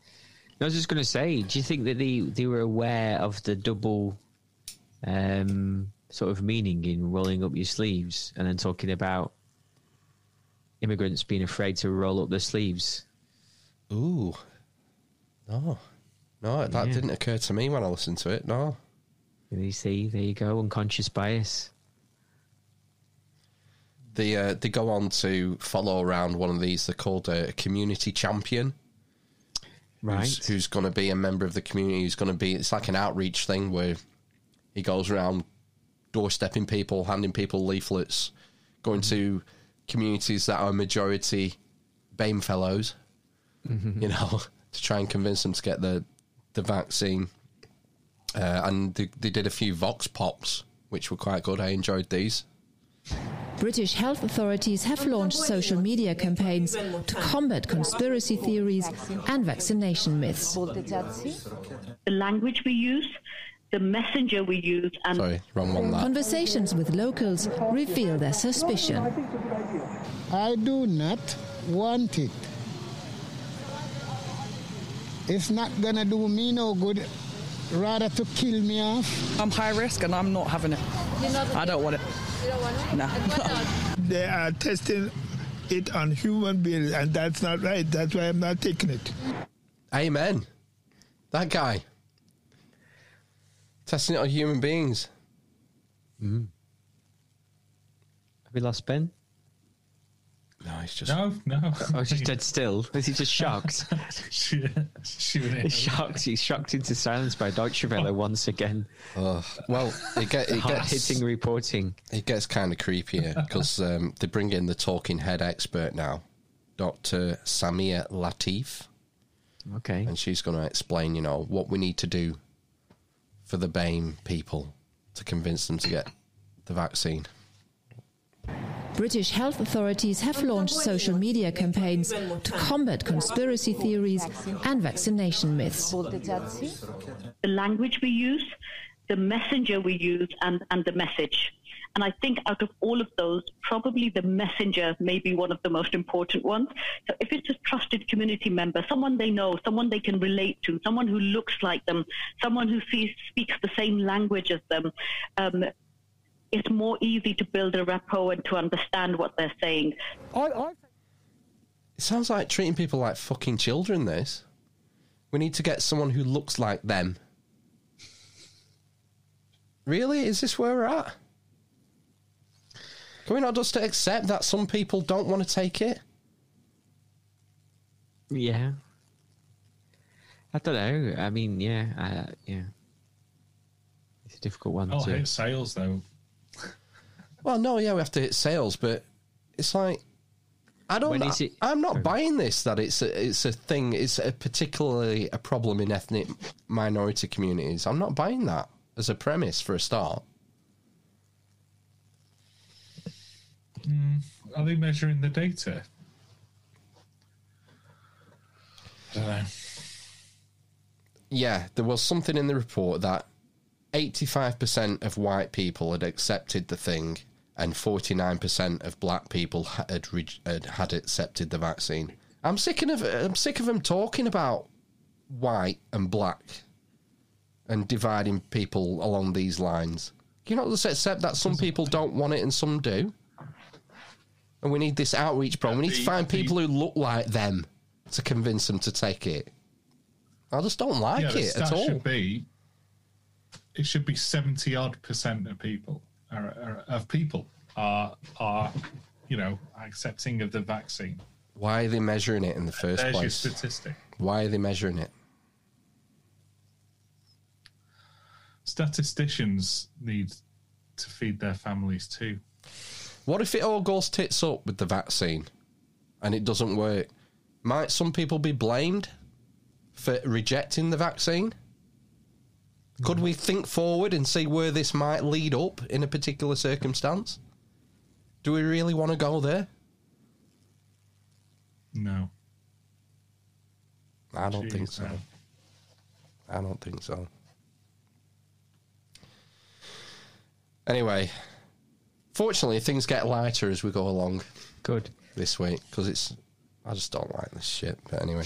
[SPEAKER 4] I was just going to say, do you think that they, they were aware of the double um, sort of meaning in rolling up your sleeves and then talking about immigrants being afraid to roll up their sleeves?
[SPEAKER 2] Ooh. No. No, that
[SPEAKER 4] Yeah.
[SPEAKER 2] didn't occur to me when I listened to it. No.
[SPEAKER 4] You see, there you go, unconscious bias.
[SPEAKER 2] They, uh, they go on to follow around one of these. They're called a community champion.
[SPEAKER 4] Right.
[SPEAKER 2] Who's, who's going to be a member of the community? Who's going to be? It's like an outreach thing where he goes around doorstepping people, handing people leaflets, going to communities that are majority BAME fellows. You know, to try and convince them to get the the vaccine. Uh, and they, they did a few vox pops, which were quite good. I enjoyed these.
[SPEAKER 23] British health authorities have launched social media campaigns to combat conspiracy theories and vaccination myths.
[SPEAKER 24] the language we use, the messenger we use, and
[SPEAKER 2] Sorry, wrong one. That
[SPEAKER 23] Conversations with locals reveal their suspicion.
[SPEAKER 25] I do not want it. It's not gonna do me no good. Rather to kill me off.
[SPEAKER 26] I'm high risk and I'm not having it. I don't want it.
[SPEAKER 27] You don't want it?
[SPEAKER 26] No.
[SPEAKER 28] They are testing it on human beings, and that's not right. That's why I'm not taking it.
[SPEAKER 2] Amen. That guy. Testing it on human beings.
[SPEAKER 4] Mm. Have we lost Ben?
[SPEAKER 2] No, he's just.
[SPEAKER 3] No, no.
[SPEAKER 4] Oh, he's just dead still. Is he just shocked?
[SPEAKER 3] She- she
[SPEAKER 4] He's shocked. He's shocked into silence by Deutsche Welle once again.
[SPEAKER 2] well, it, get, it gets
[SPEAKER 4] hitting reporting.
[SPEAKER 2] It gets kind of creepier because um, they bring in the talking head expert now, Dr. Samia Latif.
[SPEAKER 4] Okay.
[SPEAKER 2] And she's going to explain, you know, what we need to do for the BAME people to convince them to get the vaccine.
[SPEAKER 23] British health authorities have launched social media campaigns to combat conspiracy theories and vaccination myths.
[SPEAKER 24] the language we use, the messenger we use, and, and the message. And I think out of all of those, probably the messenger may be one of the most important ones. So if it's a trusted community member, someone they know, someone they can relate to, someone who looks like them, someone who sees, speaks the same language as them, um, it's more easy to build a rapport and to understand what they're saying. I.
[SPEAKER 2] It sounds like treating people like fucking children, this. We need to get someone who looks like them. Really? Is this where we're at? Can we not just accept that some people don't want to take it?
[SPEAKER 4] Yeah. I don't know. I mean, yeah, uh, yeah. It's a difficult one
[SPEAKER 3] I'll
[SPEAKER 4] to.
[SPEAKER 3] hit sales though.
[SPEAKER 2] Well, no, yeah, we have to hit sales, but it's like I don't.
[SPEAKER 4] When
[SPEAKER 2] know.
[SPEAKER 4] it-
[SPEAKER 2] I'm not buying this. That it's a, it's a thing. It's a particularly a problem in ethnic minority communities. I'm not buying that as a premise for a start.
[SPEAKER 3] Mm, are they measuring the data? I don't know.
[SPEAKER 2] Yeah, there was something in the report that 85% of white people had accepted the thing, and 49% of black people had had, had accepted the vaccine. I'm sick of I'm sick of them talking about white and black and dividing people along these lines. You not just accept that some people don't want it and some do? And we need this outreach program. We need to find people who look like them to convince them to take it. I just don't like
[SPEAKER 3] yeah,
[SPEAKER 2] it at all.
[SPEAKER 3] should be it should be seventy odd percent of people are, are, of people are are you know accepting of the vaccine.
[SPEAKER 2] Why are they measuring it in the first
[SPEAKER 3] There's your
[SPEAKER 2] place?
[SPEAKER 3] statistic.
[SPEAKER 2] Why are they measuring it?
[SPEAKER 3] Statisticians need to feed their families too.
[SPEAKER 2] What if it all goes tits up with the vaccine and it doesn't work? Might some people be blamed for rejecting the vaccine? Could we think forward and see where this might lead up in a particular circumstance? Do we really want to go there?
[SPEAKER 3] No.
[SPEAKER 2] I don't think so.
[SPEAKER 3] no.
[SPEAKER 2] I don't think so. Anyway, fortunately, things get lighter as we go along.
[SPEAKER 4] Good.
[SPEAKER 2] This week, because it's. I just don't like this shit. But anyway.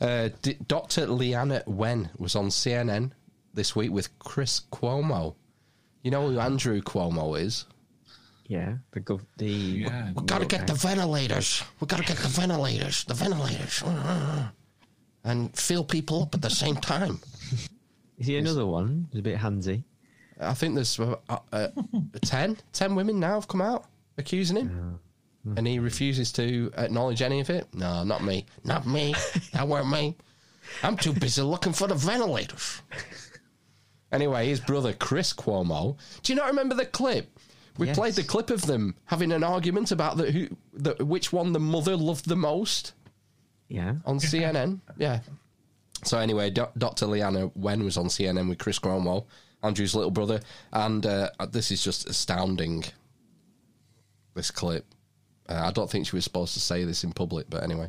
[SPEAKER 2] Uh, D- Dr. Leana Wen was on CNN this week with Chris Cuomo. You know who Andrew Cuomo is?
[SPEAKER 4] Yeah, the gov- the
[SPEAKER 3] Yeah.
[SPEAKER 2] We gotta get the ventilators. We gotta get the ventilators. The ventilators. And fill people up at the same time.
[SPEAKER 4] Is he another one? He's a bit handsy.
[SPEAKER 2] I think there's uh, uh, 10, 10 women now have come out accusing him. And he refuses to acknowledge any of it. No, not me. Not me. That weren't me. I'm too busy looking for the ventilators. Anyway, his brother Chris Cuomo. Do you not remember the clip? We
[SPEAKER 4] Yes.
[SPEAKER 2] played the clip of them having an argument about the who, the, which one the mother loved the most
[SPEAKER 4] Yeah.
[SPEAKER 2] on CNN. Yeah. So anyway, Do- Dr. Leana Wen was on CNN with Chris Cuomo, Andrew's little brother, and uh, this is just astounding. This clip. Uh, I don't think she was supposed to say this in public, but anyway.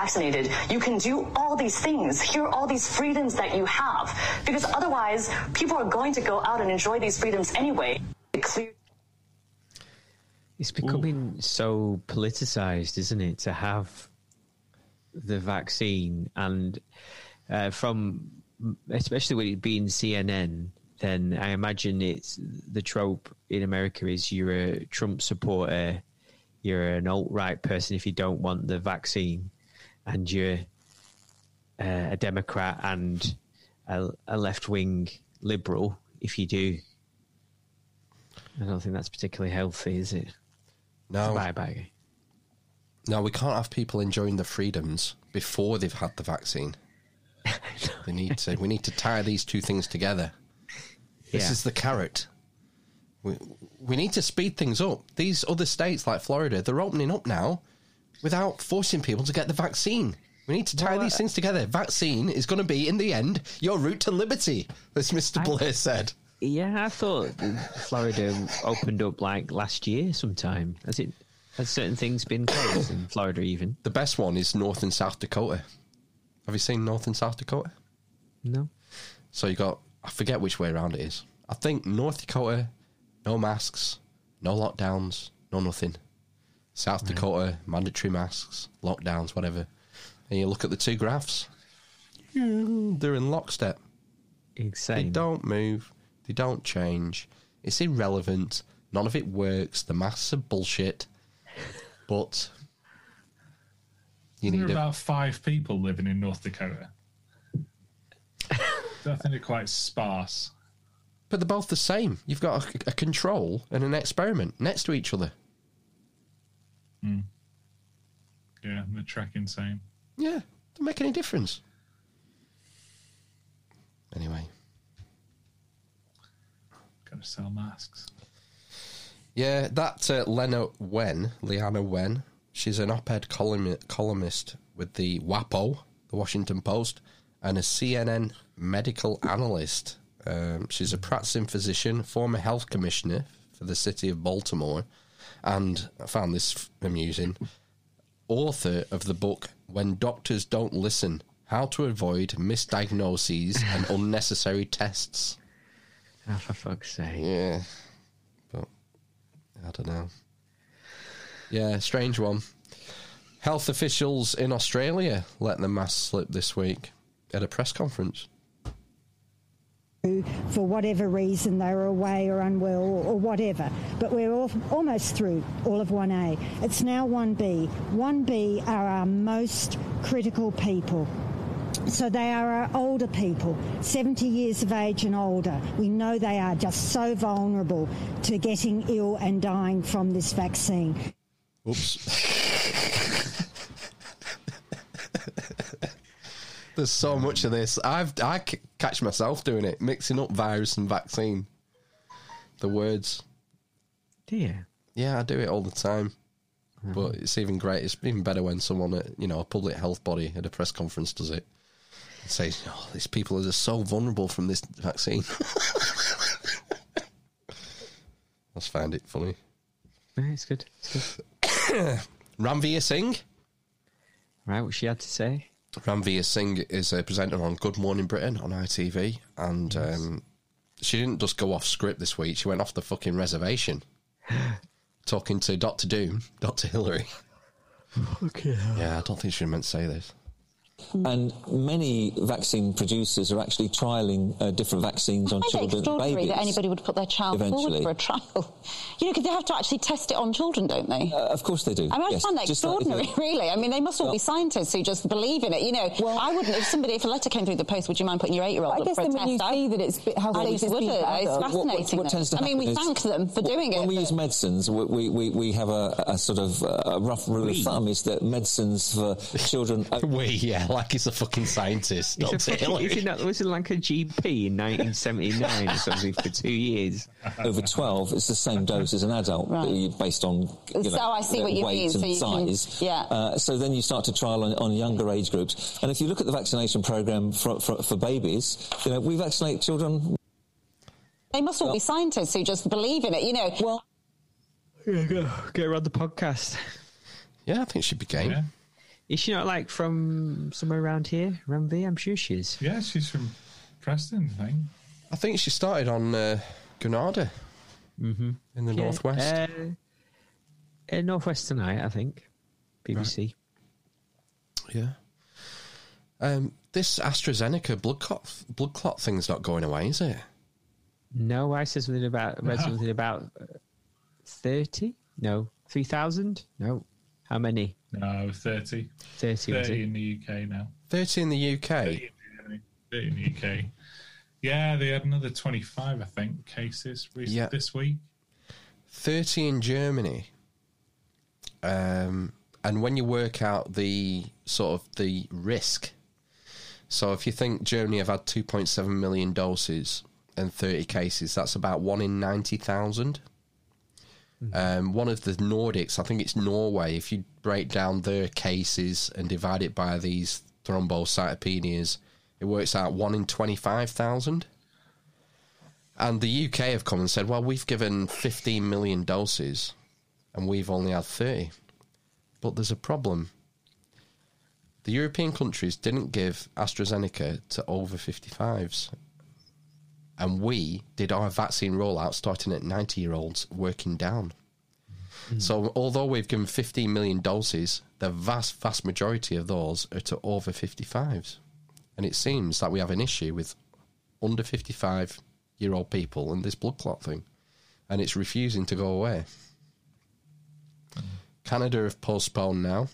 [SPEAKER 29] vaccinated, you can do all these things. Here are all these freedoms that you have. Because otherwise, people are going to go out and enjoy these freedoms anyway.
[SPEAKER 4] It's becoming so politicized, isn't it, to have the vaccine and uh, from especially with it being CNN, then I imagine it's the trope in America is you're a Trump supporter, you're an alt right person if you don't want the vaccine, and you're uh, a Democrat and a, a left wing liberal if you do. I don't think that's particularly healthy, is it?
[SPEAKER 2] No.
[SPEAKER 4] Bye bye.
[SPEAKER 2] No, we can't have people enjoying the freedoms before they've had the vaccine. they need to. We need to tie these two things together. This
[SPEAKER 4] Yeah.
[SPEAKER 2] is the carrot. We, we need to speed things up. These other states like Florida, they're opening up now without forcing people to get the vaccine. We need to tie
[SPEAKER 4] Well,
[SPEAKER 2] these
[SPEAKER 4] uh,
[SPEAKER 2] things together. Vaccine is going to be, in the end, your route to liberty, as Mr. Blair said.
[SPEAKER 4] Yeah, I thought Florida opened up like last year sometime. Has it? Has certain things been closed in Florida even?
[SPEAKER 2] The best one is North and South Dakota. Have you seen North and South Dakota?
[SPEAKER 4] No.
[SPEAKER 2] So you got, I forget which way around it is. I think North Dakota, no masks, no lockdowns, no nothing. South Dakota, mandatory masks, lockdowns, whatever. And you look at the two graphs, hmm, they're in lockstep. Exactly.
[SPEAKER 4] They
[SPEAKER 2] don't move, they don't change. It's irrelevant. None of it works. The masks are bullshit. But you
[SPEAKER 3] Isn't
[SPEAKER 2] need
[SPEAKER 3] there
[SPEAKER 2] a,
[SPEAKER 3] about five people living in North Dakota? I think they're quite sparse.
[SPEAKER 2] but they're both the same. You've got a, a control and an experiment next to each other.
[SPEAKER 3] Hmm. Yeah, they're tracking same.
[SPEAKER 2] Yeah, doesn't make any difference. Anyway,
[SPEAKER 3] Gotta sell masks.
[SPEAKER 2] yeah, that uh, Lena Wen, Leana Wen, she's an op-ed column, columnist with the WAPO, the Washington Post, and a CNN medical analyst. Um, she's a practicing physician, former health commissioner for the city of Baltimore, and I found this amusing. Author of the book "When Doctors Don't Listen: How to Avoid Misdiagnoses and Unnecessary Tests."
[SPEAKER 4] Oh, for fuck's sake.
[SPEAKER 2] Yeah, but I don't know. Yeah, strange one. Health officials in Australia let the mask slip this week at a press conference.
[SPEAKER 30] For whatever reason they were away or unwell or, or whatever. But we're all, almost through all of 1A. It's now 1B. 1B are our most critical people. So they are our older people, 70 years of age and older. We know they are just so vulnerable to getting ill and dying from this vaccine.
[SPEAKER 2] Oops. There's so much of this. I've I c- catch myself doing it, mixing up virus and vaccine. The words.
[SPEAKER 4] Do you?
[SPEAKER 2] Yeah, I do it all the time. But it's even great. It's even better when someone at you know a public health body at a press conference does it. It says, "Oh, these people are just so vulnerable from this vaccine." I just found it funny.
[SPEAKER 4] Yeah, it's good. It's good.
[SPEAKER 2] Ranvir Singh.
[SPEAKER 4] Right, what she had to say.
[SPEAKER 2] Ranvir Singh is a presenter on Good Morning Britain on ITV, and um, she didn't just go off script this week. She went off the fucking reservation, talking to Doctor Doom, Doctor Hillary.
[SPEAKER 4] Okay.
[SPEAKER 2] Yeah, I don't think she meant to say this.
[SPEAKER 17] And many vaccine producers are actually trialling uh, different vaccines on
[SPEAKER 31] I find
[SPEAKER 17] children and
[SPEAKER 31] extraordinary
[SPEAKER 17] babies.
[SPEAKER 31] that anybody would put their child
[SPEAKER 17] Eventually.
[SPEAKER 31] forward for a trial. You know, because they have to actually test it on children, don't they?
[SPEAKER 17] Uh, of course they do.
[SPEAKER 31] I mean, I
[SPEAKER 17] yes.
[SPEAKER 31] find that
[SPEAKER 17] Just like if
[SPEAKER 31] extraordinary, really. I mean, they must all be scientists who just believe in it. You know, I wouldn't, if somebody, if a letter came through the post, would you mind putting your eight year old
[SPEAKER 32] I
[SPEAKER 31] up
[SPEAKER 32] guess
[SPEAKER 31] for a
[SPEAKER 32] then when
[SPEAKER 31] test?
[SPEAKER 32] you see that it's how
[SPEAKER 31] I
[SPEAKER 32] safe
[SPEAKER 31] just
[SPEAKER 32] it's
[SPEAKER 31] would.
[SPEAKER 32] been
[SPEAKER 31] It's
[SPEAKER 32] adults.
[SPEAKER 17] What- what- what tends to
[SPEAKER 31] I mean, we thank them for doing
[SPEAKER 17] when
[SPEAKER 31] it.
[SPEAKER 17] When we
[SPEAKER 31] but-
[SPEAKER 17] use medicines, we, we, we, we have a, a sort of uh, a rough rule of thumb is that medicines for children.
[SPEAKER 2] we, yeah, like he's a fucking scientist.
[SPEAKER 4] He's a fucking, is he not, was he like a GP in 1979 or something for two years?
[SPEAKER 17] Over 12, it's the same dose as an adult,
[SPEAKER 31] Right.
[SPEAKER 17] based on you know,
[SPEAKER 31] So I see what you
[SPEAKER 17] weight
[SPEAKER 31] mean,
[SPEAKER 17] and
[SPEAKER 31] so you can-
[SPEAKER 17] size.
[SPEAKER 31] yeah.
[SPEAKER 17] Uh, so then you start to trial on, on younger age groups. And if you look at the vaccination program for, for, for babies, you know, we vaccinate children.
[SPEAKER 31] They must all be scientists who just believe in it. You know,
[SPEAKER 17] well, Yeah, go
[SPEAKER 4] Get her on the podcast.
[SPEAKER 2] Yeah, I think she'd be game.
[SPEAKER 3] Yeah.
[SPEAKER 4] Is she not like from somewhere around here? Ramby? I'm sure she is.
[SPEAKER 3] Yeah, she's from Preston, I think.
[SPEAKER 2] I think she started on uh, Granada
[SPEAKER 4] mm-hmm.
[SPEAKER 2] in the northwest.
[SPEAKER 4] Uh, uh, northwest tonight, I think. BBC.
[SPEAKER 2] Yeah. Um, this AstraZeneca blood clot blood clot thing's not going away, is it?
[SPEAKER 4] No, I said something about read something about uh, thirty. No, three thousand. No, how many?
[SPEAKER 3] No, 30.
[SPEAKER 4] Thirty. was
[SPEAKER 3] 30
[SPEAKER 4] it?
[SPEAKER 3] in the UK now.
[SPEAKER 2] Thirty in the UK.
[SPEAKER 3] 30 in the UK. Yeah, they had another 25, I think, cases rec-
[SPEAKER 2] Yeah.
[SPEAKER 3] this week.
[SPEAKER 2] 30 in Germany. Um, and when you work out the sort of the risk, so if you think Germany have had 2.7 million doses and 30 cases, that's about one in 90,000. Um, one of the Nordics, I think it's Norway, if you break down their cases and divide it by these thrombocytopenias, it works out one in 25,000. And the UK have come and said, well, we've given 15 million doses and we've only had 30. But there's a problem. The European countries didn't give AstraZeneca to over 55s. And we did our vaccine rollout starting at 90 year olds, working down. Hmm. So, although we've given 15 million doses, the vast, vast majority of those are to over 55s. And it seems that we have an issue with under 55 year old people and this blood clot thing. and it's refusing to go away. Hmm. Canada have postponed now.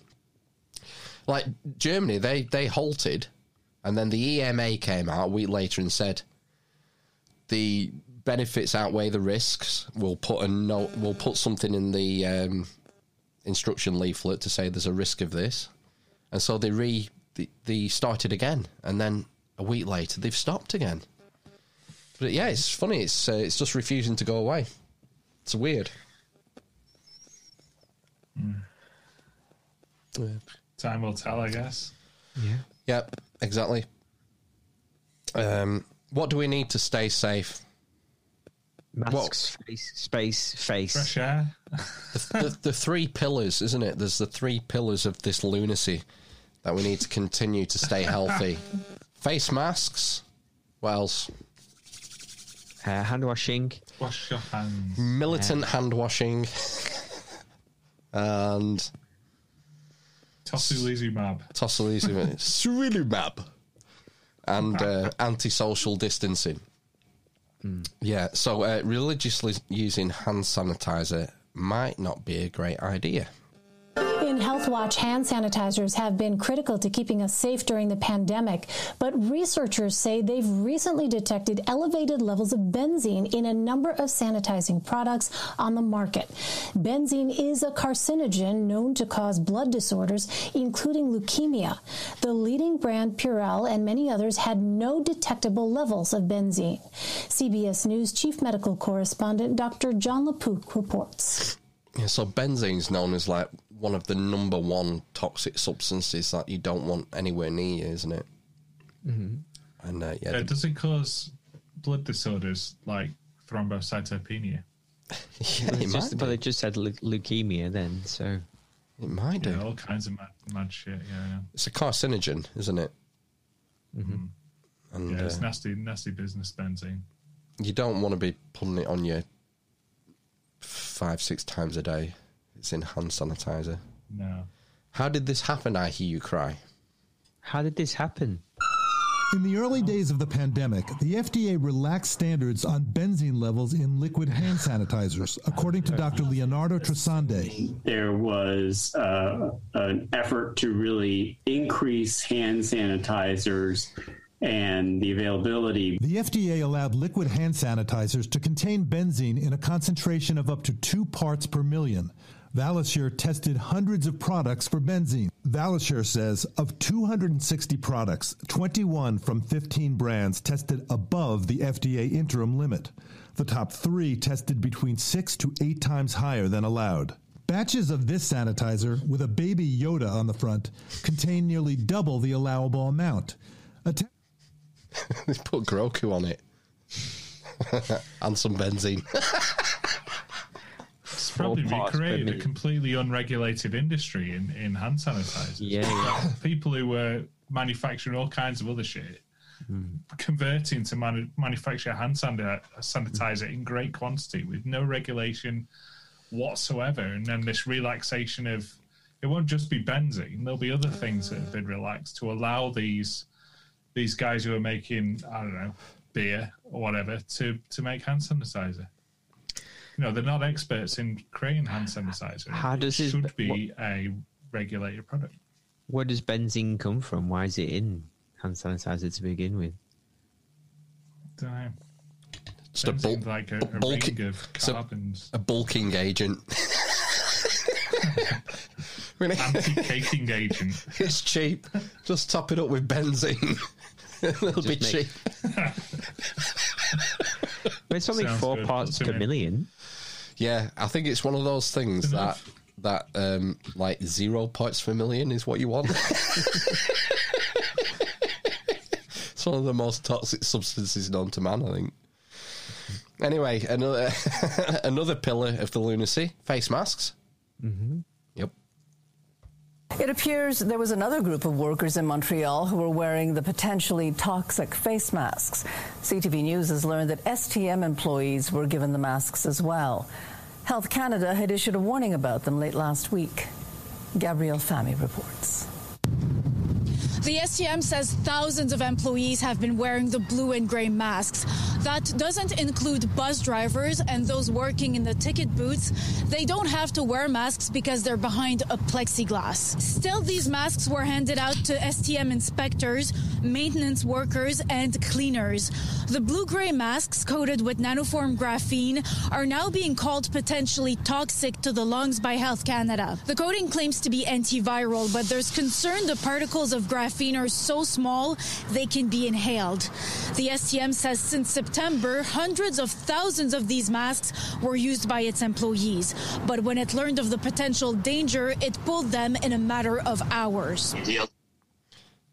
[SPEAKER 2] Like Germany, they they halted, and then the EMA came out a week later and said the benefits outweigh the risks. We'll put a note. We'll put something in the um, instruction leaflet to say there's a risk of this, and so they re they, they started again, and then a week later they've stopped again. But yeah, it's funny. It's uh, it's just refusing to go away. It's weird.
[SPEAKER 3] Time will tell, I guess.
[SPEAKER 4] Yeah.
[SPEAKER 2] Yep. Exactly. Um, what do we need to stay safe?
[SPEAKER 4] Masks, face, space, face.
[SPEAKER 3] Fresh air.
[SPEAKER 2] the, the, the three pillars, isn't it? There's the three pillars of this lunacy that we need to continue to stay healthy. Face masks. What else?
[SPEAKER 4] Uh, hand washing.
[SPEAKER 3] Wash your hands.
[SPEAKER 2] Militant hand washing. and
[SPEAKER 3] Tocilizumab.
[SPEAKER 2] Tocilizumab. Sarilumab. And uh, anti-social distancing. Yeah, so uh, religiously using hand sanitizer might not be a great idea.
[SPEAKER 33] Health Watch, hand sanitizers have been critical to keeping us safe during the pandemic, but researchers say they've recently detected elevated levels of benzene in a number of sanitizing products on the market. Benzene is a carcinogen known to cause blood disorders, including leukemia. The leading brand Purell and many others had no detectable levels of benzene. CBS News chief medical correspondent Dr. Jon LaPook reports.
[SPEAKER 2] Yeah, so benzene's known as like one of the number one toxic substances that you don't want anywhere near you, isn't it?
[SPEAKER 4] Mm-hmm.
[SPEAKER 2] And uh, yeah,
[SPEAKER 3] Uh,
[SPEAKER 2] the-
[SPEAKER 3] does it cause blood disorders like thrombocytopenia?
[SPEAKER 2] yeah,
[SPEAKER 4] Well,
[SPEAKER 2] it
[SPEAKER 4] it's just, but they just said leu- leukemia then, so.
[SPEAKER 2] It might do.
[SPEAKER 3] Yeah, all kinds of mad, mad shit. Yeah, yeah.
[SPEAKER 2] It's a carcinogen, isn't it?
[SPEAKER 4] Mm-hmm.
[SPEAKER 2] And
[SPEAKER 3] yeah, it's
[SPEAKER 2] uh,
[SPEAKER 3] nasty, nasty business benzene.
[SPEAKER 2] you don't want to be putting it on you five, six times a day. It's in hand sanitizer.
[SPEAKER 3] No.
[SPEAKER 2] How did this happen? I hear you cry.
[SPEAKER 4] How did this happen?
[SPEAKER 32] In the early days of the pandemic, the FDA relaxed standards on benzene levels in liquid hand sanitizers, according to Dr. Leonardo Trasande.
[SPEAKER 34] there was uh, an effort to really increase hand sanitizers and the availability.
[SPEAKER 32] The FDA allowed liquid hand sanitizers to contain benzene in a concentration of up to two parts per million. Valisure tested hundreds of products for benzene. Valisure says of 260 products, 21 from 15 brands tested above the FDA interim limit. The top three tested between six to eight times higher than allowed. Batches of this sanitizer, with a baby Yoda on the front, contain nearly double the allowable amount.
[SPEAKER 2] They put Grogu on it. and some benzene.
[SPEAKER 3] Probably recreated a completely unregulated industry in, in hand sanitizers.
[SPEAKER 4] Yeah.
[SPEAKER 3] People who were manufacturing all kinds of other shit, converting to manu- manufacture hand sani- sanitizer in great quantity with no regulation whatsoever. And then this relaxation of it won't just be benzene, there'll be other things that have been relaxed to allow these these guys who are making, I don't know, beer or whatever to, to make hand sanitizer. You know, they're not experts in creating hand sanitizer.
[SPEAKER 4] How
[SPEAKER 3] It
[SPEAKER 4] does this-
[SPEAKER 3] should be a regulated product.
[SPEAKER 4] Where does benzene come from? Why is it in hand sanitizer to begin with?
[SPEAKER 3] Don't know.
[SPEAKER 2] Just a
[SPEAKER 3] Benzene's
[SPEAKER 2] bulk,
[SPEAKER 3] like a, a
[SPEAKER 2] bulk-
[SPEAKER 3] ring of
[SPEAKER 2] it's a- a bulking agent. Really?
[SPEAKER 3] Anti-caking agent.
[SPEAKER 2] It's cheap. Just top it up with benzene. It'll be
[SPEAKER 4] Just
[SPEAKER 2] cheap.
[SPEAKER 4] make- But it's only
[SPEAKER 3] Sounds
[SPEAKER 4] four
[SPEAKER 3] good.
[SPEAKER 4] parts per
[SPEAKER 3] it?
[SPEAKER 4] million.
[SPEAKER 2] Yeah, I think it's one of those things that that um like zero parts per million is what you want. it's one of the most toxic substances known to man, I think. Anyway, another another pillar of the lunacy: face masks.
[SPEAKER 4] Mm-hmm.
[SPEAKER 35] It appears there was another group of workers in Montreal who were wearing the potentially toxic face masks. CTV News has learned that STM employees were given the masks as well. Health Canada had issued a warning about them late last week. Gabrielle Fahmy reports.
[SPEAKER 36] The STM says thousands of employees have been wearing the blue and gray masks.
[SPEAKER 37] That doesn't include bus drivers and those working in the ticket booths. They don't have to wear masks because they're behind a plexiglass. Still, these masks were handed out to STM inspectors, maintenance workers, and cleaners. The blue gray masks coated with nanoform graphene are now being called potentially toxic to the lungs by Health Canada. The coating claims to be antiviral, but there's concern the particles of graphene are so small they can be inhaled. The STM says since September, hundreds of thousands of these masks were used by its employees. But when it learned of the potential danger, it pulled them in a matter of hours.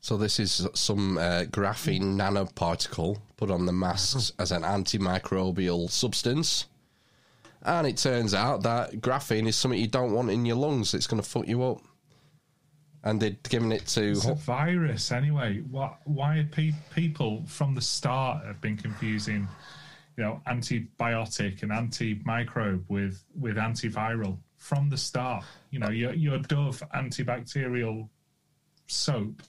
[SPEAKER 2] So this is some uh, graphene nanoparticle put on the masks as an antimicrobial substance. And it turns out that graphene is something you don't want in your lungs. It's going to fuck you up. And they'd given it to.
[SPEAKER 3] It's a virus anyway. What? Why are pe- people from the start have been confusing, you know, antibiotic and antimicrobe with with antiviral from the start? You know, your your Dove antibacterial soap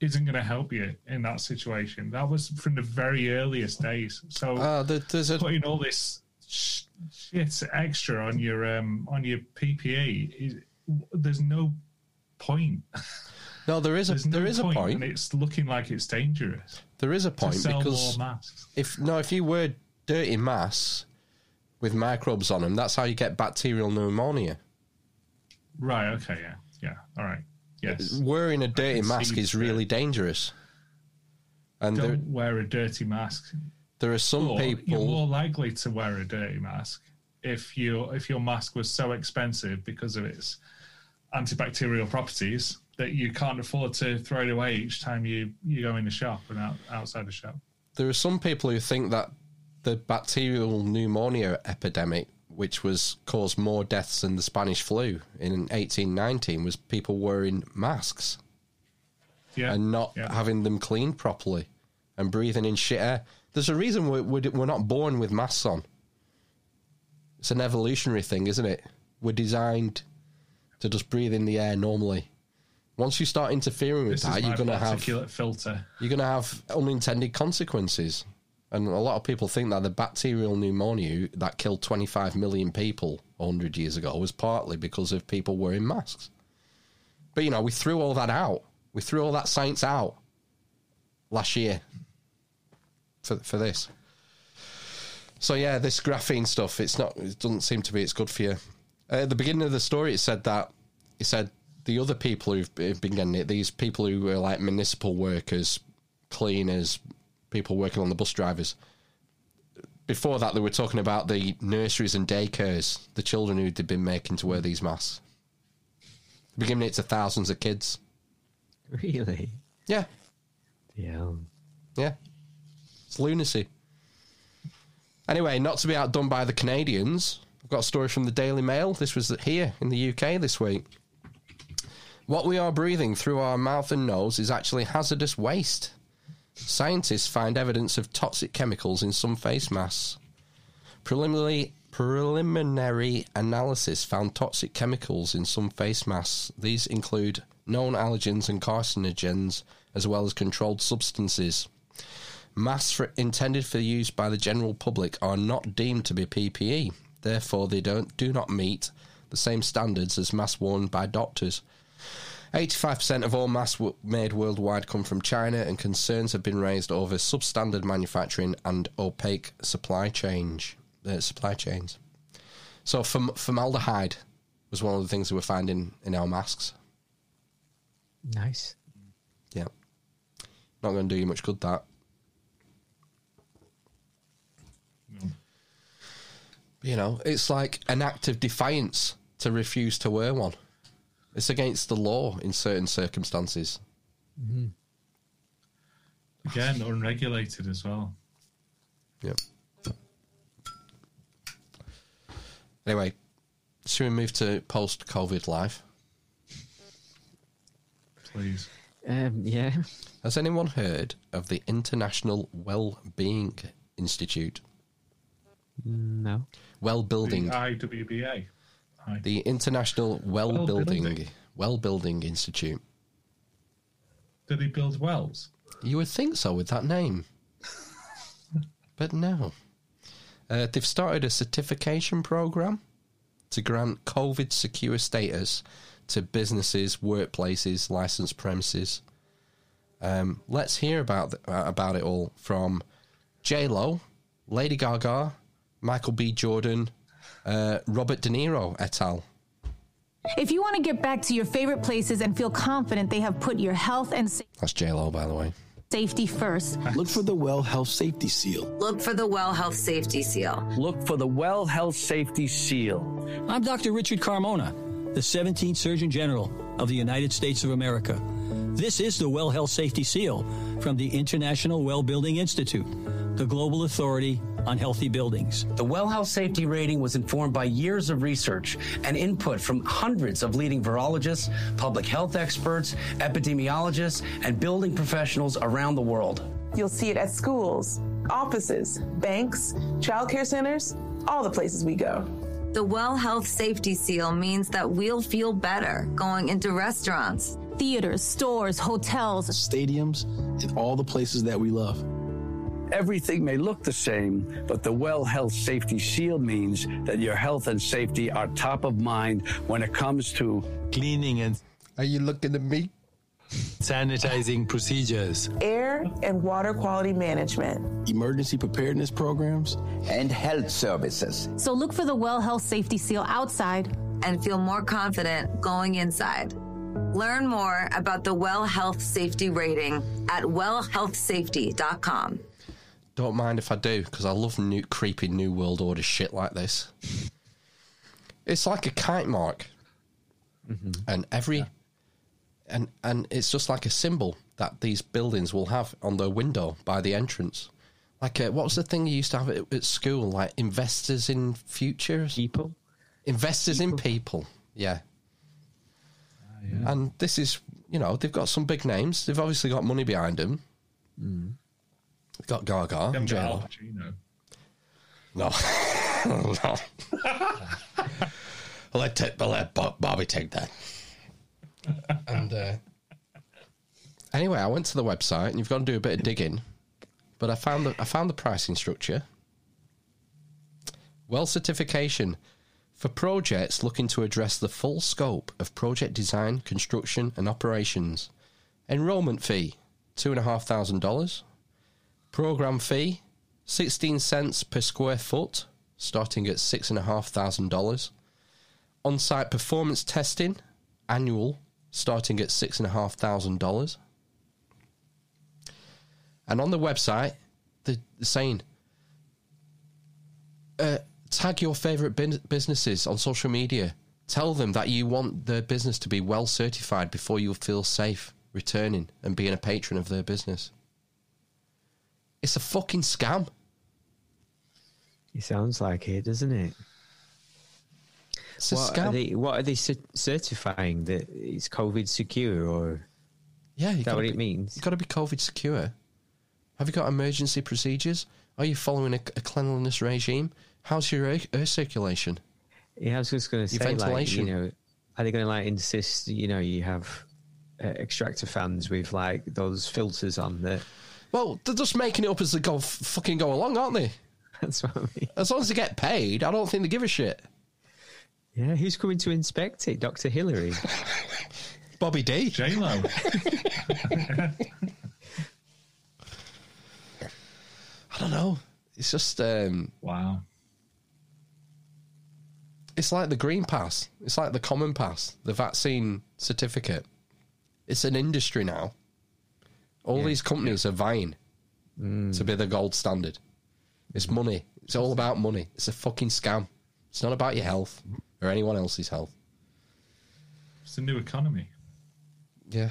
[SPEAKER 3] isn't going to help you in that situation. That was from the very earliest days. So
[SPEAKER 2] Uh, there- there's a-
[SPEAKER 3] putting all this sh- shit extra on your um on your PPE, is, there's no point.
[SPEAKER 2] No, there is a
[SPEAKER 3] There's no
[SPEAKER 2] there is a point.
[SPEAKER 3] and it's looking like it's dangerous.
[SPEAKER 2] There is a point because
[SPEAKER 3] more masks.
[SPEAKER 2] if no, if you wear dirty masks with microbes on them, that's how you get bacterial pneumonia.
[SPEAKER 3] Right. Okay. Yeah. Yeah. All right. Yes.
[SPEAKER 2] Wearing a dirty mask is really dangerous. And
[SPEAKER 3] Don't wear a dirty mask.
[SPEAKER 2] there are some
[SPEAKER 3] Or You're
[SPEAKER 2] people.
[SPEAKER 3] more likely to wear a dirty mask if your if your mask was so expensive because of its antibacterial properties that you can't afford to throw it away each time you, you go in the shop and out, outside the shop.
[SPEAKER 2] There are some people who think that the bacterial pneumonia epidemic, which was caused more deaths than the Spanish flu in 1819, was people wearing masks
[SPEAKER 3] Yeah.
[SPEAKER 2] and not
[SPEAKER 3] Yeah.
[SPEAKER 2] having them cleaned properly and breathing in shit air. There's a reason we're, we're, we're not born with masks on. It's an evolutionary thing, isn't it? We're designed to just breathe in the air normally. Once you start interfering with
[SPEAKER 3] This
[SPEAKER 2] that, you're going to have
[SPEAKER 3] particulate filter.
[SPEAKER 2] you're going to have unintended consequences. And a lot of people think that the bacterial pneumonia that killed 25 million people 100 years ago was partly because of people wearing masks. But, you know, we threw all that out. We threw all that science out last year for, for this. So, yeah, this graphene stuff, it's not, it doesn't seem to be, it's good for you. Uh, at the beginning of the story, it said that, it said the other people who've been getting it, these people who were like municipal workers, cleaners, people working on the bus drivers. Before that, they were talking about the nurseries and daycares, the children who'd been making to wear these masks. They're giving it to thousands of kids.
[SPEAKER 4] Really?
[SPEAKER 2] Yeah.
[SPEAKER 4] Yeah.
[SPEAKER 2] Yeah. It's lunacy. Anyway, not to be outdone by the Canadians, I've got a story from the Daily Mail. This was here in the UK this week. What we are breathing through our mouth and nose is actually hazardous waste. Scientists find evidence of toxic chemicals in some face masks. Preliminary, preliminary analysis found toxic chemicals in some face masks. These include known allergens and carcinogens, as well as controlled substances. Masks for, intended for use by the general public are not deemed to be PPE. Therefore, they don't do not meet the same standards as masks worn by doctors. 85% of all masks w- made worldwide come from China, and concerns have been raised over substandard manufacturing and opaque supply change, uh, supply chains. So, form- formaldehyde was one of the things we were finding in our masks.
[SPEAKER 4] Nice.
[SPEAKER 2] Yeah, not going to do you much good. That. You know, it's like an act of defiance to refuse to wear one. It's against the law in certain circumstances.
[SPEAKER 3] Again, unregulated as well.
[SPEAKER 2] Yep. Anyway, should we move to post COVID life?
[SPEAKER 3] Please.
[SPEAKER 4] Um, yeah.
[SPEAKER 2] Has anyone heard of the International Well-Being Institute?
[SPEAKER 4] No.
[SPEAKER 2] Well-building.
[SPEAKER 3] The IWBA.
[SPEAKER 2] The International Well-Building
[SPEAKER 3] Well-building.
[SPEAKER 2] Well-Building Institute.
[SPEAKER 3] Did he build wells?
[SPEAKER 2] You would think so with that name. But no. Uh, they've started a certification program to grant COVID secure status to businesses, workplaces, licensed premises. Um, let's hear about th- uh, about it all from J Lo, Lady Gaga, Michael B. Jordan, uh, Robert De Niro et al.
[SPEAKER 38] If you want to get back to your favorite places and feel confident they have put your health and sa-
[SPEAKER 2] That's J Lo, by the way.
[SPEAKER 38] safety first,
[SPEAKER 36] Look for the Well Health Safety Seal.
[SPEAKER 39] Look for the Well Health Safety Seal.
[SPEAKER 40] Look for the Well Health Safety Seal.
[SPEAKER 41] I'm Dr. Richard Carmona, the 17th Surgeon General of the United States of America. This is the Well Health Safety Seal from the International Well Building Institute, the global authority on healthy buildings.
[SPEAKER 40] The Well Health Safety Rating was informed by years of research and input from hundreds of leading virologists, public health experts, epidemiologists, and building professionals around the world.
[SPEAKER 42] You'll see it at schools, offices, banks, childcare centers, all the places we go.
[SPEAKER 39] The Well Health Safety Seal means that we'll feel better going into restaurants,
[SPEAKER 38] theaters, stores, hotels,
[SPEAKER 36] stadiums, and all the places that we love.
[SPEAKER 40] Everything may look the same, but the Well Health Safety Seal means that your health and safety are top of mind when it comes to
[SPEAKER 36] cleaning and
[SPEAKER 2] Are you looking at me?
[SPEAKER 36] Sanitizing procedures,
[SPEAKER 42] Air and water quality management.
[SPEAKER 36] emergency preparedness programs,
[SPEAKER 27] and health services.
[SPEAKER 38] So look for the Well Health Safety Seal outside
[SPEAKER 39] and feel more confident going inside. Learn more about the Well Health Safety Rating at wellhealthsafety.com.
[SPEAKER 2] Don't mind if I do, because I love new creepy New World Order shit like this. It's like a kite mark, mm-hmm. and every and and it's just like a symbol that these buildings will have on their window by the entrance. Like, uh, what was the thing you used to have at, at school? Like investors in futures,
[SPEAKER 4] people,
[SPEAKER 2] investors in people. Yeah. And this is, you know, they've got some big names. They've obviously got money behind them. They've got Gaga
[SPEAKER 3] Them
[SPEAKER 2] and
[SPEAKER 3] got Al Pacino.
[SPEAKER 2] No. no. let, ta- but let Bob- Bobby take that. And uh, anyway, I went to the website, and you've got to do a bit of digging. But I found the I found the pricing structure. Well certification for projects looking to address the full scope of project design, construction, and operations. Enrollment fee two and a half thousand dollars. Program fee 16 cents per square foot, starting at $6,500. On site performance testing, annual, starting at $6,500. And on the website, they're saying uh, tag your favorite businesses on social media. Tell them that you want their business to be well certified before you feel safe returning and being a patron of their business. It's a fucking scam.
[SPEAKER 4] It sounds like it, doesn't it?
[SPEAKER 2] It's a
[SPEAKER 4] what
[SPEAKER 2] scam.
[SPEAKER 4] Are they, what are they cer- certifying that it's COVID secure or?
[SPEAKER 2] Yeah, you
[SPEAKER 4] is that what
[SPEAKER 2] be,
[SPEAKER 4] it means?
[SPEAKER 2] You've got to be COVID secure. Have you got emergency procedures? Are you following a, a cleanliness regime? How's your air, air circulation?
[SPEAKER 4] Yeah, I was just going to
[SPEAKER 2] Your
[SPEAKER 4] say, like, you
[SPEAKER 2] ventilation.
[SPEAKER 4] know, are they going to like insist? You know, you have uh, extractor fans with like those filters on that.
[SPEAKER 2] Well, they're just making it up as they go, f- fucking go along, aren't they?
[SPEAKER 4] That's what I mean.
[SPEAKER 2] As long as they get paid, I don't think they give a shit.
[SPEAKER 4] Yeah, who's coming to inspect it? Doctor Hillary.
[SPEAKER 2] Bobby D.
[SPEAKER 3] J Lo.
[SPEAKER 2] I don't know. It's just um,
[SPEAKER 3] wow.
[SPEAKER 2] It's like the green pass. It's like the common pass, the vaccine certificate. It's an industry now. All
[SPEAKER 4] Yeah.
[SPEAKER 2] these companies are vying to be the gold standard. It's money. It's all about money. It's a fucking scam. It's not about your health or anyone else's health.
[SPEAKER 3] It's a new economy.
[SPEAKER 2] Yeah.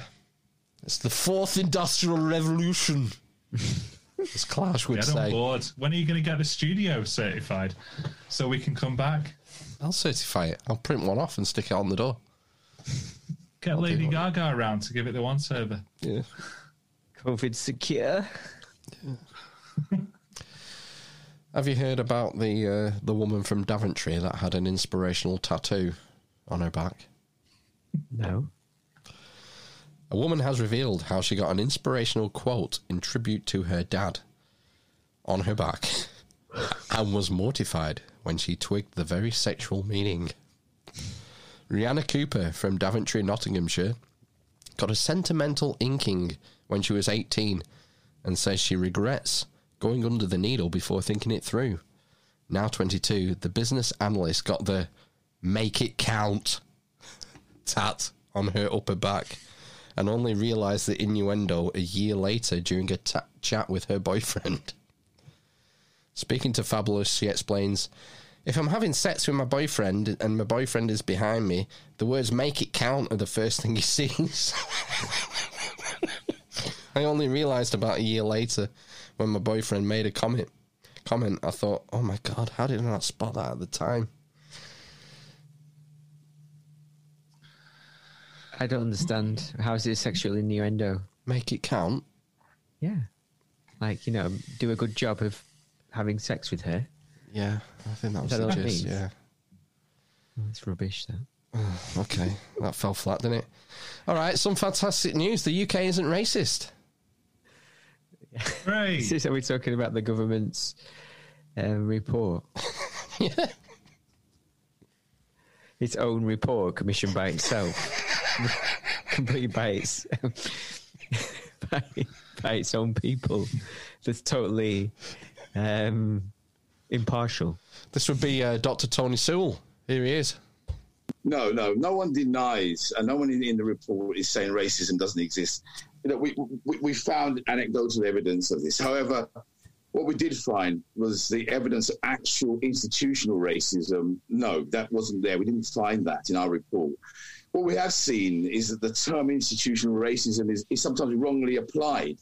[SPEAKER 2] It's the fourth industrial revolution. As Clash would
[SPEAKER 3] Get on board. When are you going to get the studio certified so we can come back?
[SPEAKER 2] I'll certify it. I'll print one off and stick it on the door.
[SPEAKER 3] Get
[SPEAKER 2] I'll
[SPEAKER 3] Lady
[SPEAKER 2] do
[SPEAKER 3] Gaga around to give it the once over.
[SPEAKER 2] Yeah.
[SPEAKER 4] COVID secure.
[SPEAKER 2] Have you heard about the uh, the woman from Daventry that had an inspirational tattoo on her back?
[SPEAKER 4] No.
[SPEAKER 2] A woman has revealed how she got an inspirational quote in tribute to her dad on her back. and was mortified when she twigged the very sexual meaning. Rihanna Cooper from Daventry, Nottinghamshire, got a sentimental inking when she was 18 and says she regrets going under the needle before thinking it through. Now 22, the business analyst got the make it count tat on her upper back and only realised the innuendo a year later during a chat with her boyfriend. Speaking to Fabulous, she explains If I'm having sex with my boyfriend and my boyfriend is behind me, the words make it count are the first thing he sees. I only realised about a year later when my boyfriend made a comment. Comment, I thought, oh my god, how did I not spot that at the time?
[SPEAKER 4] I don't understand. How is it a sexual innuendo?
[SPEAKER 2] Make it count.
[SPEAKER 4] Yeah. Like, you know, do a good job of having sex with her.
[SPEAKER 2] Yeah, I think that was
[SPEAKER 4] that
[SPEAKER 2] the gist. Yeah.
[SPEAKER 4] Oh, it's rubbish, though.
[SPEAKER 2] okay, that fell flat, didn't it? All right, some fantastic news. The UK isn't racist.
[SPEAKER 3] Right.
[SPEAKER 4] Are we talking about the government's uh, report?
[SPEAKER 2] yeah.
[SPEAKER 4] Its own report, commissioned by itself, completed by its by, by its own people. That's totally um, impartial.
[SPEAKER 2] This would be uh, Dr. Tony Sewell. Here he is.
[SPEAKER 43] No, no, no one denies, and no one in, in the report is saying racism doesn't exist. You know, we, we we found anecdotal evidence of this. However, what we did find was the evidence of actual institutional racism. No, that wasn't there. We didn't find that in our report. What we have seen is that the term institutional racism is, is sometimes wrongly applied.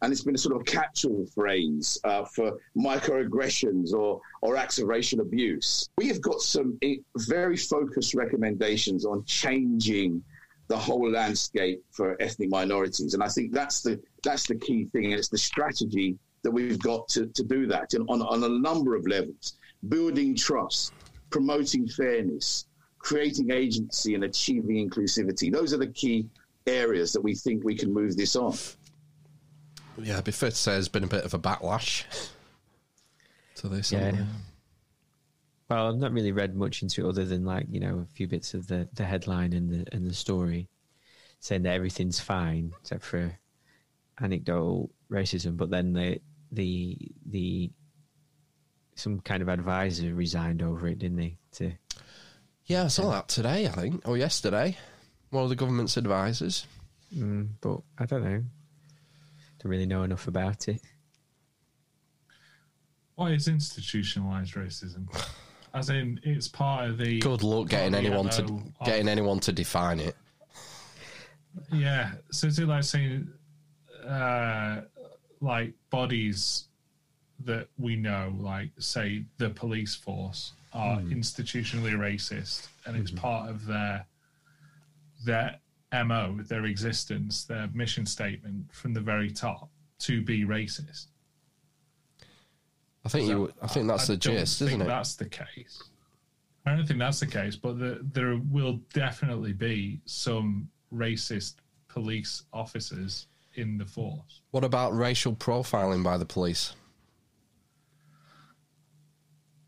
[SPEAKER 43] And it's been a sort of catch-all phrase uh, for microaggressions or, or acts of racial abuse. We have got some eh, very focused recommendations on changing the whole landscape for ethnic minorities, and I think that's the that's the key thing, and it's the strategy that we've got to, to do that and on, on a number of levels building trust, promoting fairness, creating agency, and achieving inclusivity. Those are the key areas that we think we can move this on.
[SPEAKER 2] Yeah, it'd be fair to say there's been a bit of a backlash to this.
[SPEAKER 4] Yeah.
[SPEAKER 2] Hasn't there?
[SPEAKER 4] Well, I've not really read much into it other than like you know a few bits of the, the headline and the and the story, saying that everything's fine except for anecdotal racism. But then the the the some kind of advisor resigned over it, didn't they? To
[SPEAKER 2] Yeah, I saw that today, I think, or yesterday. One of the government's advisors.
[SPEAKER 4] mm, but I don't know. Don't really know enough about it.
[SPEAKER 3] What is institutionalized racism? As in, it's part of the.
[SPEAKER 2] Good luck getting
[SPEAKER 3] part of the
[SPEAKER 2] anyone to
[SPEAKER 3] MO of-
[SPEAKER 2] getting anyone to define it.
[SPEAKER 3] Yeah. So is it like saying, uh, like bodies that we know, like say the police force, are
[SPEAKER 2] Hmm.
[SPEAKER 3] institutionally racist, and it's part of their their mo, their existence, their mission statement from the very top to be racist.
[SPEAKER 2] I think you. I think that's the
[SPEAKER 3] don't
[SPEAKER 2] gist, isn't it?
[SPEAKER 3] That's the case. I don't think that's the case, but the, there will definitely be some racist police officers in the force.
[SPEAKER 2] What about racial profiling by the police?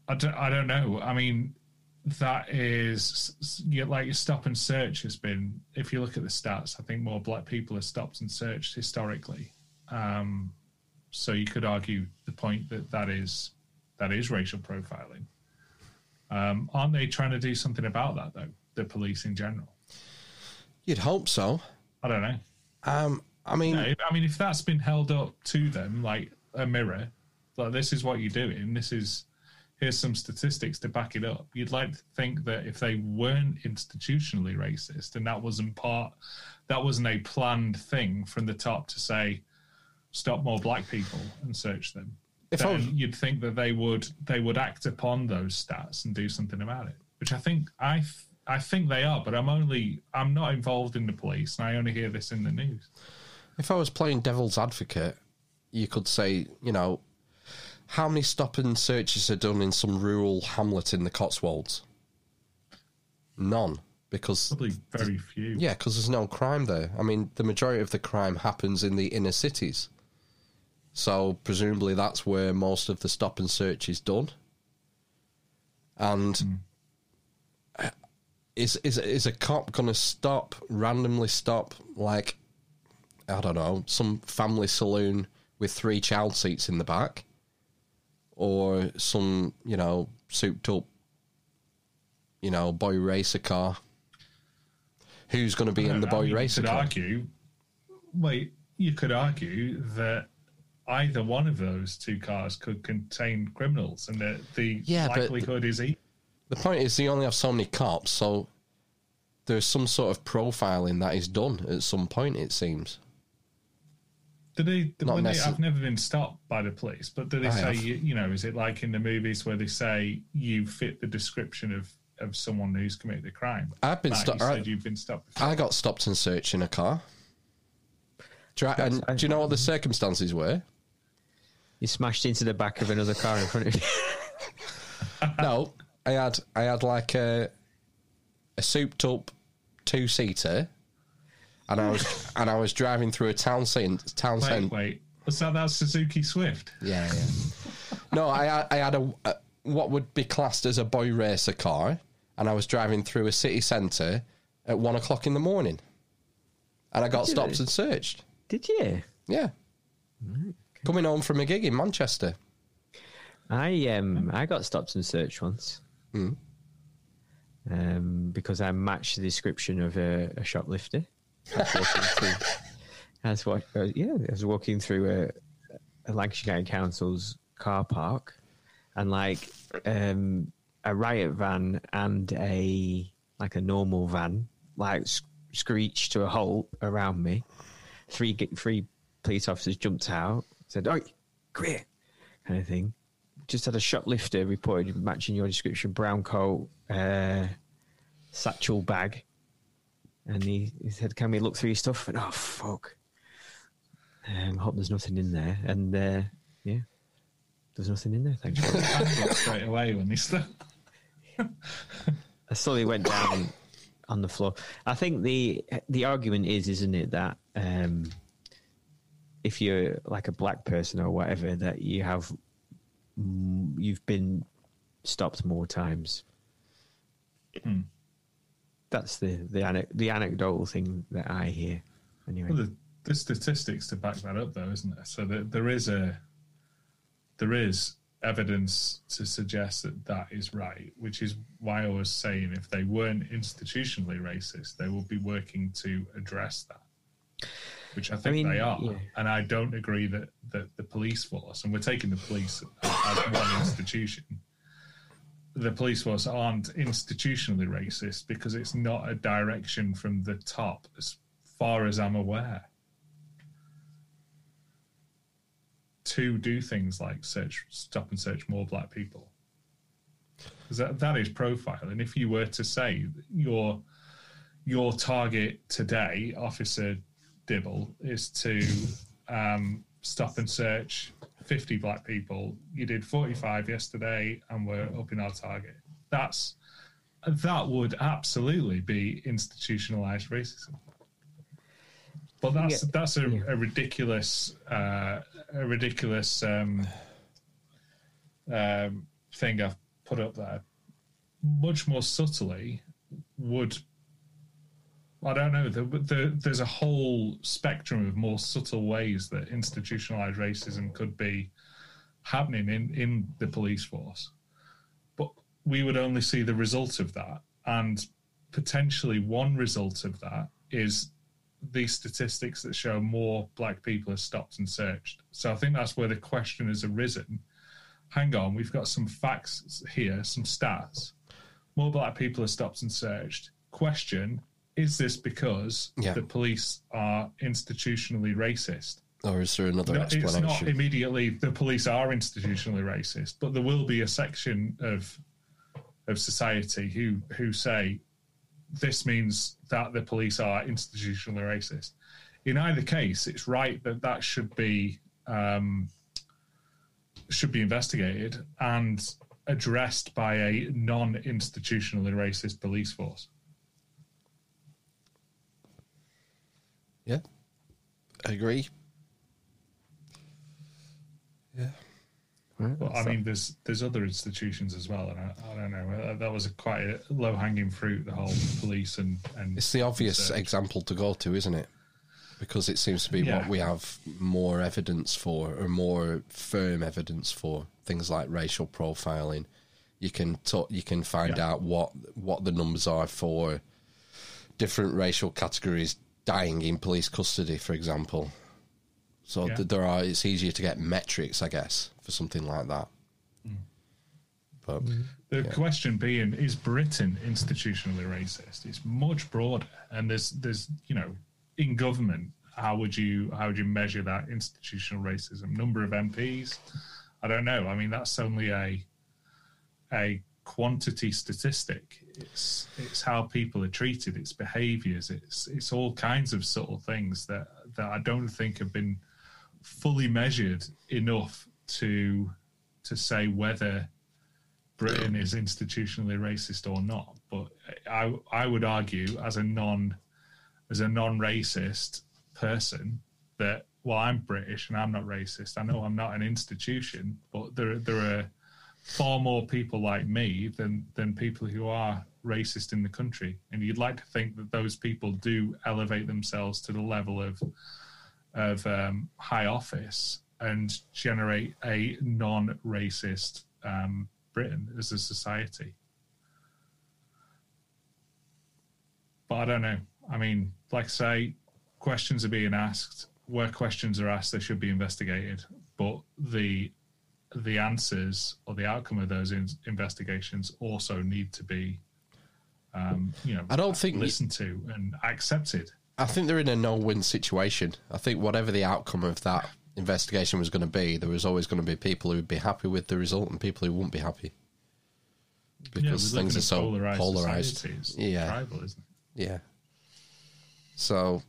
[SPEAKER 3] I don't, I don't know. I mean, that is you like your stop and search has been. If you look at the stats, I think more black people are stopped and searched historically. Um, so you could argue the point that that is that is racial profiling. Um, aren't they trying to do something about that though? The police in general.
[SPEAKER 2] You'd hope so.
[SPEAKER 3] I don't know.
[SPEAKER 2] Um, I mean,
[SPEAKER 3] No, I mean, if that's been held up to them like a mirror, like this is what you're doing. This is here's some statistics to back it up. You'd like to think that if they weren't institutionally racist and that wasn't part, that wasn't a planned thing from the top to say stop more black people and search them.
[SPEAKER 2] If
[SPEAKER 3] then
[SPEAKER 2] was-
[SPEAKER 3] you'd think that they would they would act upon those stats and do something about it, which I think I th- I think they are, but I'm only I'm not involved in the police, and I only hear this in the news.
[SPEAKER 2] If I was playing devil's advocate, you could say, you know, how many stop and searches are done in some rural hamlet in the Cotswolds? None, because
[SPEAKER 3] Probably very few.
[SPEAKER 2] yeah, because there's no crime there. I mean, the majority of the crime happens in the inner cities. So presumably that's where most of the stop and search is done. And hmm. is is is a cop going to stop randomly stop like I don't know some family saloon with three child seats in the back, or some you know souped up you know boy racer car? Who's going to be in the boy
[SPEAKER 3] you
[SPEAKER 2] racer
[SPEAKER 3] could
[SPEAKER 2] car?
[SPEAKER 3] argue, wait, you could argue that either one of those two cars could contain criminals, and that the
[SPEAKER 2] Yeah, but-
[SPEAKER 3] likelihood is e-
[SPEAKER 2] The point is, they only have so many cops, so there's some sort of profiling that is done at some point. It seems.
[SPEAKER 3] Do they?
[SPEAKER 2] Not
[SPEAKER 3] when they I've never been stopped by the police, but do they
[SPEAKER 2] I
[SPEAKER 3] say you, you know? Is it like in the movies where they say you fit the description of of someone who's committed a crime?
[SPEAKER 2] I've been
[SPEAKER 3] Matt,
[SPEAKER 2] stopped.
[SPEAKER 3] You
[SPEAKER 2] I-
[SPEAKER 3] you've been stopped.
[SPEAKER 2] I got stopped and searched in a car. Do you, and do you know what the circumstances were?
[SPEAKER 4] You smashed into the back of another car in front of you.
[SPEAKER 2] no, I had I had like a a souped up two seater, and I was and I was driving through a town centre. Town
[SPEAKER 3] Wait,
[SPEAKER 2] centre.
[SPEAKER 3] wait. Was that that Suzuki Swift?
[SPEAKER 2] Yeah, yeah. No, I had- I had a, a what would be classed as a boy racer car, and I was driving through a city centre at one o'clock in the morning, and I got
[SPEAKER 4] Did you?
[SPEAKER 2] stopped and searched.
[SPEAKER 4] Did you?
[SPEAKER 2] Yeah. Coming home from a gig in Manchester.
[SPEAKER 4] I um I got stopped and searched once.
[SPEAKER 2] Mm.
[SPEAKER 4] Um, because I matched the description of a, a shoplifter. I was walking through, I was uh, yeah, I was walking through a, a Lancashire County Council's car park, and like um, a riot van and a like a normal van like sc- screeched to a halt around me. Three three police officers jumped out, said, "Oi, come here," kind of thing. Just had a shoplifter reported matching your description: brown coat, uh, satchel bag, and he, he said, "Can we look through your stuff?" And oh fuck, um, hope there's nothing in there. And uh, yeah, there's nothing in there. Thanks. For
[SPEAKER 3] I got straight away when he stopped.
[SPEAKER 4] I slowly went down on the floor. I think the the argument is, isn't it, that um, if you're like a black person or whatever, that you have you've been stopped more times.
[SPEAKER 3] Hmm.
[SPEAKER 4] That's the the the anecdotal thing that I hear. Anyway,
[SPEAKER 3] Well, the, the statistics to back that up, though, isn't there? So that there is a there is evidence to suggest that that is right, which is why I was saying if they weren't institutionally racist, they would be working to address that, which I think
[SPEAKER 4] mean,
[SPEAKER 3] they are.
[SPEAKER 4] yeah.
[SPEAKER 3] And I don't agree that, that the police force, and we're taking the police as one institution, the police force aren't institutionally racist because it's not a direction from the top, as far as I'm aware. To do things like search, stop and search more black people, because that, that is profiling. If you were to say your your target today, Officer Dibble, is to um, stop and search 50 black people. You did 45 yesterday, and we're up in our target. That's that would absolutely be institutionalized racism. But that's that's a, a ridiculous uh, a ridiculous um, um, thing I've put up there. Much more subtly would I don't know. The, the, there's a whole spectrum of more subtle ways that institutionalized racism could be happening in, in the police force. But we would only see the result of that. And potentially one result of that is these statistics that show more black people are stopped and searched. So I think that's where the question has arisen. Hang on, we've got some facts here, some stats. More black people are stopped and searched. Question Is this because
[SPEAKER 2] Yeah.
[SPEAKER 3] the police are institutionally racist?
[SPEAKER 2] Or is there another
[SPEAKER 3] No, it's not
[SPEAKER 2] explanation?
[SPEAKER 3] immediately the police are institutionally racist, but there will be a section of of society who who say this means that the police are institutionally racist. In either case, it's right that that should be um, should be investigated and addressed by a non-institutionally racist police force.
[SPEAKER 2] Yeah, I agree.
[SPEAKER 3] Yeah, well, I mean, there's there's other institutions as well, and I, I don't know. Uh, That was a quite a low hanging fruit. The whole police and and
[SPEAKER 2] It's the obvious
[SPEAKER 3] research.
[SPEAKER 2] example to go to, isn't it? Because it seems to be
[SPEAKER 3] Yeah.
[SPEAKER 2] what we have more evidence for, or more firm evidence for things like racial profiling. You can talk, you can find
[SPEAKER 3] Yeah.
[SPEAKER 2] out what what the numbers are for different racial categories dying in police custody, for example. So
[SPEAKER 3] Yeah.
[SPEAKER 2] th- there are. It's easier to get metrics, I guess, for something like that.
[SPEAKER 3] Mm.
[SPEAKER 2] But
[SPEAKER 3] The
[SPEAKER 2] yeah.
[SPEAKER 3] question being, is Britain institutionally racist? It's much broader, and there's there's you know, in government, how would you how would you measure that institutional racism? Number of MPs? I don't know. I mean, that's only a a quantity statistic. It's it's how people are treated. It's behaviours. It's it's all kinds of subtle things that that I don't think have been fully measured enough to to say whether Britain is institutionally racist or not. But I I would argue as a non as a non racist person that well I'm British and I'm not racist. I know I'm not an institution, but there there are far more people like me than than people who are racist in the country. And you'd like to think that those people do elevate themselves to the level of of um, high office and generate a non-racist um, Britain as a society. But I don't know. I mean, like I say, questions are being asked. Where questions are asked, they should be investigated. But the the answers or the outcome of those in- investigations also need to be, um, you know,
[SPEAKER 2] I don't think-
[SPEAKER 3] listened to and accepted.
[SPEAKER 2] I think they're in a no-win situation. I think whatever the outcome of that investigation was going to be, there was always going to be people who would be happy with the result and people who wouldn't be happy because
[SPEAKER 3] live
[SPEAKER 2] things are so
[SPEAKER 3] polarized
[SPEAKER 2] polarized. Yeah,
[SPEAKER 3] tribal, isn't it?
[SPEAKER 2] yeah. So,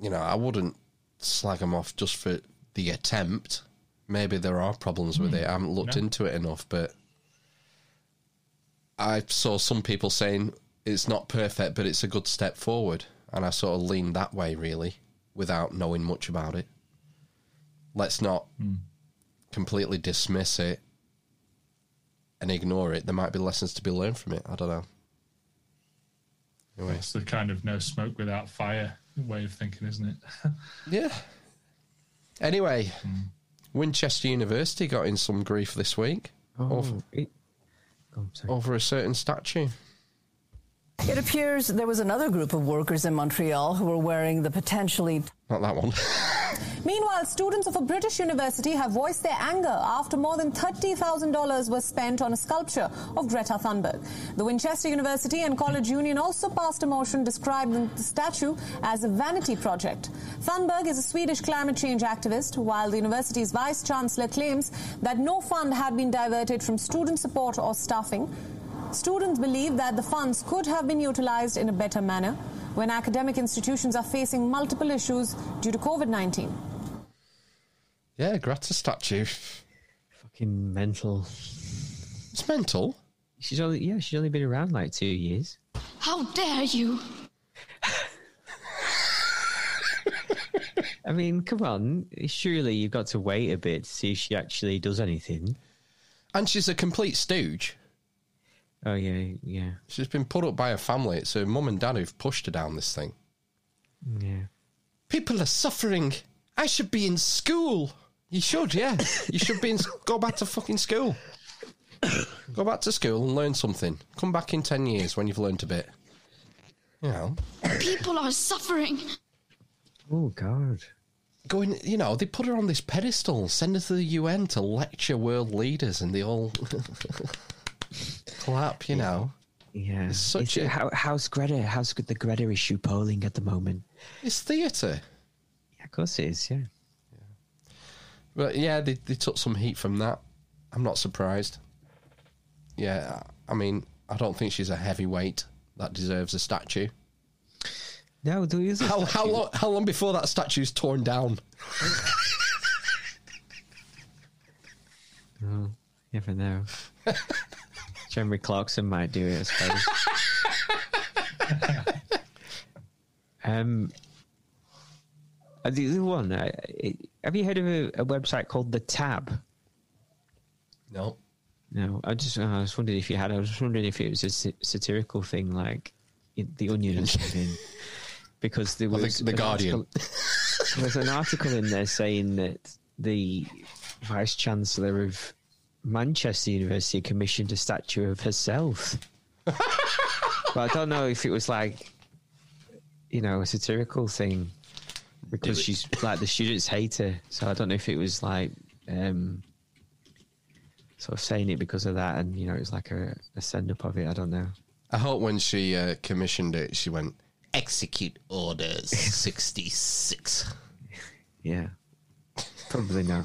[SPEAKER 2] you know, I wouldn't slag them off just for the attempt. Maybe there are problems with
[SPEAKER 3] Hmm.
[SPEAKER 2] it. I haven't looked
[SPEAKER 3] No.
[SPEAKER 2] into it enough, but I saw some people saying it's not perfect, but it's a good step forward, and I sort of leaned that way really, without knowing much about it. Let's not
[SPEAKER 3] Hmm.
[SPEAKER 2] completely dismiss it and ignore it. There might be lessons to be learned from it. I don't know. Anyway.
[SPEAKER 3] It's the kind of no smoke without fire way of thinking, isn't it?
[SPEAKER 2] Yeah. Anyway,
[SPEAKER 3] Hmm.
[SPEAKER 2] Winchester University got in some grief this week over, over a certain statue.
[SPEAKER 35] It appears there was another group of workers in Montreal who were wearing the potentially.
[SPEAKER 2] Not that one.
[SPEAKER 44] Meanwhile, students of a British university have voiced their anger after more than $30,000 was spent on a sculpture of Greta Thunberg. The Winchester University and College Union also passed a motion describing the statue as a vanity project. Thunberg is a Swedish climate change activist, while the university's vice chancellor claims that no fund had been diverted from student support or staffing. Students believe that the funds could have been utilized in a better manner when academic institutions are facing multiple issues due to COVID 19.
[SPEAKER 2] Yeah, Greta statue.
[SPEAKER 4] Fucking mental.
[SPEAKER 2] It's mental.
[SPEAKER 4] She's only yeah, she's only been around like two years.
[SPEAKER 45] How dare you?
[SPEAKER 4] I mean, come on. Surely you've got to wait a bit to see if she actually does anything.
[SPEAKER 2] And she's a complete stooge.
[SPEAKER 4] Oh yeah, yeah,
[SPEAKER 2] She's been put up by her family. It's her mum and dad who've pushed her down this thing.
[SPEAKER 4] yeah.
[SPEAKER 2] People are suffering. I should be in school. You should, yeah. You should be in. Go back to fucking school. Go back to school and learn something. Come back in 10 years when you've learned a bit. You know.
[SPEAKER 45] People are suffering.
[SPEAKER 4] Oh God.
[SPEAKER 2] Going, you know, they put her on this pedestal, send her to the UN to lecture world leaders, and they all clap, you know.
[SPEAKER 4] Yeah.
[SPEAKER 2] It's such a-
[SPEAKER 4] how, how's Greta? How's the Greta issue polling at the moment?
[SPEAKER 2] It's theatre.
[SPEAKER 4] Yeah, of course it is. Yeah.
[SPEAKER 2] But yeah, they, they took some heat from that. I'm not surprised. Yeah, I mean, I don't think she's a heavyweight that deserves a statue.
[SPEAKER 4] No, there is a
[SPEAKER 2] How, how long? How long before that statue's torn down?
[SPEAKER 4] Oh, you never know. Jeremy Clarkson might do it, I suppose. um, the other one, uh, have you heard of a, a website called The Tab?
[SPEAKER 2] No.
[SPEAKER 4] No, I just I was wondering if you had. I was just wondering if it was a satirical thing like the Onion or something. because there
[SPEAKER 2] Or the-
[SPEAKER 4] was
[SPEAKER 2] The Guardian.
[SPEAKER 4] article- There's an article in there saying that the vice chancellor of Manchester University commissioned a statue of herself. but I don't know if it was like, you know, a satirical thing because she's like the students hate her. So I don't know if it was like um, sort of saying it because of that, and you know, it was like a, a send up of it. I don't know.
[SPEAKER 2] I hope when she uh, commissioned it, she went execute orders sixty six.
[SPEAKER 4] Yeah, probably not.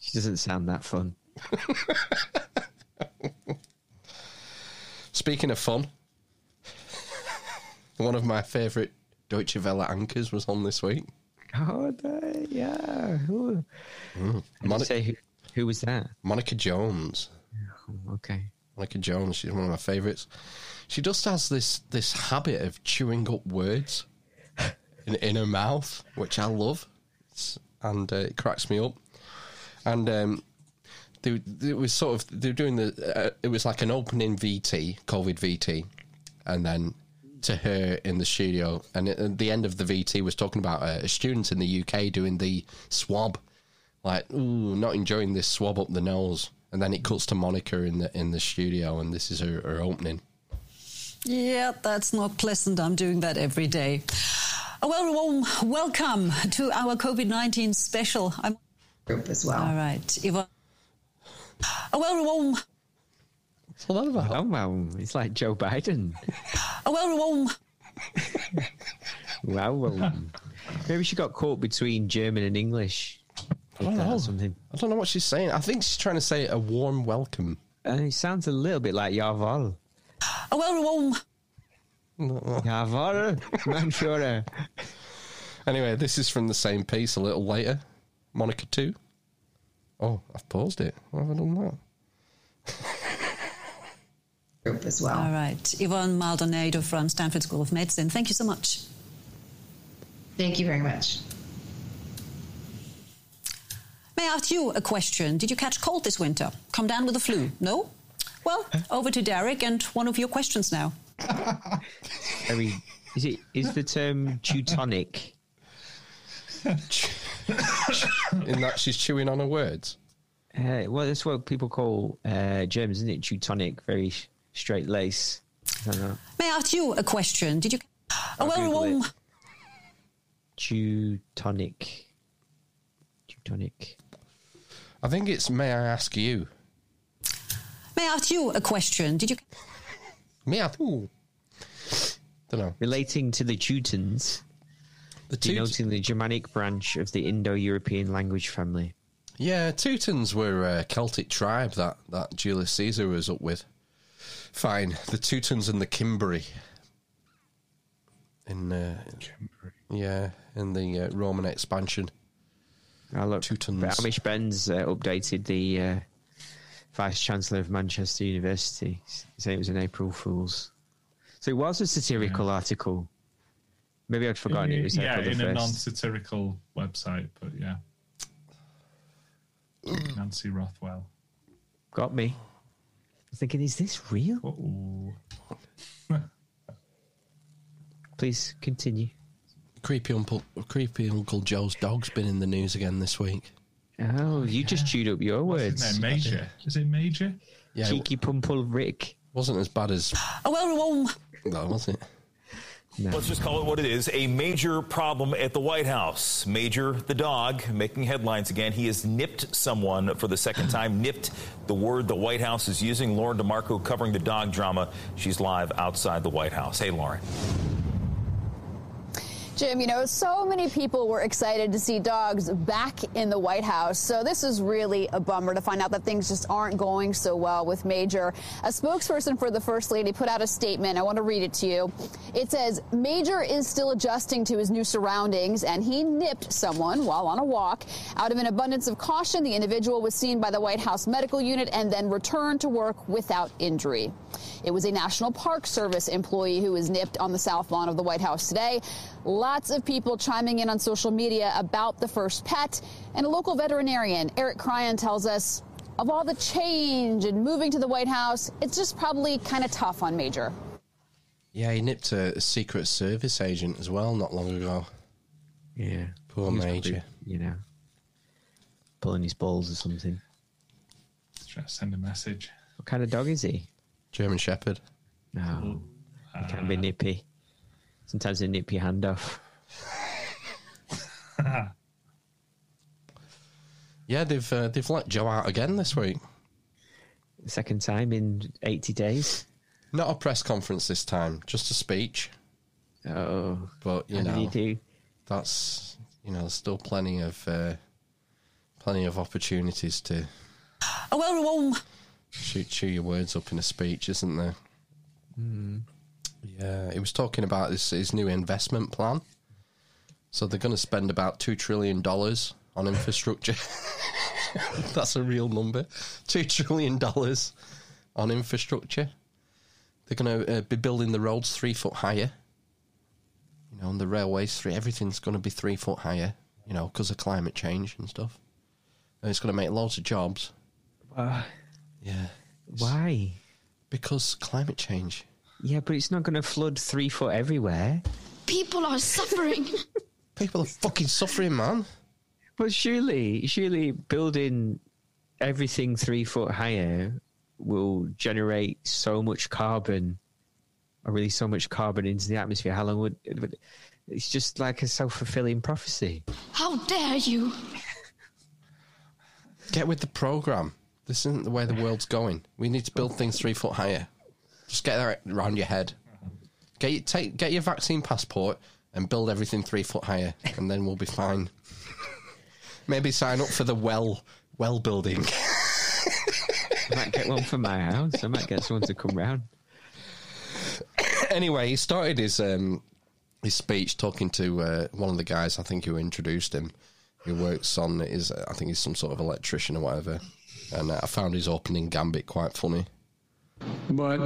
[SPEAKER 4] She doesn't sound that fun.
[SPEAKER 2] Speaking of fun, one of my favourite Deutsche Welle anchors was on this week.
[SPEAKER 4] Oh, they- yeah. Who,
[SPEAKER 2] Mm.
[SPEAKER 4] You say who, who was that?
[SPEAKER 2] Monica Jones.
[SPEAKER 4] Okay.
[SPEAKER 2] Monica Jones, she's one of my favourites. She just has this this habit of chewing up words in, in her mouth, which I love, It's- and uh, it cracks me up. And um, they, it was sort of they were doing the. Uh, it was like an opening VT, COVID VT, and then to her in the studio. And at at the end of the VT was talking about a, a student in the UK doing the swab, like ooh, not enjoying this swab up the nose. And then it cuts to Monica in the in the studio, and this is her, her opening.
[SPEAKER 46] Yeah, that's not pleasant. I'm doing that every day. A well, warm welcome to our COVID 19 special. I'm group as well. All right. Yvonne. A well, warm.
[SPEAKER 2] What's all that about?
[SPEAKER 4] Oh, wow. It's like Joe Biden.
[SPEAKER 46] A well, warm.
[SPEAKER 4] Wow. well, maybe she got caught between German and English.
[SPEAKER 2] I don't know.
[SPEAKER 4] Something.
[SPEAKER 2] I don't know what she's saying. I think she's trying to say a warm welcome.
[SPEAKER 4] And it sounds a little bit like Jawohl.
[SPEAKER 46] A well, warm.
[SPEAKER 4] Jawohl, man, sure.
[SPEAKER 2] Anyway, this is from the same piece a little later. Monica 2. Oh, I've paused it. Why have I done that?
[SPEAKER 46] Group as well. All right. Yvonne Maldonado from Stanford School of Medicine. Thank you so much.
[SPEAKER 47] Thank you very much.
[SPEAKER 46] May I ask you a question? Did you catch cold this winter? Come down with the flu? No? Well, over to Derek and one of your questions now.
[SPEAKER 4] I mean, is it is the term um, Teutonic?
[SPEAKER 2] In that she's chewing on her words.
[SPEAKER 4] Uh, well, that's what people call uh, Germans, isn't it? Teutonic, very straight lace. I don't know.
[SPEAKER 46] May I ask you a question? Did you? A well,
[SPEAKER 4] Google
[SPEAKER 46] warm.
[SPEAKER 4] Teutonic. Teutonic.
[SPEAKER 2] I think it's may I ask you?
[SPEAKER 46] May I ask you a question? Did you?
[SPEAKER 2] Me, I Don't know.
[SPEAKER 4] Relating to the Teutons,
[SPEAKER 2] The Teut-
[SPEAKER 4] denoting the Germanic branch of the Indo-European language family.
[SPEAKER 2] Yeah, Teutons were a Celtic tribe that, that Julius Caesar was up with. Fine. The Teutons and the Cimbri. In, uh, Yeah, in the uh, Roman expansion.
[SPEAKER 4] I look,
[SPEAKER 2] Teutons.
[SPEAKER 4] Amish Benz uh, updated the uh, Vice Chancellor of Manchester University, saying it was an April Fool's. So it was a satirical article. Maybe I'd forgotten it was
[SPEAKER 3] yeah,
[SPEAKER 4] April the
[SPEAKER 3] in a non-satirical website, but yeah. Nancy Rothwell.
[SPEAKER 4] Got me. I'm thinking, is this real? Please continue.
[SPEAKER 2] Creepy Uncle, creepy Uncle Joe's dog's been in the news again this week.
[SPEAKER 4] Oh, you just chewed up your
[SPEAKER 3] What's
[SPEAKER 4] words.
[SPEAKER 3] his name? Major? Is it Major?
[SPEAKER 2] Yeah,
[SPEAKER 4] Cheeky Pumple Rick.
[SPEAKER 2] Wasn't as bad as.
[SPEAKER 46] Oh, well, warm.
[SPEAKER 2] No, was it?
[SPEAKER 48] Let's just call it what it is a major problem at the White House. Major, the dog, making headlines again. He has nipped someone for the second time. nipped the word the White House is using. Lauren DeMarco covering the dog drama. She's live outside the White House. Hey, Lauren.
[SPEAKER 49] Jim, you know, so many people were excited to see dogs back in the White House. So this is really a bummer to find out that things just aren't going so well with Major. A spokesperson for the First Lady put out a statement. I want to read it to you. It says, Major is still adjusting to his new surroundings and he nipped someone while on a walk. Out of an abundance of caution, the individual was seen by the White House medical unit and then returned to work without injury. It was a National Park Service employee who was nipped on the south lawn of the White House today. Lots of people chiming in on social media about the first pet. And a local veterinarian, Eric Cryan, tells us of all the change and moving to the White House, it's just probably kind of tough on Major.
[SPEAKER 2] Yeah, he nipped a, a Secret Service agent as well not long ago.
[SPEAKER 4] Yeah.
[SPEAKER 2] Poor
[SPEAKER 4] He
[SPEAKER 2] Major.
[SPEAKER 4] probably, you know, pulling his balls or something.
[SPEAKER 3] Trying to send a message.
[SPEAKER 4] What kind of dog is he?
[SPEAKER 2] German Shepherd.
[SPEAKER 4] No. He can be nippy. Sometimes they nip your hand off.
[SPEAKER 2] Yeah, they've uh, they've let Joe out again this week.
[SPEAKER 4] Second time in 80 days.
[SPEAKER 2] Not a press conference this time, just a speech.
[SPEAKER 4] Oh,
[SPEAKER 2] but you know,
[SPEAKER 4] he do?
[SPEAKER 2] that's you know, there's still plenty of uh, plenty of opportunities to
[SPEAKER 46] A well
[SPEAKER 2] shoot chew your words up in a speech, isn't there?
[SPEAKER 4] Hmm.
[SPEAKER 2] Yeah, he was talking about this his new investment plan. So they're going to spend about two trillion dollars on infrastructure. That's a real number. Two trillion dollars on infrastructure. They're going to uh, be building the roads three foot higher. You know, and the railways three. Everything's going to be three foot higher. You know, because of climate change and stuff. And it's going to make loads of jobs.
[SPEAKER 4] Uh,
[SPEAKER 2] Yeah.
[SPEAKER 4] why?
[SPEAKER 2] Because climate change.
[SPEAKER 4] Yeah, but it's not going to flood three foot everywhere.
[SPEAKER 45] People are suffering.
[SPEAKER 2] People are fucking suffering, man.
[SPEAKER 4] But surely, surely building everything three foot higher will generate so much carbon, or really so much carbon into the atmosphere. How long would would- it's just like a self fulfilling prophecy?
[SPEAKER 45] How dare you?
[SPEAKER 2] Get with the program. This isn't the way the world's going. We need to build things three foot higher. Just get that around your head. Get your, take get your vaccine passport and build everything three foot higher, and then we'll be fine. Maybe sign up for the well well building.
[SPEAKER 4] I might get one for my house. I might get someone to come round.
[SPEAKER 2] anyway, he started his um, his speech talking to uh, one of the guys I think who introduced him, who works on is I think he's some sort of electrician or whatever, and uh, I found his opening gambit quite funny.
[SPEAKER 50] But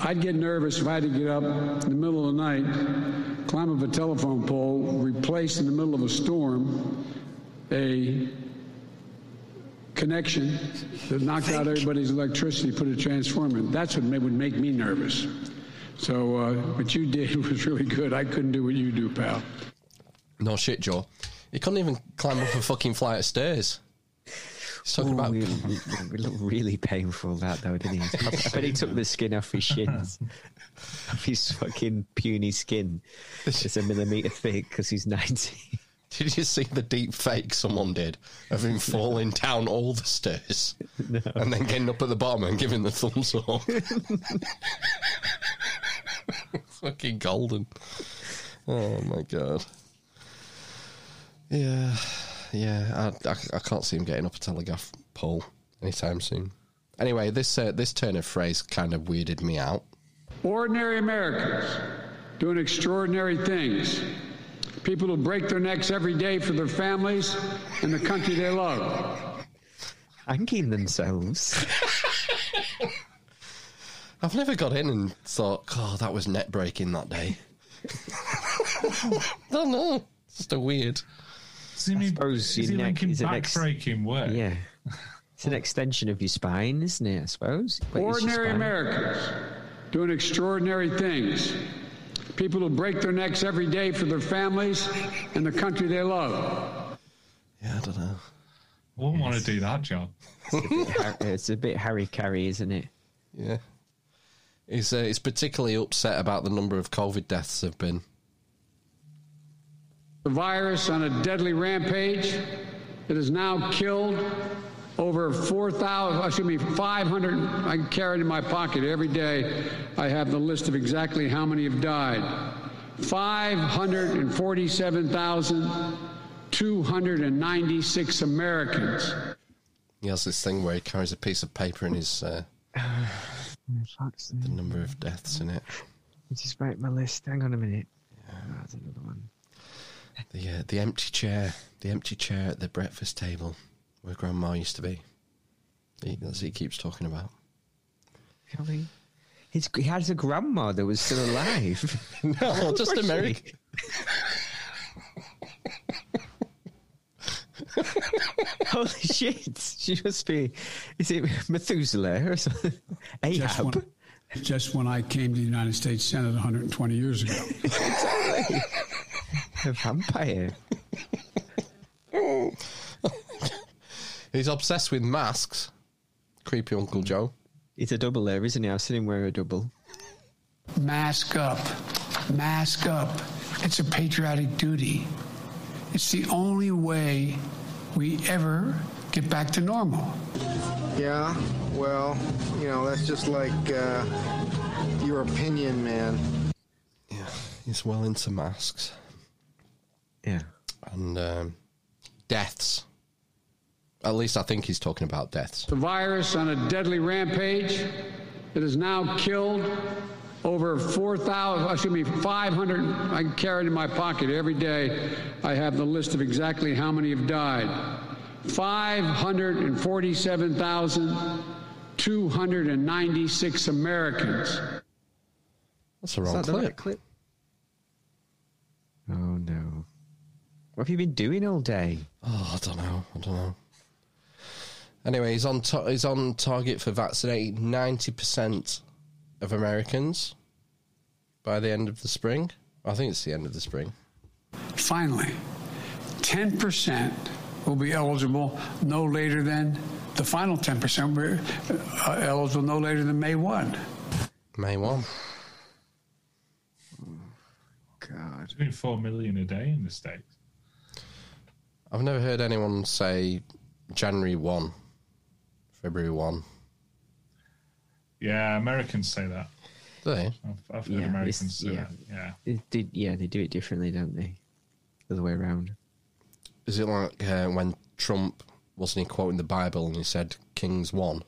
[SPEAKER 50] I'd get nervous if I had to get up in the middle of the night, climb up a telephone pole, replace in the middle of a storm a connection that knocked out everybody's electricity, put a transformer in. That's what would make me nervous. So uh, what you did was really good. I couldn't do what you do, pal.
[SPEAKER 2] No shit, Joe. He couldn't even climb up a fucking flight of stairs. Talking about
[SPEAKER 4] It looked really painful that though, didn't he? I bet he took the skin off his shins, off his fucking puny skin. It's just a millimeter thick because he's ninety.
[SPEAKER 2] Did you see the deep fake someone did of him falling down all the stairs and then getting up at the bottom and giving the thumbs up? Fucking golden. Oh my god. Yeah, yeah. I, I, I can't see him getting up a telegraph pole anytime soon. Anyway, this uh, this turn of phrase kind of weirded me out.
[SPEAKER 50] Ordinary Americans doing extraordinary things. People who break their necks every day for their families and the country they love.
[SPEAKER 4] Hanging themselves.
[SPEAKER 2] I've never got in and thought, "Oh, that was net breaking that day." I don't know. It's just a weird.
[SPEAKER 3] Does he
[SPEAKER 4] suppose
[SPEAKER 3] is
[SPEAKER 4] your
[SPEAKER 3] he
[SPEAKER 4] neck
[SPEAKER 3] linking
[SPEAKER 4] is an ex-
[SPEAKER 3] breaking work?
[SPEAKER 4] Yeah, it's an extension of your spine, isn't it? I suppose. But
[SPEAKER 50] Ordinary. Americans doing extraordinary things. People who break their necks every day for their families and the country they love.
[SPEAKER 2] Yeah, I don't know.
[SPEAKER 3] I wouldn't want to do that job.
[SPEAKER 4] It's a bit, it's a bit Harry Carey, isn't it?
[SPEAKER 2] Yeah. He's, uh, he's particularly upset about the number of COVID deaths have been.
[SPEAKER 50] The virus on a deadly rampage that has now killed over 4,000, excuse me, 500. I carry it in my pocket every day. I have the list of exactly how many have died. 547,296 Americans.
[SPEAKER 2] He has this thing where he carries a piece of paper in his. Uh, the number of deaths in it.
[SPEAKER 4] Just write my list. Hang on a minute. Oh, that's another one.
[SPEAKER 2] The uh, the empty chair, the empty chair at the breakfast table, where Grandma used to be. He, that's what he keeps talking about.
[SPEAKER 4] Really? His, he has a grandma that was still alive.
[SPEAKER 2] no, just
[SPEAKER 4] Was she?
[SPEAKER 2] American.
[SPEAKER 4] Holy shit! She must be. Is it Methuselah or something?
[SPEAKER 50] Just
[SPEAKER 4] Ahab.
[SPEAKER 50] when, just when I came to the United States Senate 120 years ago.
[SPEAKER 4] exactly. A vampire.
[SPEAKER 2] He's obsessed with masks. Creepy Uncle Joe.
[SPEAKER 4] He's a double there, isn't he? I've seen him wear a double.
[SPEAKER 50] Mask up. Mask up. It's a patriotic duty. It's the only way we ever get back to normal.
[SPEAKER 51] Yeah, well, you know, that's just like uh, your opinion, man.
[SPEAKER 2] Yeah, he's well into masks.
[SPEAKER 4] Yeah.
[SPEAKER 2] And um, deaths. At least I think he's talking about deaths.
[SPEAKER 50] The virus on a deadly rampage that has now killed over 4,000, excuse me, 500. I carry it in my pocket every day. I have the list of exactly how many have died. 547,296 Americans.
[SPEAKER 2] That's the wrong
[SPEAKER 4] Is that the
[SPEAKER 2] clip.
[SPEAKER 4] right clip? Oh no. What have you been doing all day?
[SPEAKER 2] Oh, I don't know. I don't know. Anyway, he's on ta- he's on target for vaccinating ninety percent of Americans by the end of the spring. I think it's the end of the spring.
[SPEAKER 50] Finally, 10% will be eligible no later than the final 10% will be uh, eligible no later than May 1.
[SPEAKER 2] May one.
[SPEAKER 4] God.
[SPEAKER 3] It's been four million a day in the states.
[SPEAKER 2] I've never heard anyone say January one, February one.
[SPEAKER 3] Yeah, Americans say that.
[SPEAKER 2] Do they?
[SPEAKER 3] I've, I've heard
[SPEAKER 4] Yeah,
[SPEAKER 3] Americans say
[SPEAKER 4] yeah.
[SPEAKER 3] that. Yeah.
[SPEAKER 4] They did, yeah, they do it differently, don't they? The other way around.
[SPEAKER 2] Is it like uh, when Trump wasn't he quoting the Bible and he said Kings won?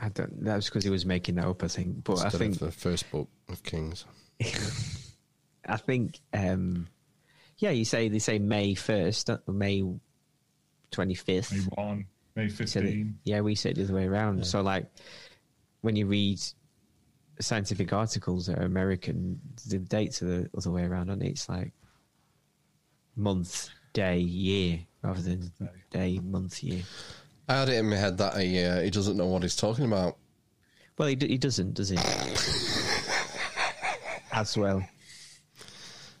[SPEAKER 4] I don't. That was because he was making that up, I think. But I think
[SPEAKER 2] of the first book of Kings.
[SPEAKER 4] I think, um, yeah, you say they say May first, May twenty fifth.
[SPEAKER 3] May one, May fifteen.
[SPEAKER 4] Yeah, we said the other way around. So, like, when you read scientific articles that are American, the dates are the other way around, aren't they? It's like month, day, year, rather than day, month, year.
[SPEAKER 2] I had it in my head that he uh, he doesn't know what he's talking about.
[SPEAKER 4] Well, he, d- he doesn't, does he? As well.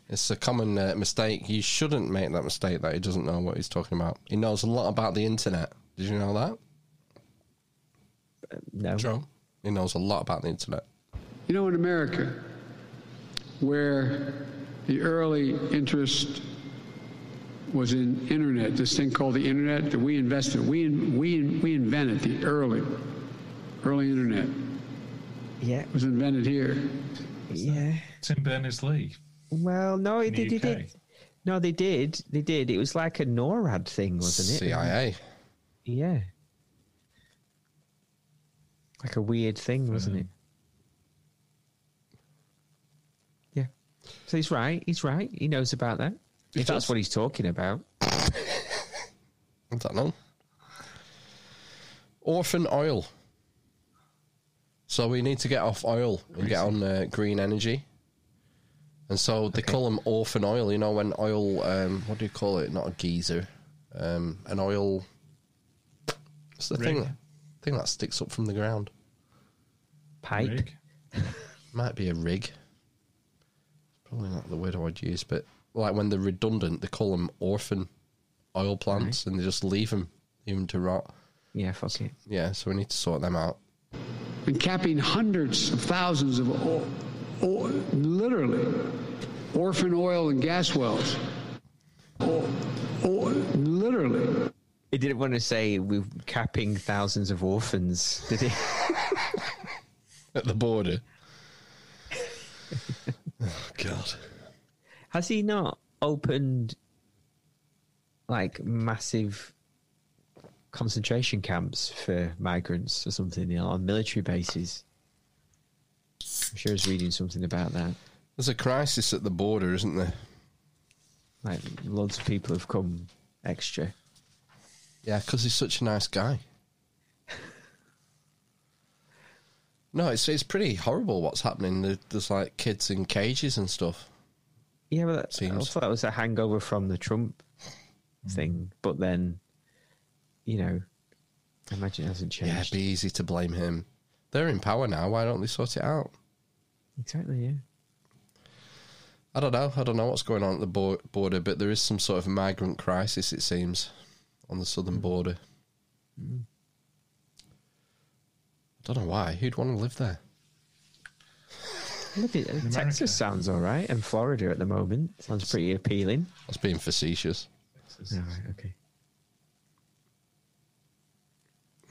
[SPEAKER 2] It's a common uh, mistake. You shouldn't make that mistake that he doesn't know what he's talking about. He knows a lot about the internet. Did you know that?
[SPEAKER 4] no.
[SPEAKER 2] Joe? He knows a lot about the internet.
[SPEAKER 50] You know, in America, where the early interest was in internet, this thing called the internet that we invested, we we we invented the early early internet.
[SPEAKER 4] Yeah, It
[SPEAKER 50] was invented here.
[SPEAKER 4] Yeah.
[SPEAKER 3] Tim Berners Lee.
[SPEAKER 4] Well, no,
[SPEAKER 3] the
[SPEAKER 4] did. They did. No, they did. They did. It was like a NORAD thing, wasn't it?
[SPEAKER 2] CIA.
[SPEAKER 4] Yeah. Like a weird thing, wasn't it? Yeah. So he's right. He's right. He knows about that.
[SPEAKER 2] He
[SPEAKER 4] if that's what he's talking about.
[SPEAKER 2] I don't know. Orphan oil. So we need to get off oil and get on uh, green energy. And so they call them orphan oil. You know when oil, um, what do you call it? Not a geezer, um, an oil. What's the thing?
[SPEAKER 3] Rig.
[SPEAKER 2] Thing that sticks up from the ground.
[SPEAKER 4] Pipe.
[SPEAKER 3] Rig.
[SPEAKER 2] Might be a rig. Probably not the word I would use, but like when they're redundant, they call them orphan oil plants, and they just leave them, leave 'em to rot.
[SPEAKER 4] Yeah, fuck it.
[SPEAKER 2] Yeah, so we need to sort them out.
[SPEAKER 50] and capping hundreds of thousands of, o- o- literally, orphan oil and gas wells. O- o- literally.
[SPEAKER 4] He didn't want to say we're capping thousands of orphans, did he?
[SPEAKER 2] At the border. oh, God.
[SPEAKER 4] Has he not opened like massive concentration camps for migrants or something, you know, on military bases? I'm sure I was reading something about that.
[SPEAKER 2] There's a crisis at the border, isn't there?
[SPEAKER 4] Like loads of people have come extra.
[SPEAKER 2] Yeah, because he's such a nice guy. No, it's it's pretty horrible what's happening. There's like kids in cages and stuff.
[SPEAKER 4] Yeah, well, that, I
[SPEAKER 2] Seems.
[SPEAKER 4] thought that was a hangover from the Trump thing. Hmm. But then, you know, I imagine it hasn't changed.
[SPEAKER 2] Yeah, it'd be easy to blame him. They're in power now. Why don't they sort it out?
[SPEAKER 4] Exactly. Yeah.
[SPEAKER 2] I don't know. I don't know what's going on at the bo- border, but there is some sort of migrant crisis, it seems, on the southern border.
[SPEAKER 4] Mm.
[SPEAKER 2] I don't know why. Who'd want to live there?
[SPEAKER 4] Look
[SPEAKER 3] America.
[SPEAKER 4] Texas sounds all right, and Florida at the moment sounds pretty appealing.
[SPEAKER 2] That's being facetious.
[SPEAKER 4] All right, okay.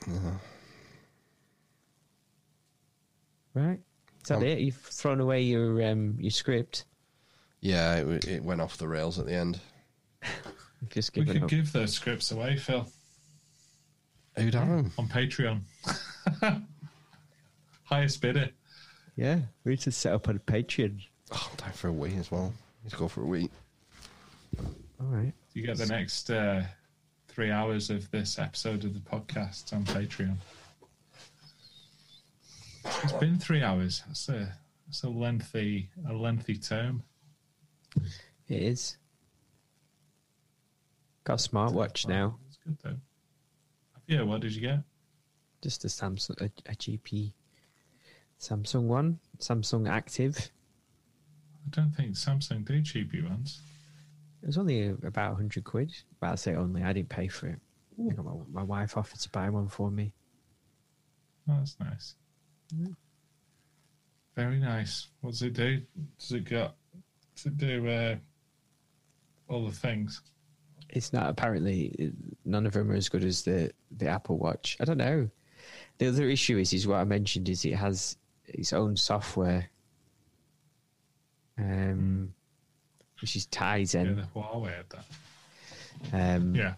[SPEAKER 2] Uh,
[SPEAKER 4] Right. Is that
[SPEAKER 2] Um,
[SPEAKER 4] it? You've thrown away your um, your script.
[SPEAKER 2] yeah, it, it went off the rails at the end.
[SPEAKER 4] You've just
[SPEAKER 3] We
[SPEAKER 4] given
[SPEAKER 3] could
[SPEAKER 4] up.
[SPEAKER 3] give those scripts away, Phil,
[SPEAKER 2] Who'd have 'em?
[SPEAKER 3] on Patreon. Highest bidder.
[SPEAKER 4] Yeah, we need to set up a Patreon.
[SPEAKER 2] Oh, time for a wee as well. Let's go for a wee.
[SPEAKER 4] All right.
[SPEAKER 3] You get the next uh, three hours of this episode of the podcast on Patreon. It's been three hours. That's a that's a lengthy a lengthy term.
[SPEAKER 4] It is. Got a smartwatch now.
[SPEAKER 3] It's good though. Yeah, what did you get?
[SPEAKER 4] Just a Samsung, a, a GP Samsung one, Samsung Active.
[SPEAKER 3] I don't think Samsung do cheapy ones.
[SPEAKER 4] It was only about hundred quid. But I say only. I didn't pay for it. My, my wife offered to buy one for me.
[SPEAKER 3] Oh, that's nice. Very nice. What does it do? Does it got does it do uh, all the things?
[SPEAKER 4] It's not apparently none of them are as good as the the Apple Watch. I don't know. The other issue is is what I mentioned is it has its own software, um, which is
[SPEAKER 3] Yeah,
[SPEAKER 4] Tizen.
[SPEAKER 3] the Huawei had that.
[SPEAKER 4] Um,
[SPEAKER 3] Yeah.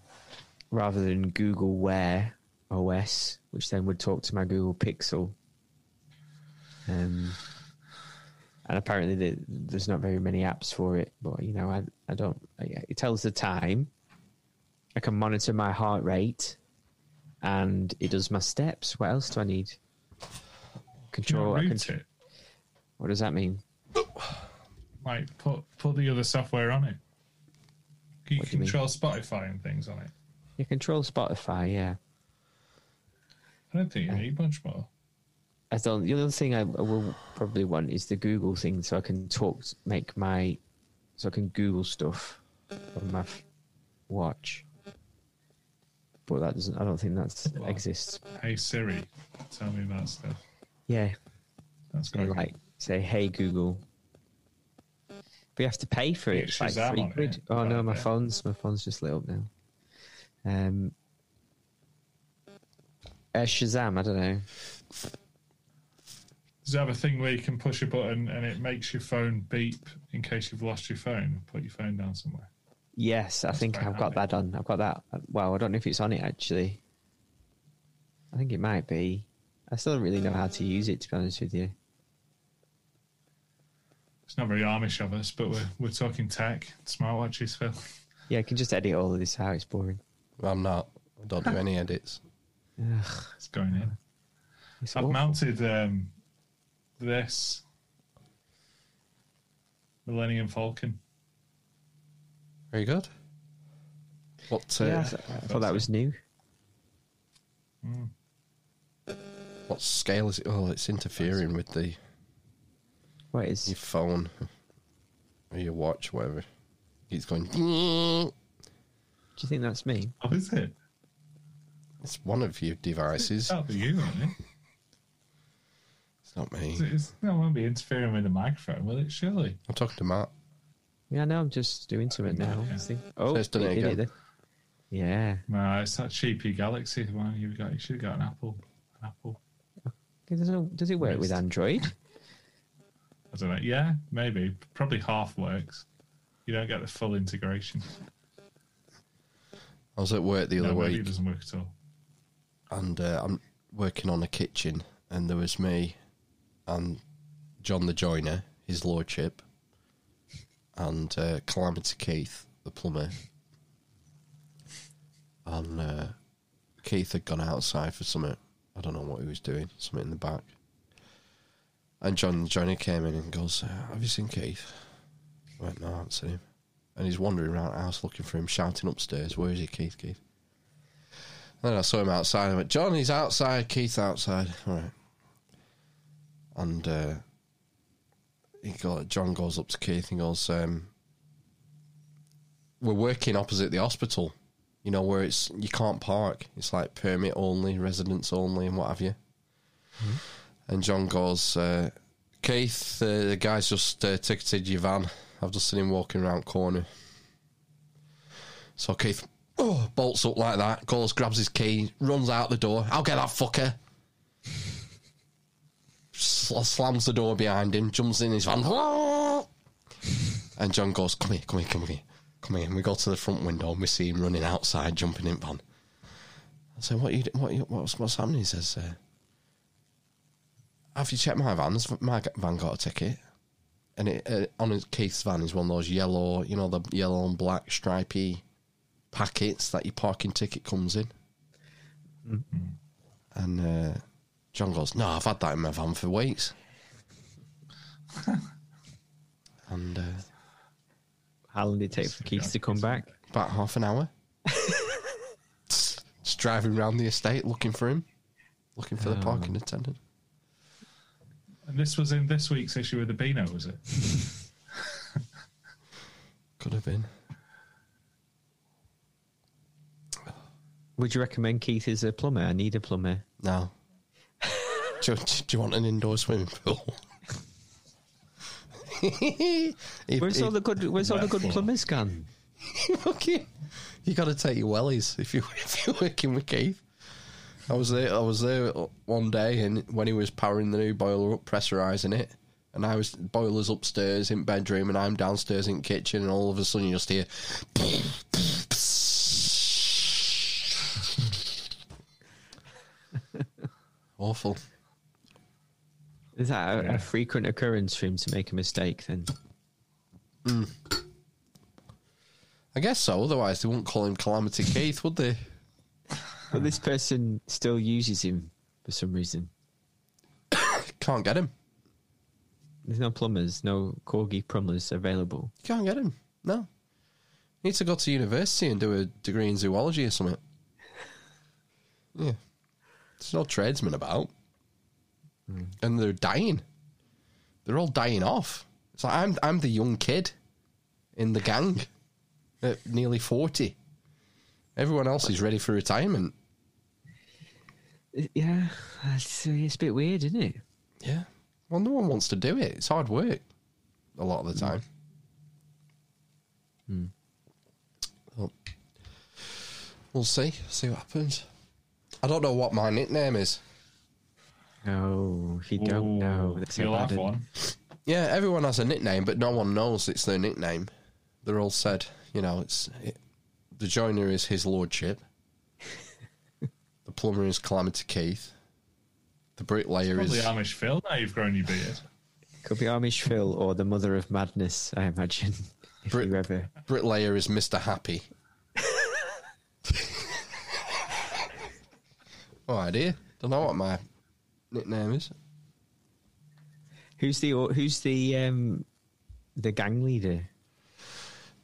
[SPEAKER 4] rather than Google Wear OS, which then would talk to my Google Pixel. Um, and apparently the, there's not very many apps for it, but you know, I, I don't. It tells the time. I can monitor my heart rate, and it does my steps. What else do I need? Control. I can-
[SPEAKER 3] it?
[SPEAKER 4] What does that mean?
[SPEAKER 3] Like put put the other software on it. You
[SPEAKER 4] What do you
[SPEAKER 3] control Spotify and things on it?
[SPEAKER 4] You control Spotify, yeah.
[SPEAKER 3] I don't think you need much more.
[SPEAKER 4] I don't. The other thing I, I will probably want is the Google thing, so I can talk, make my, so I can Google stuff on my watch. But that doesn't. I don't think that exists.
[SPEAKER 3] Hey Siri, tell me about stuff.
[SPEAKER 4] Yeah,
[SPEAKER 3] That's
[SPEAKER 4] say
[SPEAKER 3] great.
[SPEAKER 4] like say, "Hey Google." You have to pay for it.
[SPEAKER 3] Yeah,
[SPEAKER 4] It's like three quid.
[SPEAKER 3] it,
[SPEAKER 4] Oh no, my
[SPEAKER 3] there.
[SPEAKER 4] phone's my phone's just lit up now. Um, uh, Shazam. I don't know.
[SPEAKER 3] Does it have a thing where you can push a button and it makes your phone beep in case you've lost your phone? Put your phone down somewhere.
[SPEAKER 4] Yes, I think I've got that on. I've got that. Well, I don't know if it's on it actually. I think it might be. I still don't really know how to use it, to be honest with you.
[SPEAKER 3] It's not very Amish of us, but we're we're talking tech, smartwatches, Phil.
[SPEAKER 4] Yeah, I can just edit all of this out. It's boring.
[SPEAKER 2] I'm not. I don't do any edits.
[SPEAKER 4] Ugh,
[SPEAKER 3] It's going in.
[SPEAKER 4] it's
[SPEAKER 3] I've
[SPEAKER 4] awful.
[SPEAKER 3] mounted um, this Millennium Falcon.
[SPEAKER 2] Very good. What? Uh,
[SPEAKER 4] Yeah, I, thought that was new.
[SPEAKER 2] What scale is it? Oh, it's interfering with the
[SPEAKER 4] What is?
[SPEAKER 2] your phone or your watch, whatever. It's going.
[SPEAKER 4] Do you think that's me?
[SPEAKER 3] Oh, is it?
[SPEAKER 2] It's one of your devices.
[SPEAKER 3] That'll be you, won't it?
[SPEAKER 2] It's not me.
[SPEAKER 3] It's, it's, no, it won't be interfering with the microphone, will it? Surely.
[SPEAKER 2] I'm talking to Matt.
[SPEAKER 4] Yeah, no, I'm just doing something now.
[SPEAKER 3] Yeah.
[SPEAKER 4] See? Oh,
[SPEAKER 2] it's done it again.
[SPEAKER 4] then. Yeah.
[SPEAKER 3] No, it's that cheapy Galaxy one you've got. You should have got an Apple. An Apple.
[SPEAKER 4] Does it, does it work with Android?
[SPEAKER 3] I don't know. Yeah, maybe. Probably half works. You don't get the full integration.
[SPEAKER 2] I was at work the other
[SPEAKER 3] no, maybe
[SPEAKER 2] week.
[SPEAKER 3] it doesn't work at all.
[SPEAKER 2] and uh, I'm working on a kitchen, and there was me and John the joiner, his lordship, and uh, Calamity Keith, the plumber. And uh, Keith had gone outside for something. I don't know what he was doing, something in the back. And John the joiner came in and goes, uh, "Have you seen Keith?" I went, "No, I haven't seen him." and he's wandering around the house looking for him, shouting upstairs, "Where is he, Keith? Keith?" And then I saw him outside. I went, "John, he's outside. Keith outside." All right. And uh, he got John goes up to Keith and goes, um, "We're working opposite the hospital." You know where it's you can't park. It's like permit only, residence only, and what have you. And John goes, uh, Keith, uh, the guy's just uh, ticketed your van. I've just seen him walking around corner. So Keith oh, bolts up like that, goes, grabs his key, runs out the door. I'll get that fucker. Sl- slams the door behind him, jumps in his van. And John goes, Come here, come here, come here. Come here. And we go to the front window and we see him running outside, jumping in van. I say, What, you, what, you, what's, what's happening? He says, uh, Have you checked my van? Has my van got a ticket? And it, uh, on his, Keith's van is one of those yellow, you know, the yellow and black stripy packets that your parking ticket comes in. And uh, John goes, No, I've had that in my van for weeks. and uh,
[SPEAKER 4] How long did it take for Keith to come back?
[SPEAKER 2] about half an hour. Just driving around the estate looking for him, looking for the
[SPEAKER 3] Oh.
[SPEAKER 2] parking attendant.
[SPEAKER 3] And this was in this week's issue of the Beano, was it?
[SPEAKER 2] Could have been.
[SPEAKER 4] Would you recommend Keith as a plumber? I need a plumber.
[SPEAKER 2] No. Do, you, do you want an indoor swimming pool?
[SPEAKER 4] Where's all the good? Where's all the good plumbers gone?
[SPEAKER 2] okay. You got to take your wellies if you if you're working with Keith. I was there. I was there one day, and when he was powering the new boiler up, pressurizing it, and I was boilers upstairs in bedroom, and I'm downstairs in kitchen, and all of a sudden you just hear. Awful.
[SPEAKER 4] Is that a, a frequent occurrence for him to make a mistake? Then
[SPEAKER 2] Mm. I guess so. Otherwise, they wouldn't call him Calamity Keith, would they?
[SPEAKER 4] but this person still uses him for some reason.
[SPEAKER 2] Can't get him.
[SPEAKER 4] There's no plumbers, no corgi plumbers available.
[SPEAKER 2] Can't get him. No. Needs to go to university and do a degree in zoology or something. Yeah. There's no tradesmen about. Mm. And they're dying. They're all dying off. So I'm I'm the young kid in the gang at nearly forty. Everyone else is ready for retirement.
[SPEAKER 4] Yeah, it's, uh, it's a bit weird, isn't it?
[SPEAKER 2] Yeah. Well, no one wants to do it. It's hard work a lot of the time. Mm. Well, we'll see. See what happens. I don't know what my nickname is.
[SPEAKER 4] Oh, if you don't know, that's a
[SPEAKER 3] you'll have
[SPEAKER 4] one.
[SPEAKER 3] one.
[SPEAKER 2] Yeah, everyone has a nickname, but no one knows it's their nickname. They're all said, you know, it's it, the joiner is his lordship. the plumber is Calamity Keith. The bricklayer is Probably
[SPEAKER 3] Amish Phil. Now you've grown your beard.
[SPEAKER 4] Could be Amish Phil or the Mother of Madness, I imagine. If you ever.
[SPEAKER 2] bricklayer is Mister Happy. oh, idea. Don't know what my nickname is.
[SPEAKER 4] Who's the who's the um the gang leader?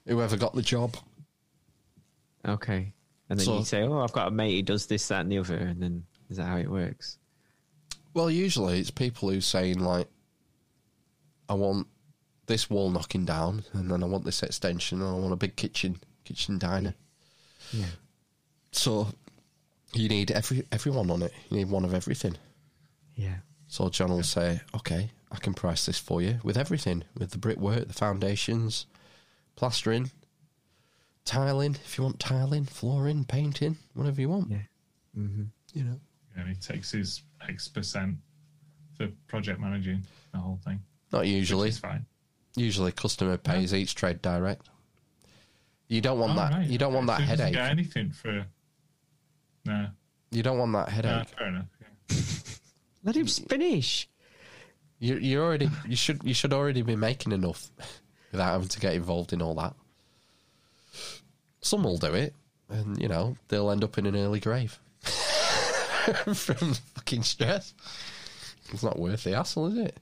[SPEAKER 2] Whoever got the job.
[SPEAKER 4] Okay, and then
[SPEAKER 2] So-
[SPEAKER 4] you say, "Oh, I've got a mate who does this, that, and the other," and then is that how it works?
[SPEAKER 2] Well, usually it's people who saying like, "I want this wall knocking down, and then I want this extension, and I want a big kitchen, kitchen diner."
[SPEAKER 4] Yeah.
[SPEAKER 2] So you need every everyone on it. You need one of everything.
[SPEAKER 4] Yeah.
[SPEAKER 2] So John will say, "Okay, I can price this for you with everything, with the brickwork, the foundations, plastering, tiling. If you want tiling, flooring, painting, whatever you want."
[SPEAKER 4] Yeah. Mm-hmm.
[SPEAKER 2] You know.
[SPEAKER 3] And he takes his X percent for project managing the whole thing.
[SPEAKER 2] Not usually.
[SPEAKER 3] Which fine.
[SPEAKER 2] Usually, customer pays each trade direct. You don't want
[SPEAKER 3] Oh,
[SPEAKER 2] that.
[SPEAKER 3] right,
[SPEAKER 2] You don't want that
[SPEAKER 3] So he doesn't
[SPEAKER 2] headache.
[SPEAKER 3] Get anything for? No.
[SPEAKER 2] You don't want that
[SPEAKER 3] no
[SPEAKER 2] headache.
[SPEAKER 3] fair enough. yeah.
[SPEAKER 4] Let him finish.
[SPEAKER 2] You you already you should you should already be making enough without having to get involved in all that. Some will do it, and you know they'll end up in an early grave from fucking stress. It's not worth the hassle, is it?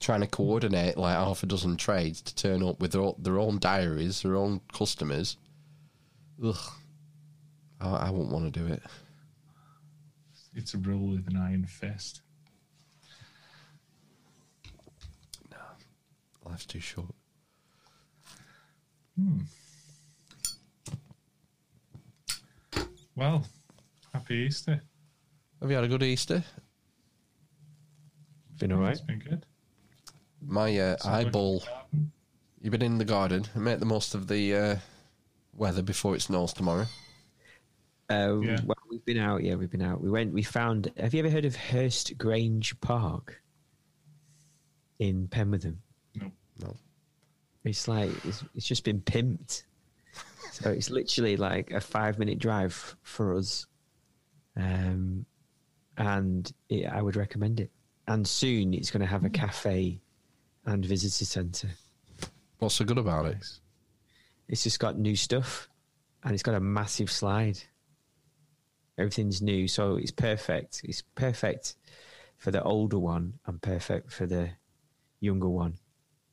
[SPEAKER 2] trying to coordinate like half a dozen trades to turn up with their, o- their own diaries, their own customers. Ugh, I, I wouldn't want to do it.
[SPEAKER 3] It's a rule with an iron fist. No.
[SPEAKER 2] Life's too short.
[SPEAKER 3] Hmm. Well, happy Easter.
[SPEAKER 2] Have you had a good Easter?
[SPEAKER 4] Been all right.
[SPEAKER 3] It's been good.
[SPEAKER 2] My uh, eyeball. You've been in the garden and make the most of the uh, weather before it snows tomorrow.
[SPEAKER 4] Uh,
[SPEAKER 3] Yeah.
[SPEAKER 4] Well, we've been out. Yeah, we've been out. We went. We found. Have you ever heard of Hurst Grange Park in Penwortham?
[SPEAKER 3] No.
[SPEAKER 2] No.
[SPEAKER 4] It's like it's, it's just been pimped. So it's literally like a five-minute drive for us, um, and it, I would recommend it. And soon it's going to have a cafe and visitor centre.
[SPEAKER 2] What's so good about it?
[SPEAKER 4] It's just got new stuff, and it's got a massive slide. Everything's new, so it's perfect. It's perfect for the older one and perfect for the younger one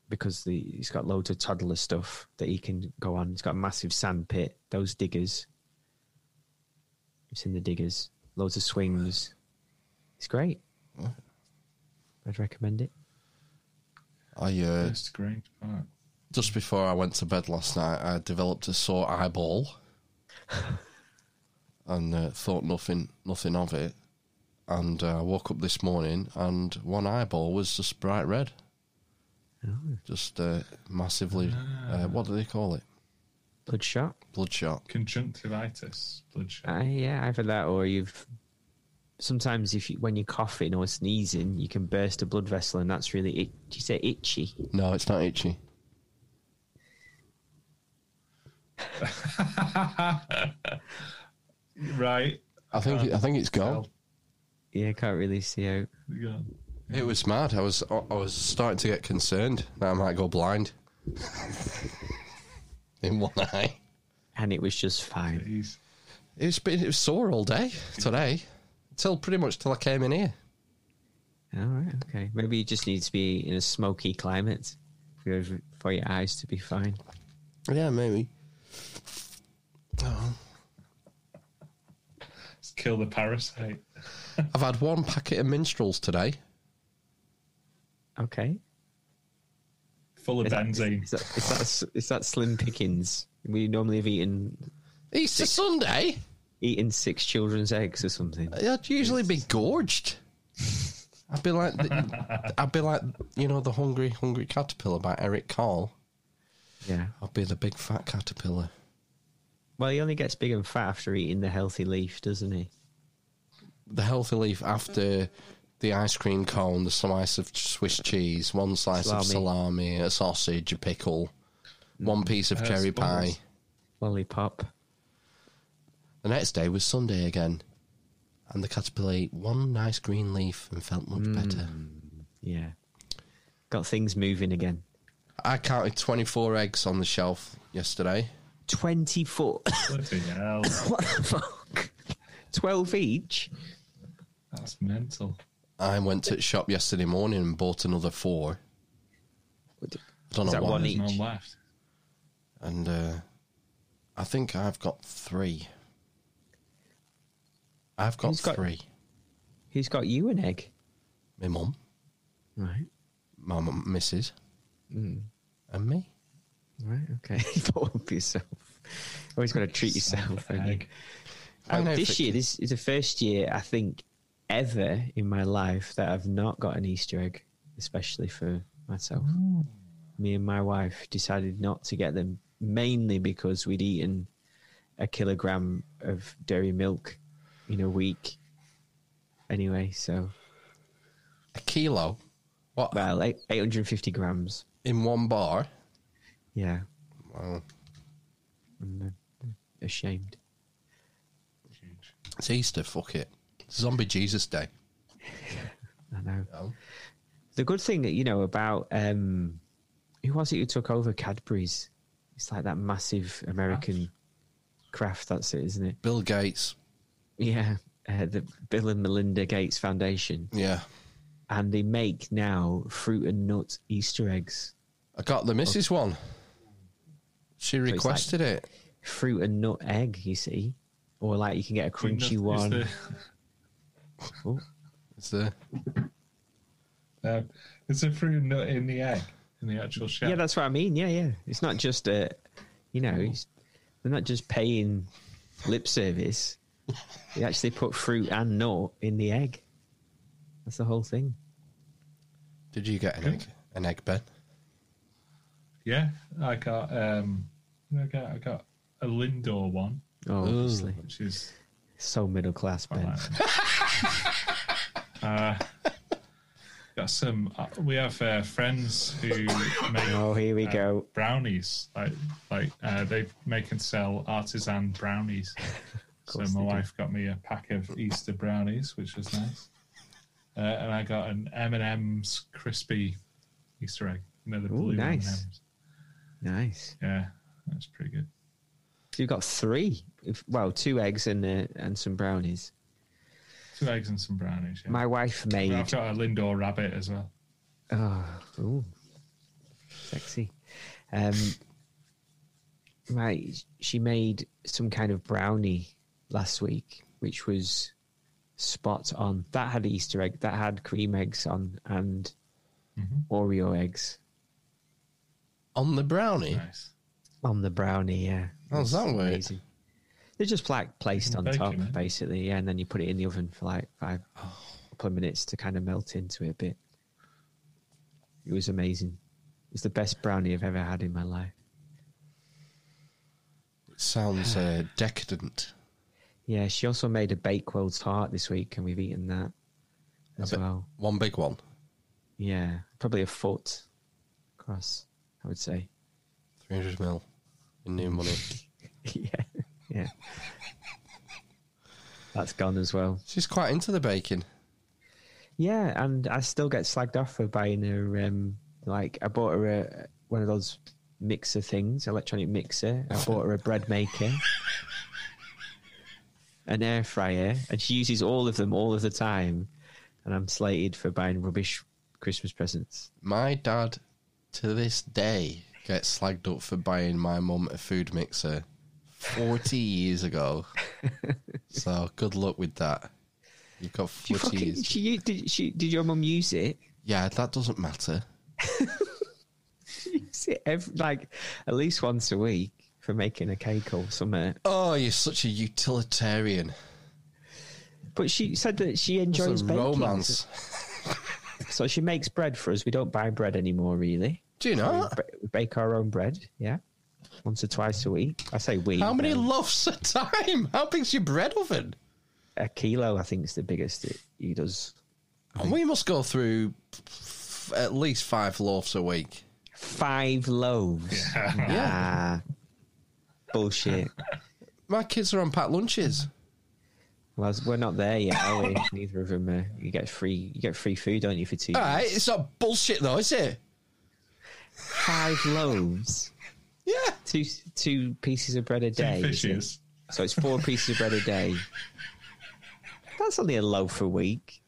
[SPEAKER 4] because the it's got loads of toddler stuff that he can go on. It's got a massive sand pit, those diggers. You've seen the diggers, loads of swings. It's great. I'd recommend it.
[SPEAKER 2] I uh,
[SPEAKER 3] Hurst Grange Park.
[SPEAKER 2] just before I went to bed last night, I developed a sore eyeball, and uh, thought nothing nothing of it. And uh, I woke up this morning, and one eyeball was just bright red, just uh, massively. Uh, what do they call it?
[SPEAKER 4] Bloodshot.
[SPEAKER 2] Bloodshot.
[SPEAKER 3] Conjunctivitis. Bloodshot.
[SPEAKER 4] Uh, yeah, either that or you've. Sometimes, if you, when you're coughing or sneezing, you can burst a blood vessel, and that's really. It, do you say itchy?
[SPEAKER 2] No, it's not itchy.
[SPEAKER 3] right.
[SPEAKER 2] I think I think it's gone.
[SPEAKER 4] Yeah, can't really see out.
[SPEAKER 3] Yeah.
[SPEAKER 2] It was mad. I was I was starting to get concerned that I might go blind in one eye.
[SPEAKER 4] And it was just fine.
[SPEAKER 2] It was it was sore all day today, till pretty much till I came in here.
[SPEAKER 4] All right, okay. Maybe you just need to be in a smoky climate for your, for your eyes to be fine.
[SPEAKER 2] Yeah, maybe. Oh.
[SPEAKER 3] Let's kill the parasite.
[SPEAKER 2] I've had one packet of minstrels today.
[SPEAKER 4] Okay.
[SPEAKER 3] Full of
[SPEAKER 4] Is that-
[SPEAKER 3] benzene.
[SPEAKER 4] Is that, is, that, is that Slim Pickens? We normally have eaten
[SPEAKER 2] Easter Sunday.
[SPEAKER 4] eating six children's eggs or something.
[SPEAKER 2] I'd usually be gorged. I'd be like, the, I'd be like, you know, the hungry, hungry caterpillar by Eric Carle.
[SPEAKER 4] Yeah.
[SPEAKER 2] I'd be the big fat caterpillar.
[SPEAKER 4] Well, he only gets big and fat after eating the healthy leaf, doesn't he?
[SPEAKER 2] The healthy leaf after the ice cream cone, the slice of Swiss cheese, one slice of
[SPEAKER 4] Salami.
[SPEAKER 2] salami, a sausage, a pickle, one piece of
[SPEAKER 4] Uh,
[SPEAKER 2] cherry pie.
[SPEAKER 4] Lollipop.
[SPEAKER 2] The next day was Sunday again, and the caterpillar ate one nice green leaf and felt much better.
[SPEAKER 4] Yeah. Got things moving again.
[SPEAKER 2] I counted 24 eggs on the shelf yesterday.
[SPEAKER 4] 24.
[SPEAKER 3] Bloody
[SPEAKER 4] what the fuck? 12 each?
[SPEAKER 3] That's mental.
[SPEAKER 2] I went to the shop yesterday morning and bought another four. I don't
[SPEAKER 4] Is
[SPEAKER 2] know
[SPEAKER 4] that
[SPEAKER 2] why.
[SPEAKER 4] one
[SPEAKER 3] There's
[SPEAKER 4] each?
[SPEAKER 3] none left.
[SPEAKER 2] And uh, I think I've got three. I've got
[SPEAKER 4] Who's got-
[SPEAKER 2] three.
[SPEAKER 4] Who's got you an egg?
[SPEAKER 2] My mum,
[SPEAKER 4] Right.
[SPEAKER 2] my mum, missus,
[SPEAKER 4] Mm.
[SPEAKER 2] and me.
[SPEAKER 4] Right, okay. Of yourself. Always got to treat yourself. haven't you?
[SPEAKER 3] egg.
[SPEAKER 2] I
[SPEAKER 4] this year, this is the first year I think ever in my life that I've not got an Easter egg, especially for myself. Mm. Me and my wife decided not to get them mainly because we'd eaten a kilogram of dairy milk in a week. Anyway, so
[SPEAKER 2] A kilo What?
[SPEAKER 4] well, eight, 850 grams.
[SPEAKER 2] in one bar.
[SPEAKER 4] Yeah,
[SPEAKER 2] Wow.
[SPEAKER 4] I'm uh, ashamed.
[SPEAKER 2] It's Easter. Fuck it. Zombie Jesus Day.
[SPEAKER 4] I know. The good thing, that you know, about um, who was it who took over Cadbury's? It's like that massive American Kraft. That's it, isn't it?
[SPEAKER 2] Bill Gates.
[SPEAKER 4] Yeah, uh, the Bill and Melinda Gates Foundation.
[SPEAKER 2] Yeah.
[SPEAKER 4] and they make now fruit and nut Easter eggs.
[SPEAKER 2] I got the missus one. She
[SPEAKER 4] So it's
[SPEAKER 2] requested
[SPEAKER 4] like
[SPEAKER 2] it.
[SPEAKER 4] Fruit and nut egg, you see, or like you can get a crunchy
[SPEAKER 3] Nut is
[SPEAKER 4] one.
[SPEAKER 3] the-
[SPEAKER 4] Oh,
[SPEAKER 2] It's the
[SPEAKER 3] Um, it's a fruit and nut in the egg, in the actual shell.
[SPEAKER 4] Yeah, that's what I mean. Yeah, yeah. It's not just a, you know, it's, they're not just paying lip service. They actually put fruit and nut in the egg. That's the whole thing.
[SPEAKER 2] Did you get an egg? An egg, Ben?
[SPEAKER 3] Yeah, I got um, I got I got a Lindor one.
[SPEAKER 4] Oh, obviously.
[SPEAKER 3] which is
[SPEAKER 4] So middle class, Ben.
[SPEAKER 3] uh, got some. Uh, we have uh, friends who make.
[SPEAKER 4] Oh, here we
[SPEAKER 3] uh,
[SPEAKER 4] go.
[SPEAKER 3] Brownies, like like uh, they make and sell artisan brownies. so my
[SPEAKER 4] they do.
[SPEAKER 3] wife got me a pack of Easter brownies, which was nice. Uh, and I got an M and M's crispy Easter egg. You know the
[SPEAKER 4] Ooh,
[SPEAKER 3] blue
[SPEAKER 4] nice.
[SPEAKER 3] M&Ms.
[SPEAKER 4] Nice.
[SPEAKER 3] Yeah, that's pretty good.
[SPEAKER 4] So you've got three. Well, two eggs and uh, and some brownies.
[SPEAKER 3] Two eggs and some brownies. Yeah.
[SPEAKER 4] My wife made.
[SPEAKER 3] I've got a Lindor rabbit as well.
[SPEAKER 4] Oh, ooh, sexy. Um, my she made some kind of brownie last week, which was spot on. That had Easter egg. That had cream eggs on and Oreo eggs
[SPEAKER 2] On the brownie?
[SPEAKER 4] On the brownie. Yeah,
[SPEAKER 2] How does that
[SPEAKER 4] It's
[SPEAKER 2] work?
[SPEAKER 4] amazing. They're just like placed on
[SPEAKER 2] Bacon,
[SPEAKER 4] top, basically. Yeah, and then you put it in the oven for like five couple of minutes to kind of melt into it a bit. It was amazing. It was the best brownie I've ever had in my life.
[SPEAKER 2] It sounds uh, decadent.
[SPEAKER 4] Yeah, she also made a Bakewell tart this week, and we've eaten that as
[SPEAKER 2] bit-
[SPEAKER 4] well.
[SPEAKER 2] One big one.
[SPEAKER 4] Yeah, probably a foot across, I would say.
[SPEAKER 2] 300 mil in new money.
[SPEAKER 4] yeah, yeah. That's gone as well.
[SPEAKER 2] She's quite into the baking.
[SPEAKER 4] Yeah, and I still get slagged off for buying her. Um, like I bought her a, one of those mixer things, electronic mixer. I bought her a bread maker, an air fryer, and she uses all of them all of the time. And I'm slated for buying rubbish Christmas presents.
[SPEAKER 2] My dad, to this day, gets slagged up for buying my mum a food mixer 40 years ago. so good luck with that. You've got
[SPEAKER 4] You
[SPEAKER 2] 40
[SPEAKER 4] fucking,
[SPEAKER 2] years.
[SPEAKER 4] she, did, she, did your mum use it?
[SPEAKER 2] Yeah, that doesn't matter.
[SPEAKER 4] Use it every, like at least once a week for making a cake or something.
[SPEAKER 2] Oh, you're such a utilitarian.
[SPEAKER 4] But she said that she enjoys baking.
[SPEAKER 2] romance.
[SPEAKER 4] So she makes bread for us. We don't buy bread anymore, really.
[SPEAKER 2] Do you
[SPEAKER 4] know? we ba- bake our own bread, yeah. Once or twice a week. I say we.
[SPEAKER 2] How many
[SPEAKER 4] um,
[SPEAKER 2] loaves a time? How big's your bread oven?
[SPEAKER 4] a kilo, I think, is the biggest it, he does.
[SPEAKER 2] And we must go through f- at least five loaves a week.
[SPEAKER 4] Five loaves. Nah. Bullshit.
[SPEAKER 2] My kids are on packed lunches.
[SPEAKER 4] Well, we're not there yet, are we? Neither of them. Uh, you get free. You get free food, don't you, for two?
[SPEAKER 2] All right,
[SPEAKER 4] years?
[SPEAKER 2] it's not bullshit though, is it?
[SPEAKER 4] Five loaves.
[SPEAKER 2] Yeah.
[SPEAKER 4] Two two pieces of bread a day. is it? So it's four pieces of bread a day. That's only a loaf a week.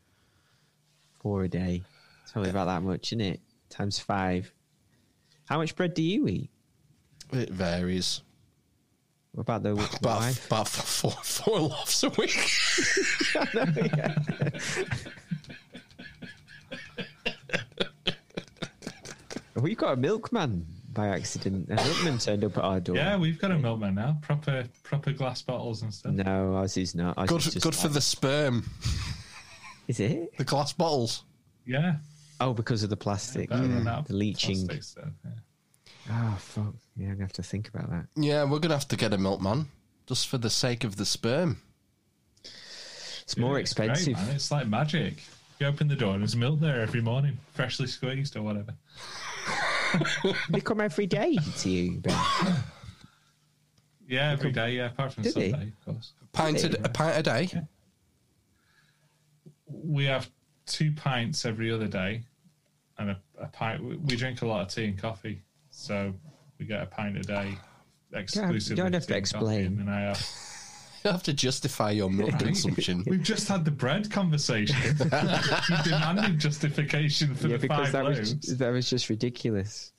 [SPEAKER 4] Four a day. It's only about that much, isn't it? Times five. How much bread do you eat?
[SPEAKER 2] It varies.
[SPEAKER 4] What about the
[SPEAKER 2] About,
[SPEAKER 4] wife?
[SPEAKER 2] about four, four loaves a week.
[SPEAKER 4] We've got a milkman by accident. A milkman turned up at our door.
[SPEAKER 3] Yeah, we've got a milkman now. Proper proper glass bottles and stuff.
[SPEAKER 4] No, ours is not. Ours
[SPEAKER 2] good
[SPEAKER 4] is just
[SPEAKER 2] good for
[SPEAKER 4] like-
[SPEAKER 2] the sperm.
[SPEAKER 4] Is it?
[SPEAKER 2] The glass bottles.
[SPEAKER 3] Yeah.
[SPEAKER 4] Oh, because of the plastic.
[SPEAKER 3] better
[SPEAKER 4] yeah,
[SPEAKER 3] than that
[SPEAKER 4] the leaching.
[SPEAKER 3] plastic stuff, yeah.
[SPEAKER 4] Oh, fuck. Yeah, I'm going to have to think about that.
[SPEAKER 2] Yeah, we're gonna have to get a milkman just for the sake of the sperm.
[SPEAKER 4] It's more
[SPEAKER 3] great,
[SPEAKER 4] expensive.
[SPEAKER 3] man. It's like magic. You open the door and there's milk there every morning, freshly squeezed or whatever.
[SPEAKER 4] they come every day to you, Ben.
[SPEAKER 3] Yeah, every day. Yeah, apart from
[SPEAKER 4] Do they?
[SPEAKER 3] Sunday, of course.
[SPEAKER 2] Pint a, a pint a day.
[SPEAKER 3] We have two pints every other day, and a, a pint. We, we drink a lot of tea and coffee, so we get a pint a day. Exclusively
[SPEAKER 4] don't have to
[SPEAKER 3] tea and coffee,
[SPEAKER 4] explain.
[SPEAKER 3] And then I have
[SPEAKER 2] You have to justify your milk consumption.
[SPEAKER 3] We've just had the bread conversation. you demanded justification for
[SPEAKER 4] yeah,
[SPEAKER 3] the
[SPEAKER 4] because
[SPEAKER 3] five
[SPEAKER 4] that
[SPEAKER 3] loaves.
[SPEAKER 4] was that was just ridiculous.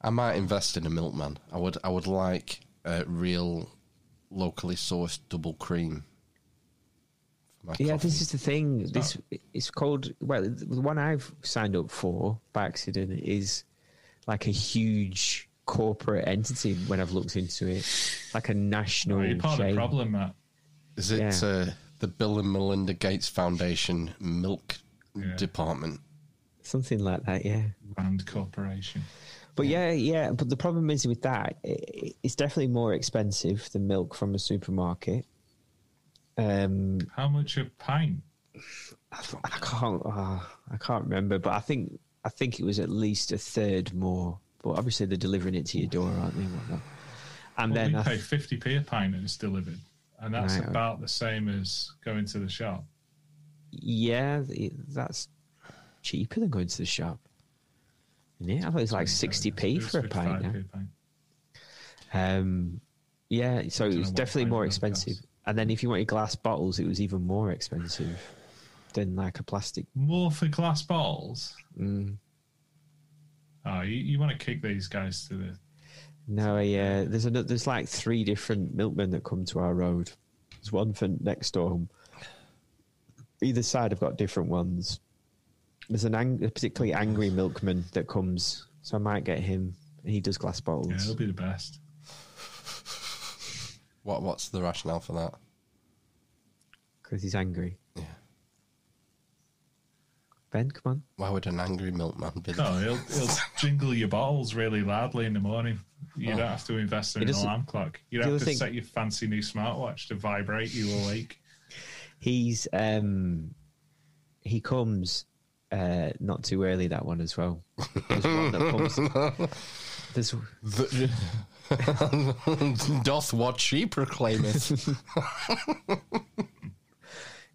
[SPEAKER 2] I might invest in a milkman. I would. I would like a real, locally sourced double cream. for my
[SPEAKER 4] Yeah,
[SPEAKER 2] coffee.
[SPEAKER 4] this is the thing. This it's called. Well, the one I've signed up for by accident is like a huge corporate entity. When I've looked into it, like a national
[SPEAKER 3] Oh, you're part of the problem, Matt.
[SPEAKER 2] Is it
[SPEAKER 4] Yeah.
[SPEAKER 2] uh, the Bill and Melinda Gates Foundation Milk
[SPEAKER 3] Yeah.
[SPEAKER 2] Department?
[SPEAKER 4] Something like that. Yeah.
[SPEAKER 3] Brand corporation.
[SPEAKER 4] But yeah, yeah. But the problem is with that, i- it's definitely more expensive than milk from a supermarket. Um,
[SPEAKER 3] How much a pint?
[SPEAKER 4] I can't, uh, I can't remember, but I think I think it was at least a third more. But obviously, they're delivering it to your door, aren't they? and whatnot? And
[SPEAKER 3] well,
[SPEAKER 4] then
[SPEAKER 3] we
[SPEAKER 4] I
[SPEAKER 3] pay 50p a pint and it's delivered. And that's
[SPEAKER 4] Right.
[SPEAKER 3] about the same as going to the shop.
[SPEAKER 4] Yeah, that's cheaper than going to the shop. Yeah, I thought it was like sixty p
[SPEAKER 3] It's
[SPEAKER 4] for a pint
[SPEAKER 3] 55p
[SPEAKER 4] now.
[SPEAKER 3] pint.
[SPEAKER 4] Um, yeah, so it was definitely more expensive. And then if you wanted glass bottles, it was even more expensive than like a plastic.
[SPEAKER 3] More for glass bottles?
[SPEAKER 4] Mm.
[SPEAKER 3] Oh, you, you want to kick these guys to the.
[SPEAKER 4] No, yeah, there's another, there's like three different milkmen that come to our road. There's one for next door. Either side have got different ones. There's an ang- a particularly angry milkman that comes, so I might get him. He does glass bottles.
[SPEAKER 3] Yeah, it'll be the best.
[SPEAKER 2] What What's the rationale for that?
[SPEAKER 4] because he's angry.
[SPEAKER 2] Yeah.
[SPEAKER 4] Ben, come on.
[SPEAKER 2] Why would an angry milkman be? the-
[SPEAKER 3] No, he'll, he'll jingle your bottles really loudly in the morning. You
[SPEAKER 2] Oh.
[SPEAKER 3] don't have to invest in
[SPEAKER 4] He
[SPEAKER 3] an alarm clock. You don't have to
[SPEAKER 4] thing-
[SPEAKER 3] set your fancy new smartwatch to vibrate you awake.
[SPEAKER 4] He's um he comes uh not too early that one as well. There's one that comes there's
[SPEAKER 2] Doth what she proclaimeth.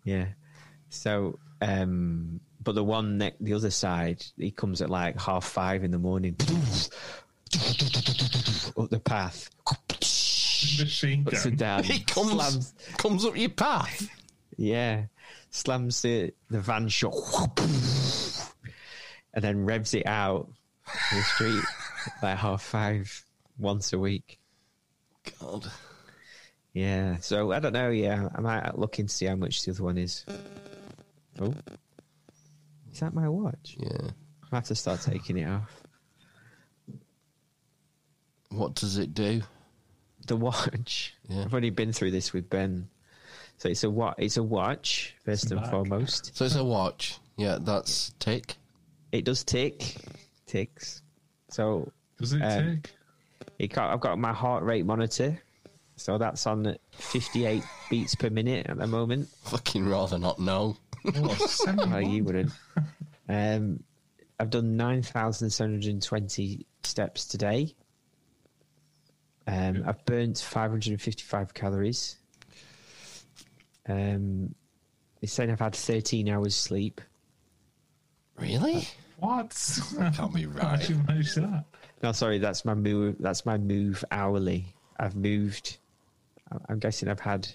[SPEAKER 4] yeah. So um but the one next the other side, he comes at like half five in the morning up the path.
[SPEAKER 3] Machine
[SPEAKER 4] Puts it
[SPEAKER 3] gun.
[SPEAKER 4] down.
[SPEAKER 2] He comes
[SPEAKER 4] slams
[SPEAKER 2] comes up your path.
[SPEAKER 4] Yeah. Slams the, the van shut and then revs it out to the street like half five once a week.
[SPEAKER 2] God.
[SPEAKER 4] Yeah. So I don't know. Yeah. I might look and see how much the other one is. Oh. Is that my watch?
[SPEAKER 2] Yeah.
[SPEAKER 4] I have to start taking it off.
[SPEAKER 2] What does it do?
[SPEAKER 4] The watch.
[SPEAKER 2] Yeah.
[SPEAKER 4] I've already been through this with Ben. So it's a what? It's a watch first and
[SPEAKER 3] back.
[SPEAKER 4] foremost.
[SPEAKER 2] So it's a watch. Yeah, that's tick.
[SPEAKER 4] It does tick, ticks. So
[SPEAKER 3] Does it
[SPEAKER 4] Um,
[SPEAKER 3] tick?
[SPEAKER 4] It got, I've got my heart rate monitor, so that's on at 58 beats per minute at the moment.
[SPEAKER 2] Fucking rather not know.
[SPEAKER 3] Oh, seven
[SPEAKER 4] Well, you wouldn't. Um, I've done 9,720 steps today. Um, I've burnt 555 calories. Um, it's saying I've had 13 hours sleep.
[SPEAKER 2] Really?
[SPEAKER 3] What?
[SPEAKER 2] Can't be
[SPEAKER 3] How
[SPEAKER 2] right.
[SPEAKER 3] did you manage that?
[SPEAKER 4] No, sorry, that's my move. That's my move hourly. I've moved. I'm guessing I've had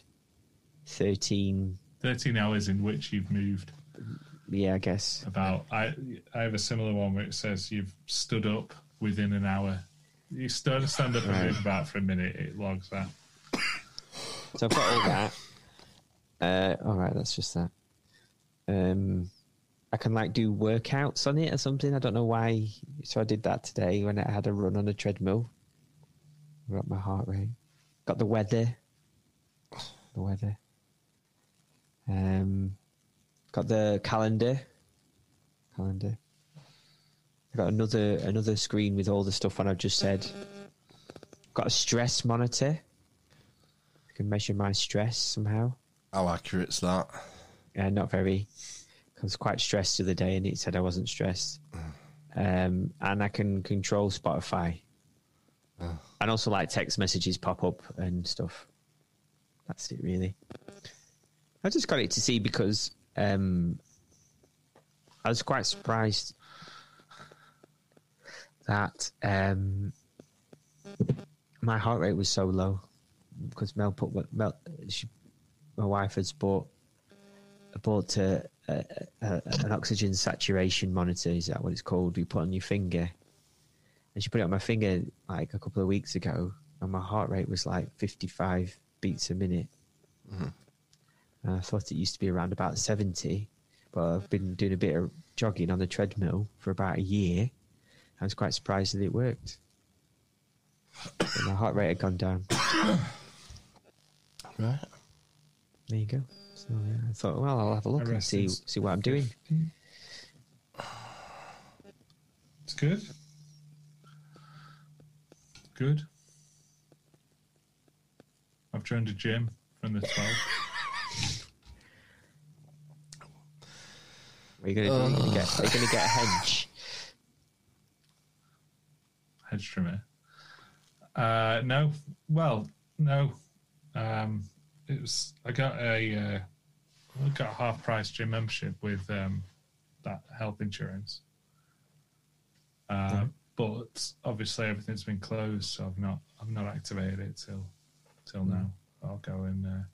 [SPEAKER 4] 13.
[SPEAKER 3] 13 hours in which you've moved
[SPEAKER 4] Yeah, I guess.
[SPEAKER 3] about. I I have a similar one where it says you've stood up within an hour. You stood, stand up and
[SPEAKER 4] Right.
[SPEAKER 3] move about for a minute, it logs that.
[SPEAKER 4] So I've got all that. Uh, all right, that's just that. Um, I can like do workouts on it or something. I don't know why. So I did that today when I had a run on a treadmill. Got my heart rate. Got the weather. The weather. Um, got the calendar. Calendar. I got another another screen with all the stuff on I've just said. Got a stress monitor. I can measure my stress somehow.
[SPEAKER 2] How accurate's that?
[SPEAKER 4] Yeah, not very. I was quite stressed the other day, and it said I wasn't stressed. Um, and I can control Spotify, and also like text messages pop up and stuff. That's it, really. I just got it to see because um, I was quite surprised that um, my heart rate was so low because Mel put Mel she, my wife had bought bought a, a, a, an oxygen saturation monitor. Is that what it's called? You put on your finger, and she put it on my finger like a couple of weeks ago, and my heart rate was like fifty five beats a minute.
[SPEAKER 2] Mm-hmm.
[SPEAKER 4] And I thought it used to be around about seventy, but I've been doing a bit of jogging on the treadmill for about a year. I was quite surprised that it worked. But my heart rate had gone down.
[SPEAKER 2] Right.
[SPEAKER 4] There you go. So yeah, I thought, well, I'll have a look and see see what I'm doing.
[SPEAKER 3] It's good. Good. I've joined a gym from the 12.
[SPEAKER 4] Are you going to, are you gonna get? Are you going to get a hedge?
[SPEAKER 3] hedge trimmer. Uh, no, well, no. Um, it was. I got a. Uh, I got a half price gym membership with um, that health insurance. Uh, But obviously everything's been closed, so I've not. I've not activated it till till now. I'll go and. Uh,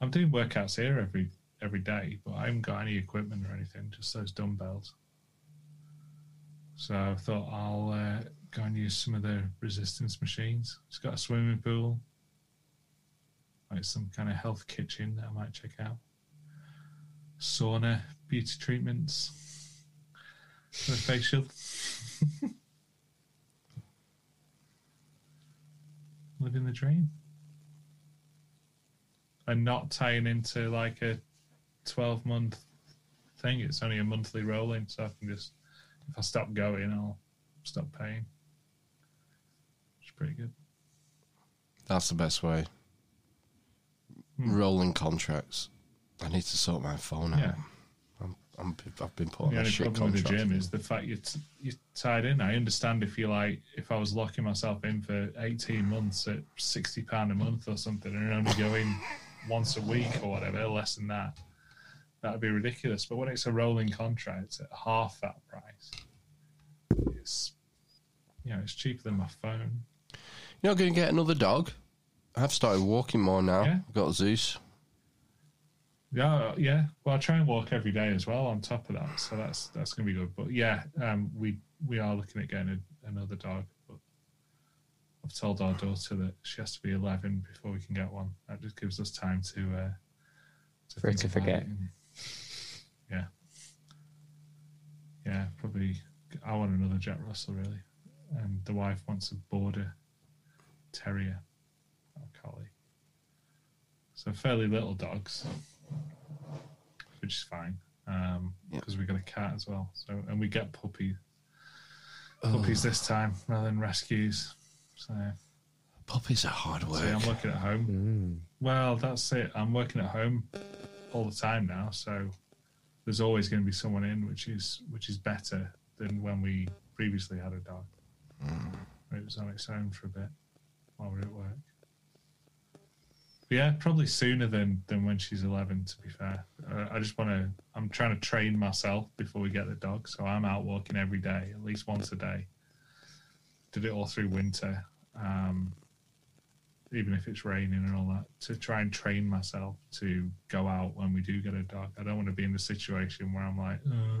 [SPEAKER 3] I'm doing workouts here every every day, but I haven't got any equipment or anything. Just those dumbbells. So I thought I'll uh, go and use some of the resistance machines. It's got a swimming pool, like some kind of health kitchen that I might check out. Sauna, beauty treatments, for the facial. Living the dream. And not tying into like a 12 month thing. It's only a monthly rolling, so I can just, if I stop going, I'll stop paying. It's pretty good.
[SPEAKER 2] That's the best way.
[SPEAKER 3] Hmm.
[SPEAKER 2] Rolling contracts. I need to sort my phone out.
[SPEAKER 3] Yeah.
[SPEAKER 2] I'm, I'm, I've been put on
[SPEAKER 3] The
[SPEAKER 2] a
[SPEAKER 3] only
[SPEAKER 2] shit
[SPEAKER 3] problem with the
[SPEAKER 2] contract.
[SPEAKER 3] gym is the fact you're, t- you're tied in. I understand if you like, if I was locking myself in for 18 months at £60 a month or something and only going once a week or whatever, less than that, that would be ridiculous. But when it's a rolling contract at half that price, it's, you know, it's cheaper than my phone.
[SPEAKER 2] You're not going to get another dog? I've started walking more now.
[SPEAKER 3] Yeah.
[SPEAKER 2] I've got Zeus.
[SPEAKER 3] Yeah, yeah. Well, I try and walk every day as well. On top of that, so that's that's going to be good. But yeah, um, we we are looking at getting a, another dog. But I've told our daughter that she has to be eleven before we can get one. That just gives us time to uh, to
[SPEAKER 4] For her
[SPEAKER 3] think
[SPEAKER 4] to
[SPEAKER 3] about
[SPEAKER 4] forget.
[SPEAKER 3] it and- yeah, yeah. Probably, I want another Jack Russell really, and the wife wants a border terrier, oh, or collie. So fairly little dogs, which is fine um, because we got a cat as well. So and we get puppy puppies this time rather than rescues. So
[SPEAKER 2] Puppies are hard work.
[SPEAKER 3] See, I'm working at home. Mm. Well, that's it. I'm working at home all the time now, so there's always going to be someone in, which is which is better than when we previously had a dog. It was on its own for a bit while we were at work. But yeah, probably sooner than than when she's 11. To be fair, uh, I just want to. I'm trying to train myself before we get the dog, so I'm out walking every day, at least once a day. Did it all through winter. Um, even if it's raining and all that, to try and train myself to go out when we do get a dog. I don't want to be in the situation where I'm like, uh,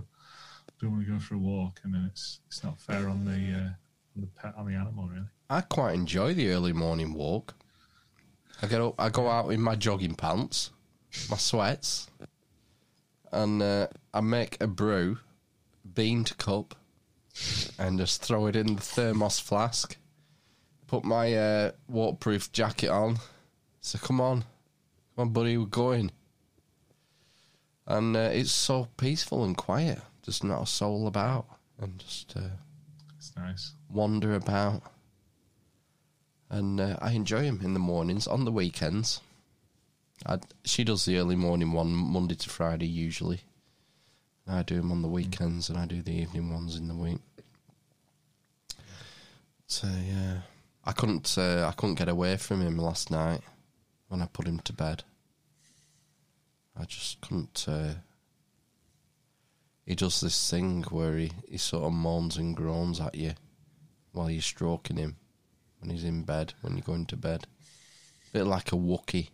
[SPEAKER 3] don't want to go for a walk, and then it's it's not fair on the uh, on the pet on the animal really.
[SPEAKER 2] I quite enjoy the early morning walk. I get up, I go out in my jogging pants, my sweats, and uh, I make a brew, bean to cup, and just throw it in the thermos flask. Put my uh, waterproof jacket on. So come on, come on, buddy, we're going. And uh, it's so peaceful and quiet. Just not a soul about, and just uh,
[SPEAKER 3] It's nice.
[SPEAKER 2] wander about. And uh, I enjoy him in the mornings. On the weekends, I, she does the early morning one Monday to Friday usually. I do them on the weekends, and I do the evening ones in the week. So yeah, I couldn't. Uh, I couldn't get away from him last night when I put him to bed. I just couldn't. Uh, he does this thing where he, he sort of moans and groans at you while you're stroking him when he's in bed, when you're going to bed. A bit like a Wookie.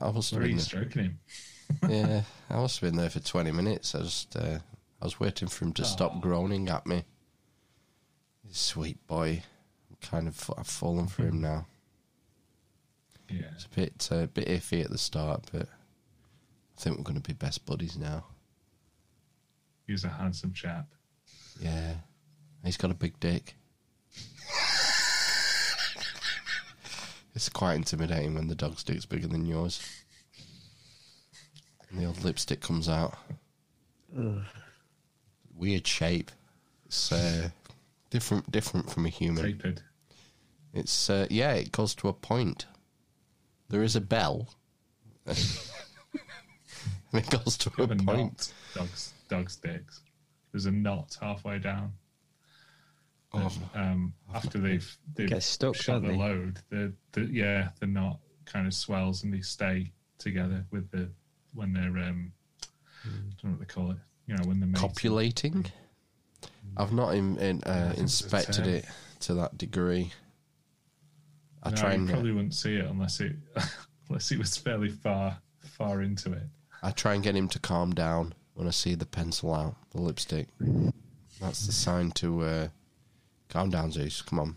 [SPEAKER 2] I was have
[SPEAKER 3] Where are you stroking him?
[SPEAKER 2] Yeah, I must have been there for twenty minutes. I just, uh, I was waiting for him to stop groaning at me. Sweet boy, I'm kind of, I've fallen for him now.
[SPEAKER 3] Yeah.
[SPEAKER 2] It's a bit, uh, bit iffy at the start, but I think we're going to be best buddies now.
[SPEAKER 3] He's a handsome chap.
[SPEAKER 2] Yeah, he's got a big dick. it's quite intimidating when the dog's dick's bigger than yours. And the old lipstick comes out. Weird shape. It's uh, different, different from a human.
[SPEAKER 3] Tapered.
[SPEAKER 2] It's uh, yeah, it goes to a point. There is a bell. and it goes to a
[SPEAKER 3] a
[SPEAKER 2] point.
[SPEAKER 3] knot. Dogs, dogs' dicks. There's a knot halfway down.
[SPEAKER 2] Oh.
[SPEAKER 3] And, um, after they've they've
[SPEAKER 4] Get stuck,
[SPEAKER 3] shot the
[SPEAKER 4] they?
[SPEAKER 3] load, the, the yeah the knot kind of swells and they stay together with the when they're um I don't know what they call it. You know when they're.
[SPEAKER 2] Copulating. I've not in, in, uh,
[SPEAKER 3] think it's a
[SPEAKER 2] inspected it to that degree. I
[SPEAKER 3] no,
[SPEAKER 2] try
[SPEAKER 3] you
[SPEAKER 2] and
[SPEAKER 3] probably wouldn't see it unless it unless it was fairly far far into it.
[SPEAKER 2] I try and get him to calm down when I see the pencil out, the lipstick. That's the sign to uh, calm down, Zeus. Come on.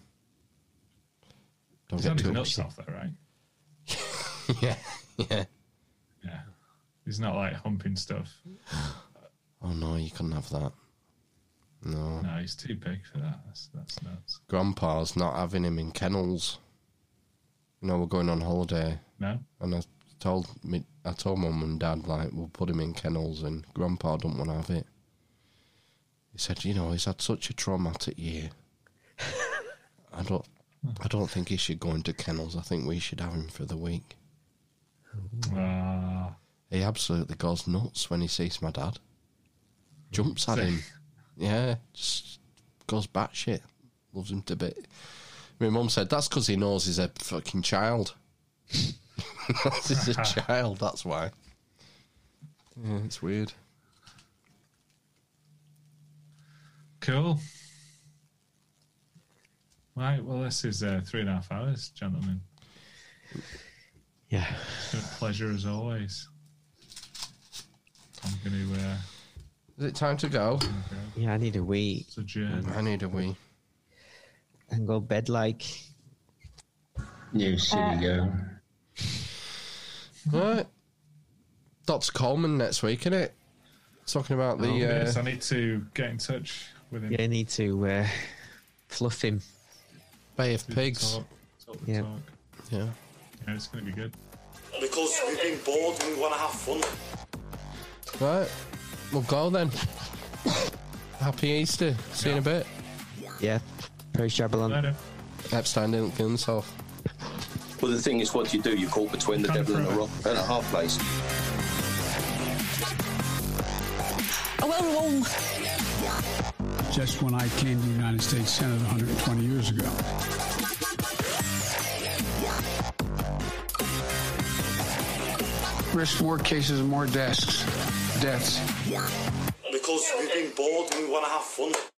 [SPEAKER 2] Don't
[SPEAKER 3] He's
[SPEAKER 2] get too
[SPEAKER 3] nuts off though, right?
[SPEAKER 2] yeah, yeah.
[SPEAKER 3] Yeah. He's not like humping stuff.
[SPEAKER 2] Oh no, you couldn't have that. No.
[SPEAKER 3] No, he's too big for that. That's that's nuts.
[SPEAKER 2] Grandpa's not having him in kennels. You know, we're going on holiday.
[SPEAKER 3] No?
[SPEAKER 2] And I told me, I told mum and dad like we'll put him in kennels, and Grandpa don't want to have it. He said, you know, he's had such a traumatic year. I don't, I don't think he should go into kennels. I think we should have him for the week.
[SPEAKER 3] Ah.
[SPEAKER 2] He absolutely goes nuts when he sees my dad. Jumps at him. Yeah, just goes batshit. Loves him to bit. My mum said that's because he knows he's a fucking child. Knows he's a child, that's why. Yeah, it's weird.
[SPEAKER 3] Cool. Right, well, this is uh, three and a half hours, gentlemen.
[SPEAKER 4] Yeah.
[SPEAKER 3] It's been a pleasure as always. I'm going to. Uh,
[SPEAKER 2] Is it time to go?
[SPEAKER 4] Yeah, I need a wee.
[SPEAKER 3] It's a journey.
[SPEAKER 2] I need a wee.
[SPEAKER 4] And go bed like.
[SPEAKER 52] You silly girl.
[SPEAKER 2] Right. Dr. Coleman next week, isn't it? Talking about the.
[SPEAKER 3] Oh, yes,
[SPEAKER 2] uh,
[SPEAKER 3] I need to get in touch with him.
[SPEAKER 4] Yeah, I need to uh, fluff him.
[SPEAKER 2] Bay of
[SPEAKER 3] Do the
[SPEAKER 2] Pigs.
[SPEAKER 3] talk, talk the
[SPEAKER 4] Yeah.
[SPEAKER 3] talk.
[SPEAKER 2] Yeah.
[SPEAKER 3] Yeah, it's going to be good.
[SPEAKER 53] Because we've been bored and we want to have fun.
[SPEAKER 2] Right. We'll go then. Happy Easter. See you in a bit.
[SPEAKER 4] Yeah. Praise Jabalon.
[SPEAKER 2] Epstein didn't kill himself.
[SPEAKER 53] Well, the thing is, what do you do? You're caught between the devil and a rock and a half place.
[SPEAKER 46] A well-known
[SPEAKER 50] Just when I came to the United States Senate 120 years ago. Risk more cases and more deaths. Deaths.
[SPEAKER 53] Because we've been bored and we want to have fun.